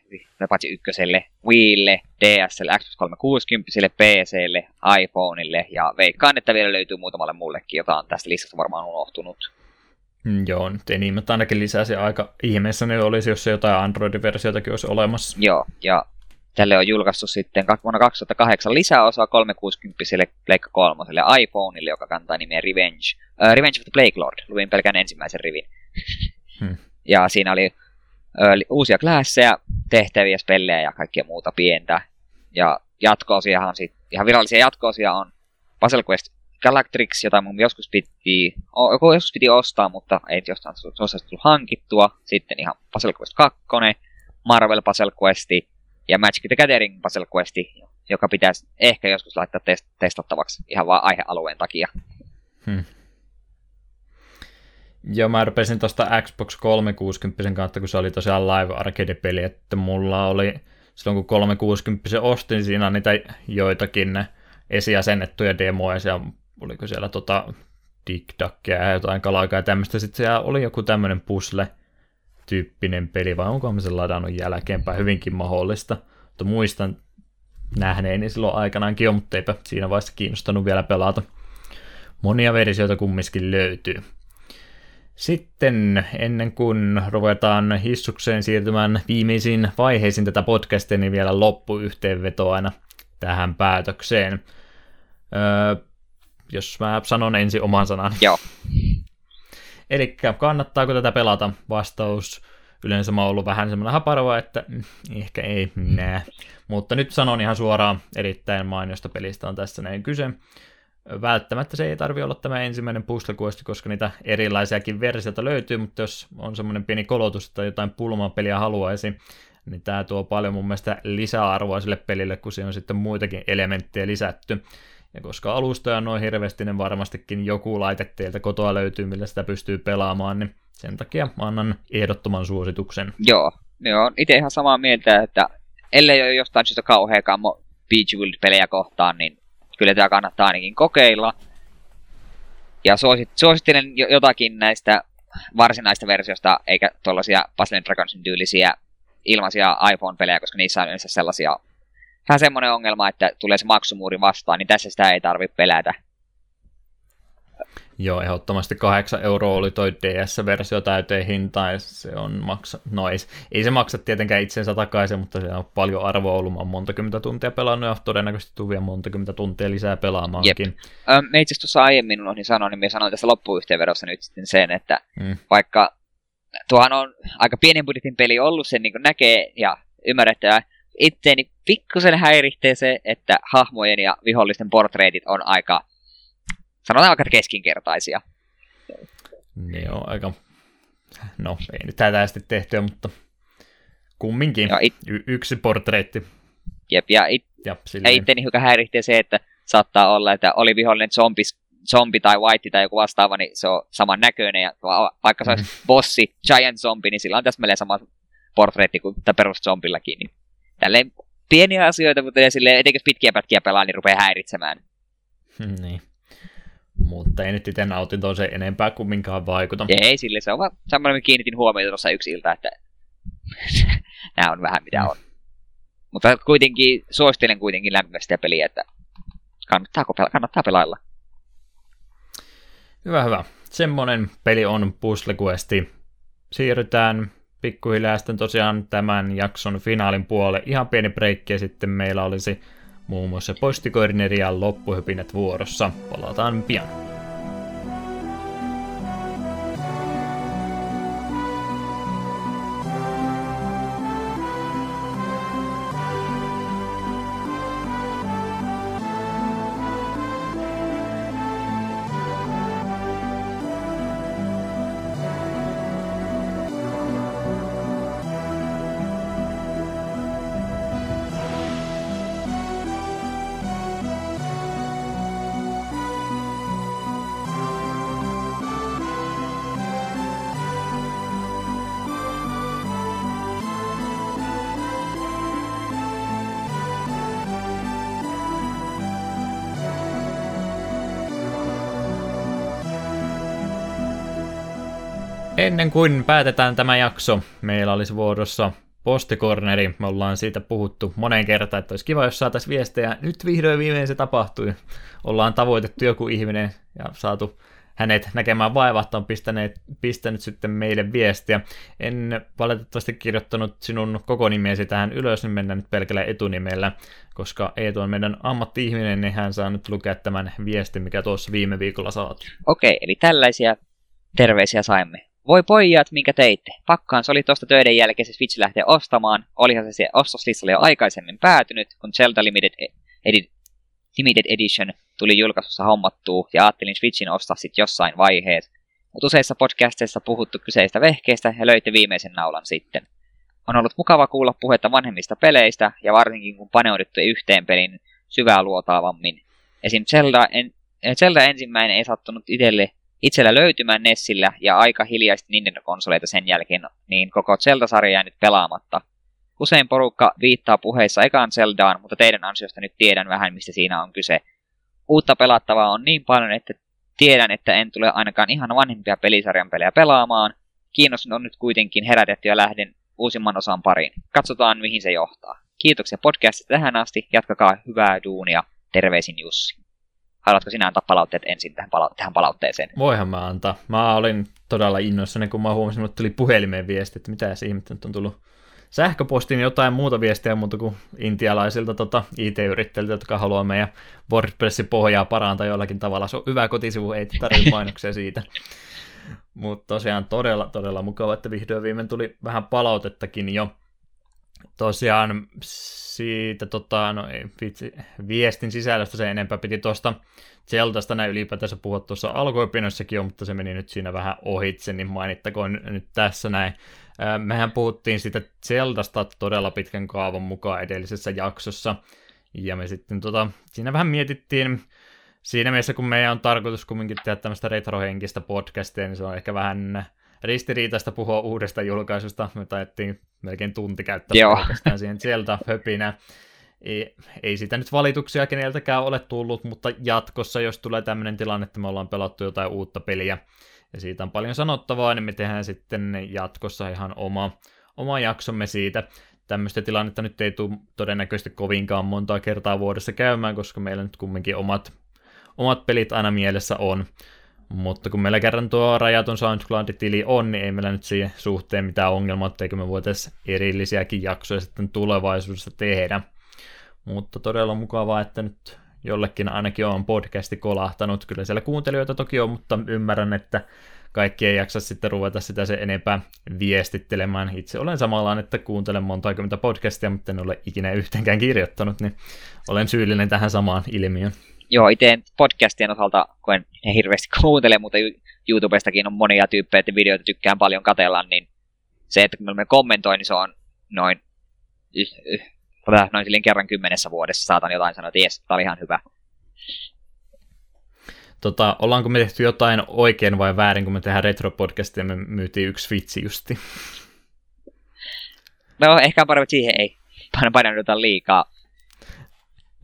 paitsi ykköselle, Wiille, DSL, Xbox 360, PClle, iPhoneille ja veikkaan, että vielä löytyy muutamalle muullekin, jota on tästä listasta varmaan unohtunut.
Mm, joo, nyt Enimet ainakin lisäsi aika ihmeessä ne olisi, jos se jotain Android-versioitakin olisi olemassa.
Joo, ja tälle on julkaistu sitten vuonna 2008 lisäosa 360 Pleikka 3 iPhoneille, joka kantaa nimeä Revenge. Uh, Revenge of the Plague Lord, luin pelkän ensimmäisen rivin. (laughs) Hmm. Ja siinä oli uh, uusia klasseja, tehtäviä, spellejä ja kaikkea muuta pientä. Ja jatko-osiahan sit, ihan virallisia jatko-osia on Puzzle Quest Galactrix, jota mun joskus piti, joku joskus piti ostaa, mutta ei jostain tullut hankittua. Sitten ihan Puzzle Quest 2, Marvel Puzzle Quest ja Magic the Gathering Puzzle Quest, joka pitäisi ehkä joskus laittaa test- testattavaksi ihan vaan aihealueen takia. Hmm.
Joo, mä rupesin tuosta Xbox 360 kautta, kun se oli tosiaan live arcade-peli, että mulla oli silloin kun 360 ostin, siinä niitä joitakin esiasennettuja demoja, siellä oliko siellä tota dikdakkeja ja jotain kalaikaa ja tämmöistä. Sitten siellä oli joku tämmöinen pusle tyyppinen peli, vai onko sen ladannut jälkeenpäin hyvinkin mahdollista. Mutta muistan nähneeni silloin aikanaankin jo, mutta eipä siinä vaiheessa kiinnostanut vielä pelata. Monia versioita kumminkin löytyy. Sitten ennen kuin ruvetaan hissukseen siirtymään viimeisiin vaiheisiin tätä podcastia, niin vielä loppuyhteenveto aina tähän päätökseen. Öö, jos mä sanon ensin oman sanan.
Joo.
Eli kannattaako tätä pelata? Vastaus yleensä mä oon ollut vähän semmoinen haparova, että mm, ehkä ei nää. Mutta nyt sanon ihan suoraan, erittäin mainiosta pelistä on tässä näin kyse. Välttämättä se ei tarvi olla tämä ensimmäinen puzzle koska niitä erilaisiakin versioita löytyy, mutta jos on semmoinen pieni kolotus tai jotain pulmapeliä haluaisi, niin tämä tuo paljon mun mielestä lisäarvoa sille pelille, kun siinä on sitten muitakin elementtejä lisätty. Ja koska alustoja on noin hirveästi, niin varmastikin joku laite teiltä kotoa löytyy, millä sitä pystyy pelaamaan, niin sen takia annan ehdottoman suosituksen.
Joo, joo itse ihan samaa mieltä, että ellei ole jostain syystä kauhean kammo Bejeweled-pelejä kohtaan, niin kyllä tämä kannattaa ainakin kokeilla. Ja suosit, suosittelen jotakin näistä varsinaista versiosta, eikä tuollaisia Puzzle Dragonsin tyylisiä ilmaisia iPhone-pelejä, koska niissä on yleensä sellaisia vähän semmoinen ongelma, että tulee se maksumuuri vastaan, niin tässä sitä ei tarvitse pelätä.
Joo, ehdottomasti 8 euroa oli toi DS-versio täyteen hintaan, ja se on maksa... No ei, ei se maksa tietenkään itsensä takaisin, mutta se on paljon arvoa ollut. Mä oon monta kymmentä tuntia pelannut, ja todennäköisesti tuu vielä monta kymmentä tuntia lisää pelaamaankin. Jep.
Me itse tuossa aiemmin niin sanoin, niin mä sanoin tässä loppuyhteenvedossa nyt sitten sen, että mm. vaikka tuohan on aika pienen budjetin peli ollut, sen niin näkee ja ymmärrettää, itteeni pikkusen häiritsee se, että hahmojen ja vihollisten portreetit on aika, sanotaan aika keskinkertaisia.
Ne on aika, no ei nyt hätäisesti tehtyä, mutta kumminkin Joo, it... y- yksi portreetti.
Jep, ja, it... ja, ja itteni hiukan häiritsee se, että saattaa olla, että oli vihollinen zombis, zombi tai white tai joku vastaava, niin se on saman näköinen, ja vaikka se olisi mm. bossi, giant zombi, niin sillä on täsmälleen sama portreetti kuin perus zombillakin, niin tälleen pieniä asioita, mutta silleen, etenkin jos pitkiä pätkiä pelaa, niin rupeaa häiritsemään.
Hmm, niin. Mutta ei nyt itse nautintoon se enempää kuin minkähän vaikuta.
Ei sille, se on vaan semmoinen, kiinnitin huomiota tuossa yksi ilta, että (laughs) nämä on vähän mitä on. Mutta kuitenkin, suosittelen kuitenkin lämpimästi sitä peliä, että kannattaa, kannattaa pelailla.
Hyvä, hyvä. Semmonen peli on Puzzle Questi. Siirrytään pikkuhiljaa sitten tosiaan tämän jakson finaalin puolelle ihan pieni breikki ja sitten meillä olisi muun muassa postikoordinerian loppuhypinet vuorossa. Palataan pian. Ennen kuin päätetään tämä jakso, meillä olisi vuorossa postikorneri. Me ollaan siitä puhuttu moneen kertaan, että olisi kiva, jos saataisiin viestejä. Nyt vihdoin viimein se tapahtui. Ollaan tavoitettu joku ihminen ja saatu hänet näkemään vaivaa, että on pistäneet, pistänyt sitten meille viestiä. En valitettavasti kirjoittanut sinun koko nimesi tähän ylös, niin mennään nyt pelkällä etunimellä, koska Eetu on meidän ammatti-ihminen, niin hän saa nyt lukea tämän viestin, mikä tuossa viime viikolla saatiin.
Okei, eli tällaisia terveisiä saimme. Voi pojat, minkä teitte. Pakkaan se oli tuosta töiden jälkeen se Switch lähteä ostamaan. Olihan se se ostoslistalle jo aikaisemmin päätynyt, kun Zelda Limited, Edi- Limited Edition tuli julkaisussa hommattua ja ajattelin Switchin ostaa sitten jossain vaiheessa. Mutta useissa podcasteissa puhuttu kyseistä vehkeistä ja löyti viimeisen naulan sitten. On ollut mukava kuulla puhetta vanhemmista peleistä ja varsinkin kun paneuduttu yhteen pelin syvää luotaavammin. Esim. Zelda, en, Zelda ensimmäinen ei sattunut itselle itsellä löytymään Nessillä ja aika hiljaisesti Nintendo-konsoleita sen jälkeen, niin koko Zelda-sarja jää nyt pelaamatta. Usein porukka viittaa puheissa ekaan Zeldaan, mutta teidän ansiosta nyt tiedän vähän, mistä siinä on kyse. Uutta pelattavaa on niin paljon, että tiedän, että en tule ainakaan ihan vanhempia pelisarjan pelejä pelaamaan. Kiinnostus on nyt kuitenkin herätetty ja lähden uusimman osan pariin. Katsotaan, mihin se johtaa. Kiitoksia podcastista tähän asti. Jatkakaa hyvää duunia. Terveisin Jussi. Haluatko sinä antaa palautteet ensin tähän, pala- tähän palautteeseen?
Voihan mä antaa. Mä olin todella innoissani, kun mä huomasin, että tuli puhelimeen viesti, että mitä se ihmettä nyt on tullut sähköpostiin jotain muuta viestiä muuta kuin intialaisilta tota, IT-yrittäjiltä, jotka haluaa meidän WordPressin pohjaa parantaa jollakin tavalla. Se on hyvä kotisivu, ei tarvitse mainoksia siitä. Mutta tosiaan todella, todella mukava, että vihdoin viimein tuli vähän palautettakin jo. Tosiaan siitä tota, no ei, vitsi, viestin sisällöstä se enempää piti tuosta Zeltasta näin ylipäätänsä puhua tuossa alkuopinnoissakin on, mutta se meni nyt siinä vähän ohitse, niin mainittakoon nyt tässä näin. Mehän puhuttiin siitä Zeldasta todella pitkän kaavan mukaan edellisessä jaksossa, ja me sitten tota, siinä vähän mietittiin, siinä mielessä kun meidän on tarkoitus kumminkin tehdä tämmöistä retrohenkistä podcastia, niin se on ehkä vähän ristiriitaista puhua uudesta julkaisusta. Me taidettiin melkein tunti käyttää Joo. pelkästään siihen sieltä höpinä. Ei, ei sitä nyt valituksia keneltäkään ole tullut, mutta jatkossa, jos tulee tämmöinen tilanne, että me ollaan pelattu jotain uutta peliä, ja siitä on paljon sanottavaa, niin me tehdään sitten jatkossa ihan oma, oma jaksomme siitä. Tämmöistä tilannetta nyt ei tule todennäköisesti kovinkaan montaa kertaa vuodessa käymään, koska meillä nyt kumminkin omat, omat pelit aina mielessä on. Mutta kun meillä kerran tuo rajaton SoundCloud-tili on, niin ei meillä nyt siihen suhteen mitään ongelmaa, etteikö me voitaisiin erillisiäkin jaksoja sitten tulevaisuudessa tehdä. Mutta todella mukavaa, että nyt jollekin ainakin on podcasti kolahtanut. Kyllä siellä kuuntelijoita toki on, mutta ymmärrän, että kaikki ei jaksa sitten ruveta sitä se enempää viestittelemään. Itse olen samalla, että kuuntelen monta kymmentä podcastia, mutta en ole ikinä yhteenkään kirjoittanut, niin olen syyllinen tähän samaan ilmiöön.
Joo, itse podcastien osalta, kun en hirveästi kuuntele, mutta YouTubestakin on monia tyyppejä, että videoita tykkään paljon katella, niin se, että kun me kommentoin, niin se on noin noin silleen kerran kymmenessä vuodessa saatan jotain sanoa, että jes, tämä oli ihan hyvä.
Tota, ollaanko me tehty jotain oikein vai väärin, kun me tehdään retro-podcastia ja me myytiin yksi vitsi justi?
No, ehkä paremmin siihen ei (laughs) painannuta liikaa.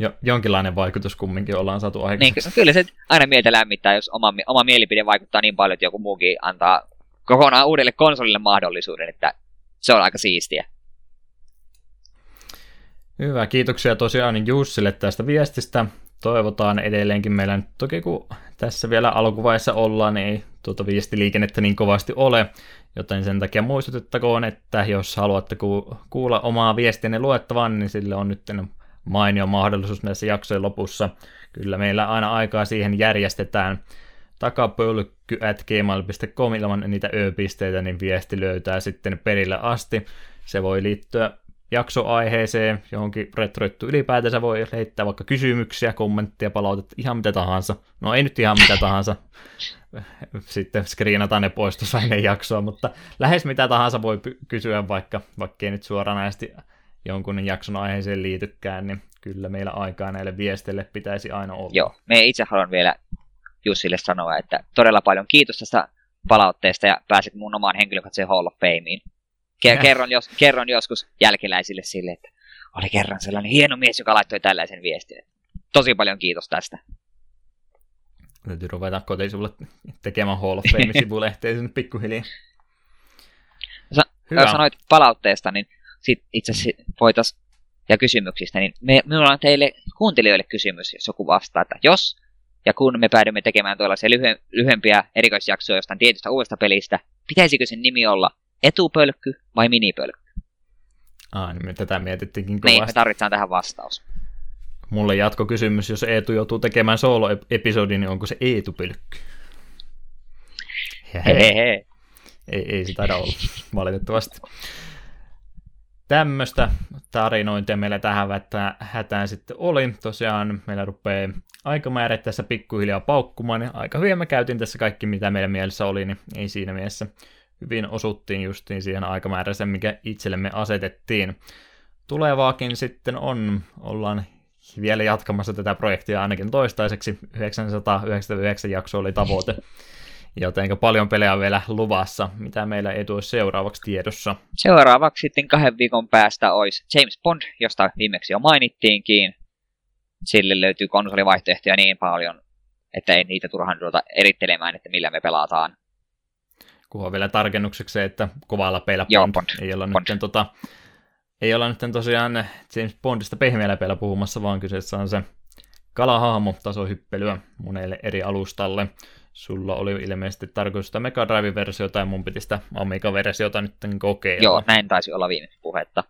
Jo, jonkinlainen vaikutus kumminkin ollaan saatu aikaiseksi.
Niin, kyllä se aina mieltä lämmittää, jos oma, oma mielipide vaikuttaa niin paljon, että joku muukin antaa kokonaan uudelle konsolille mahdollisuuden, että se on aika siistiä.
Hyvä, kiitoksia tosiaan Jussille tästä viestistä. Toivotaan edelleenkin meillä nyt toki kun tässä vielä alkuvaiheessa ollaan, niin ei tuota viestiliikennettä niin kovasti ole, joten sen takia muistutettakoon, että jos haluatte kuulla omaa viestiänne luettavan, niin sille on nyt mainio mahdollisuus näissä jaksojen lopussa. Kyllä meillä aina aikaa siihen järjestetään takapölkky at gmail.com ilman niitä ö-pisteitä, niin viesti löytää sitten perille asti. Se voi liittyä jaksoaiheeseen, johonkin retroittu ylipäätänsä voi heittää vaikka kysymyksiä, kommentteja, palautetta, ihan mitä tahansa. No ei nyt ihan mitä tahansa, (laughs) sitten screenataan ne pois tuossa ennen jaksoa, mutta lähes mitä tahansa voi kysyä, vaikka, vaikka ei nyt suoranaisesti jonkun jakson aiheeseen liitykään, niin kyllä meillä aikaa näille viesteille pitäisi aina olla.
Joo, me itse haluan vielä Jussille sanoa, että todella paljon kiitos tästä palautteesta ja pääsit mun omaan henkilökohtaiseen Hall of Fameen. Kerron, jos, kerron joskus jälkeläisille sille, että oli kerran sellainen hieno mies, joka laittoi tällaisen viestin. Tosi paljon kiitos tästä.
Täytyy ruveta kotisivulle tekemään Hall of Fame-sivulehteen (laughs) sinne pikkuhiljaa.
Hyvä. sanoit palautteesta, niin sit itse asiassa voitais, ja kysymyksistä, niin me, minulla on teille kuuntelijoille kysymys, jos joku vastaa, että jos ja kun me päädymme tekemään tuollaisia lyhy- lyhyempiä erikoisjaksoja jostain tietystä uudesta pelistä, pitäisikö sen nimi olla etupölkky vai minipölkky?
Ah, niin me tätä mietittiinkin
kovasti. Niin, me tarvitaan tähän vastaus.
Mulle jatkokysymys, jos Eetu joutuu tekemään solo-episodin, niin onko se Eetupölkky?
Hehehe.
Ei, ei sitä olla, valitettavasti. Tämmöistä tarinointia meillä tähän hätään sitten oli. Tosiaan meillä rupeaa aikamäärä tässä pikkuhiljaa paukkumaan, niin aika hyvin mä käytin tässä kaikki, mitä meidän mielessä oli, niin ei siinä mielessä hyvin osuttiin justiin siihen aikamääräisen, mikä itsellemme asetettiin. Tulevaakin sitten on, ollaan vielä jatkamassa tätä projektia ainakin toistaiseksi. 999 jakso oli tavoite, joten paljon pelejä on vielä luvassa. Mitä meillä ei tule seuraavaksi tiedossa?
Seuraavaksi sitten kahden viikon päästä olisi James Bond, josta viimeksi jo mainittiinkin. Sille löytyy konsolivaihtoehtoja niin paljon, että ei niitä turhaan ruveta erittelemään, että millä me pelataan
kunhan vielä tarkennukseksi se, että kovalla peillä Bond. Joo, Bond. Ei olla Bond. nyt tota, ei olla nyt tosiaan James Bondista pehmeällä peillä puhumassa, vaan kyseessä on se kalahahmo tasohyppelyä monelle eri alustalle. Sulla oli ilmeisesti tarkoitus sitä Mega Drive-versiota ja mun piti sitä Amiga-versiota nyt kokeilla.
Joo, näin taisi olla viime puhetta.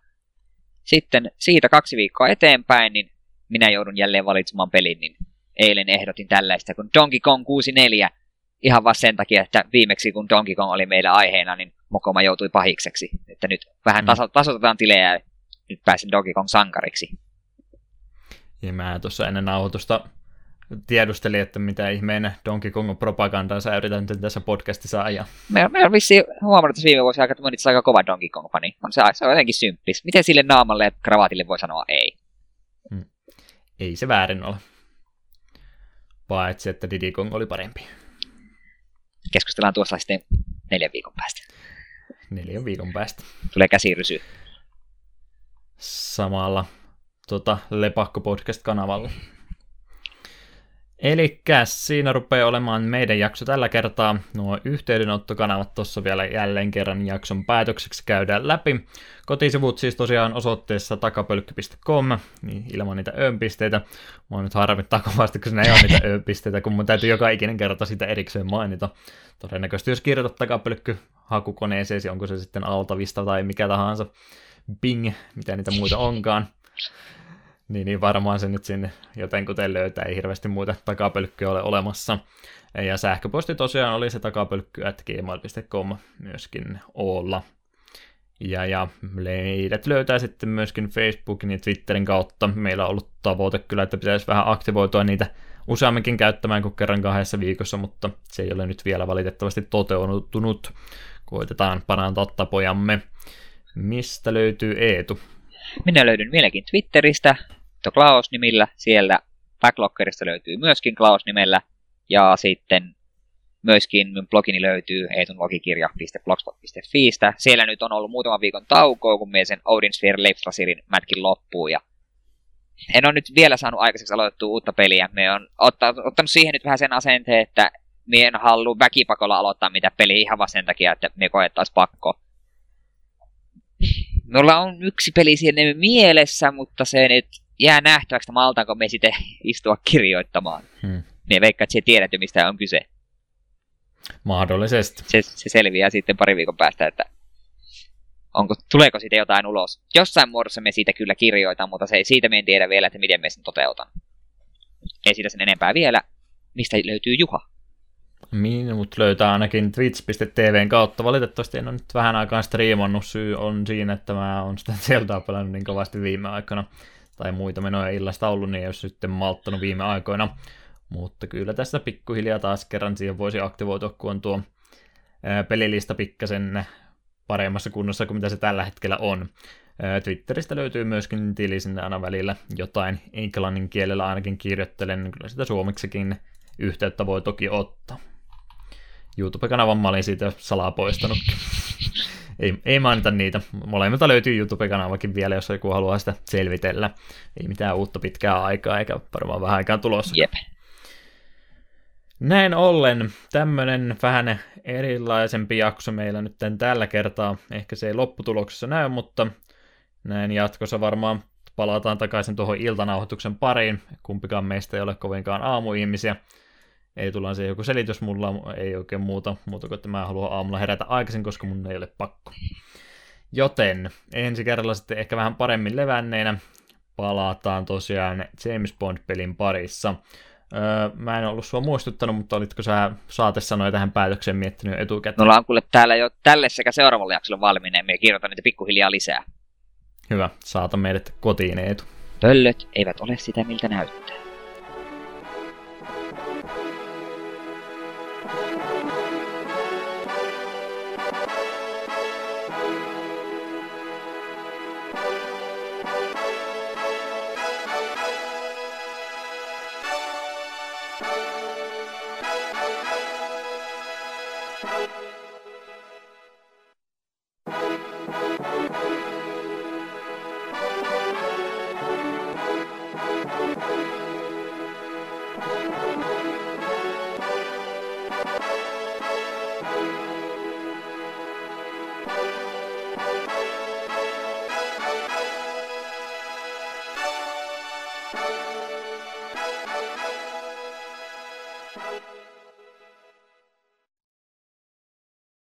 Sitten siitä kaksi viikkoa eteenpäin, niin minä joudun jälleen valitsemaan pelin, niin eilen ehdotin tällaista kuin Donkey Kong 64, ihan vaan sen takia, että viimeksi kun Donkey Kong oli meillä aiheena, niin Mokoma joutui pahikseksi. Että nyt vähän mm. taso- tasoitetaan tilejä ja nyt pääsin Donkey Kong sankariksi.
Ja mä tuossa ennen nauhoitusta tiedustelin, että mitä ihmeen Donkey Kong propagandaa sä yrität nyt tässä podcastissa ajaa.
Me, me on vissi huomannut tässä viime vuosina, että monit aika kova Donkey Kong-fani. On se, se on jotenkin symppis. Miten sille naamalle ja kravaatille voi sanoa ei?
Hmm. Ei se väärin ole. Paitsi, että Diddy Kong oli parempi.
Keskustellaan tuossa sitten neljän viikon päästä.
Neljän viikon päästä.
Tulee käsirysy.
Samalla tota, Lepakko Podcast-kanavalla. Eli siinä rupeaa olemaan meidän jakso tällä kertaa. Nuo yhteydenottokanavat tuossa vielä jälleen kerran jakson päätökseksi käydään läpi. Kotisivut siis tosiaan osoitteessa takapölkky.com, niin ilman niitä öönpisteitä. Mua nyt harmittaa kovasti, kun siinä ei ole niitä (laughs) öönpisteitä, kun mun täytyy joka ikinen kerta sitä erikseen mainita. Todennäköisesti jos kirjoitat takapölkky hakukoneeseesi, onko se sitten Altavista tai mikä tahansa, Bing, mitä niitä muita onkaan, niin, niin varmaan se nyt sinne jotenkuten löytää, ei hirveästi muita takapölkkyjä ole olemassa. Ja sähköposti tosiaan oli se takapölkky at gmail.com myöskin olla. Ja, ja meidät löytää sitten myöskin Facebookin ja Twitterin kautta. Meillä on ollut tavoite kyllä, että pitäisi vähän aktivoitua niitä useamminkin käyttämään kuin kerran kahdessa viikossa, mutta se ei ole nyt vielä valitettavasti toteutunut. Koitetaan parantaa tapojamme. Mistä löytyy Eetu?
Minä löydyn vieläkin Twitteristä, Klaus-nimillä. Siellä Backloggerista löytyy myöskin Klaus-nimellä. Ja sitten myöskin minun blogini löytyy eetunlogikirja.blogspot.fiistä. Siellä nyt on ollut muutaman viikon taukoa, kun minä sen Odin Sphere Leifrasirin mätkin loppuun. Ja en ole nyt vielä saanut aikaiseksi aloitettua uutta peliä. Me on ottanut, siihen nyt vähän sen asenteen, että me en halua väkipakolla aloittaa mitä peliä ihan vaan sen takia, että me koettaisiin pakko. Mulla on yksi peli siellä mielessä, mutta se nyt jää nähtäväksi, että maltaanko me sitten istua kirjoittamaan. Hmm. Me veikkaa, että se tiedät jo, mistä on kyse.
Mahdollisesti.
Se, se selviää sitten pari viikon päästä, että onko, tuleeko siitä jotain ulos. Jossain muodossa me siitä kyllä kirjoitan, mutta se, siitä me en tiedä vielä, että miten me sen toteutan. Ei siitä sen enempää vielä. Mistä löytyy Juha?
Minut löytää ainakin twitch.tvn kautta. Valitettavasti en ole nyt vähän aikaa striimannut. Syy on siinä, että mä oon sitä (laughs) Zeldaa pelannut niin kovasti viime aikoina tai muita menoja illasta ollut, niin ei sitten malttanut viime aikoina. Mutta kyllä tässä pikkuhiljaa taas kerran siihen voisi aktivoitua, kun on tuo pelilista pikkasen paremmassa kunnossa kuin mitä se tällä hetkellä on. Twitteristä löytyy myöskin tili sinne aina välillä jotain englannin kielellä ainakin kirjoittelen, kyllä sitä suomeksikin yhteyttä voi toki ottaa. YouTube-kanavan mä olin siitä salaa poistanut. (laughs) ei, ei mainita niitä. Molemmilta löytyy YouTube-kanavakin vielä, jos joku haluaa sitä selvitellä. Ei mitään uutta pitkää aikaa, eikä varmaan vähän aikaa tulossa.
Jep.
Näin ollen tämmönen vähän erilaisempi jakso meillä nyt tällä kertaa. Ehkä se ei lopputuloksessa näy, mutta näin jatkossa varmaan palataan takaisin tuohon iltanauhoituksen pariin. Kumpikaan meistä ei ole kovinkaan aamuihmisiä ei tulla se joku selitys, mulla ei oikein muuta, muuta kuin että mä haluan aamulla herätä aikaisin, koska mun ei ole pakko. Joten ensi kerralla sitten ehkä vähän paremmin levänneenä palataan tosiaan James Bond-pelin parissa. Öö, mä en ollut sua muistuttanut, mutta olitko sä saatesanoja tähän päätökseen miettinyt etukäteen?
No on kuule täällä jo tälle sekä seuraavalle jaksolle valmiineen, ja kirjoitan niitä pikkuhiljaa lisää.
Hyvä, saata meidät kotiin Eetu.
Pöllöt eivät ole sitä, miltä näyttää.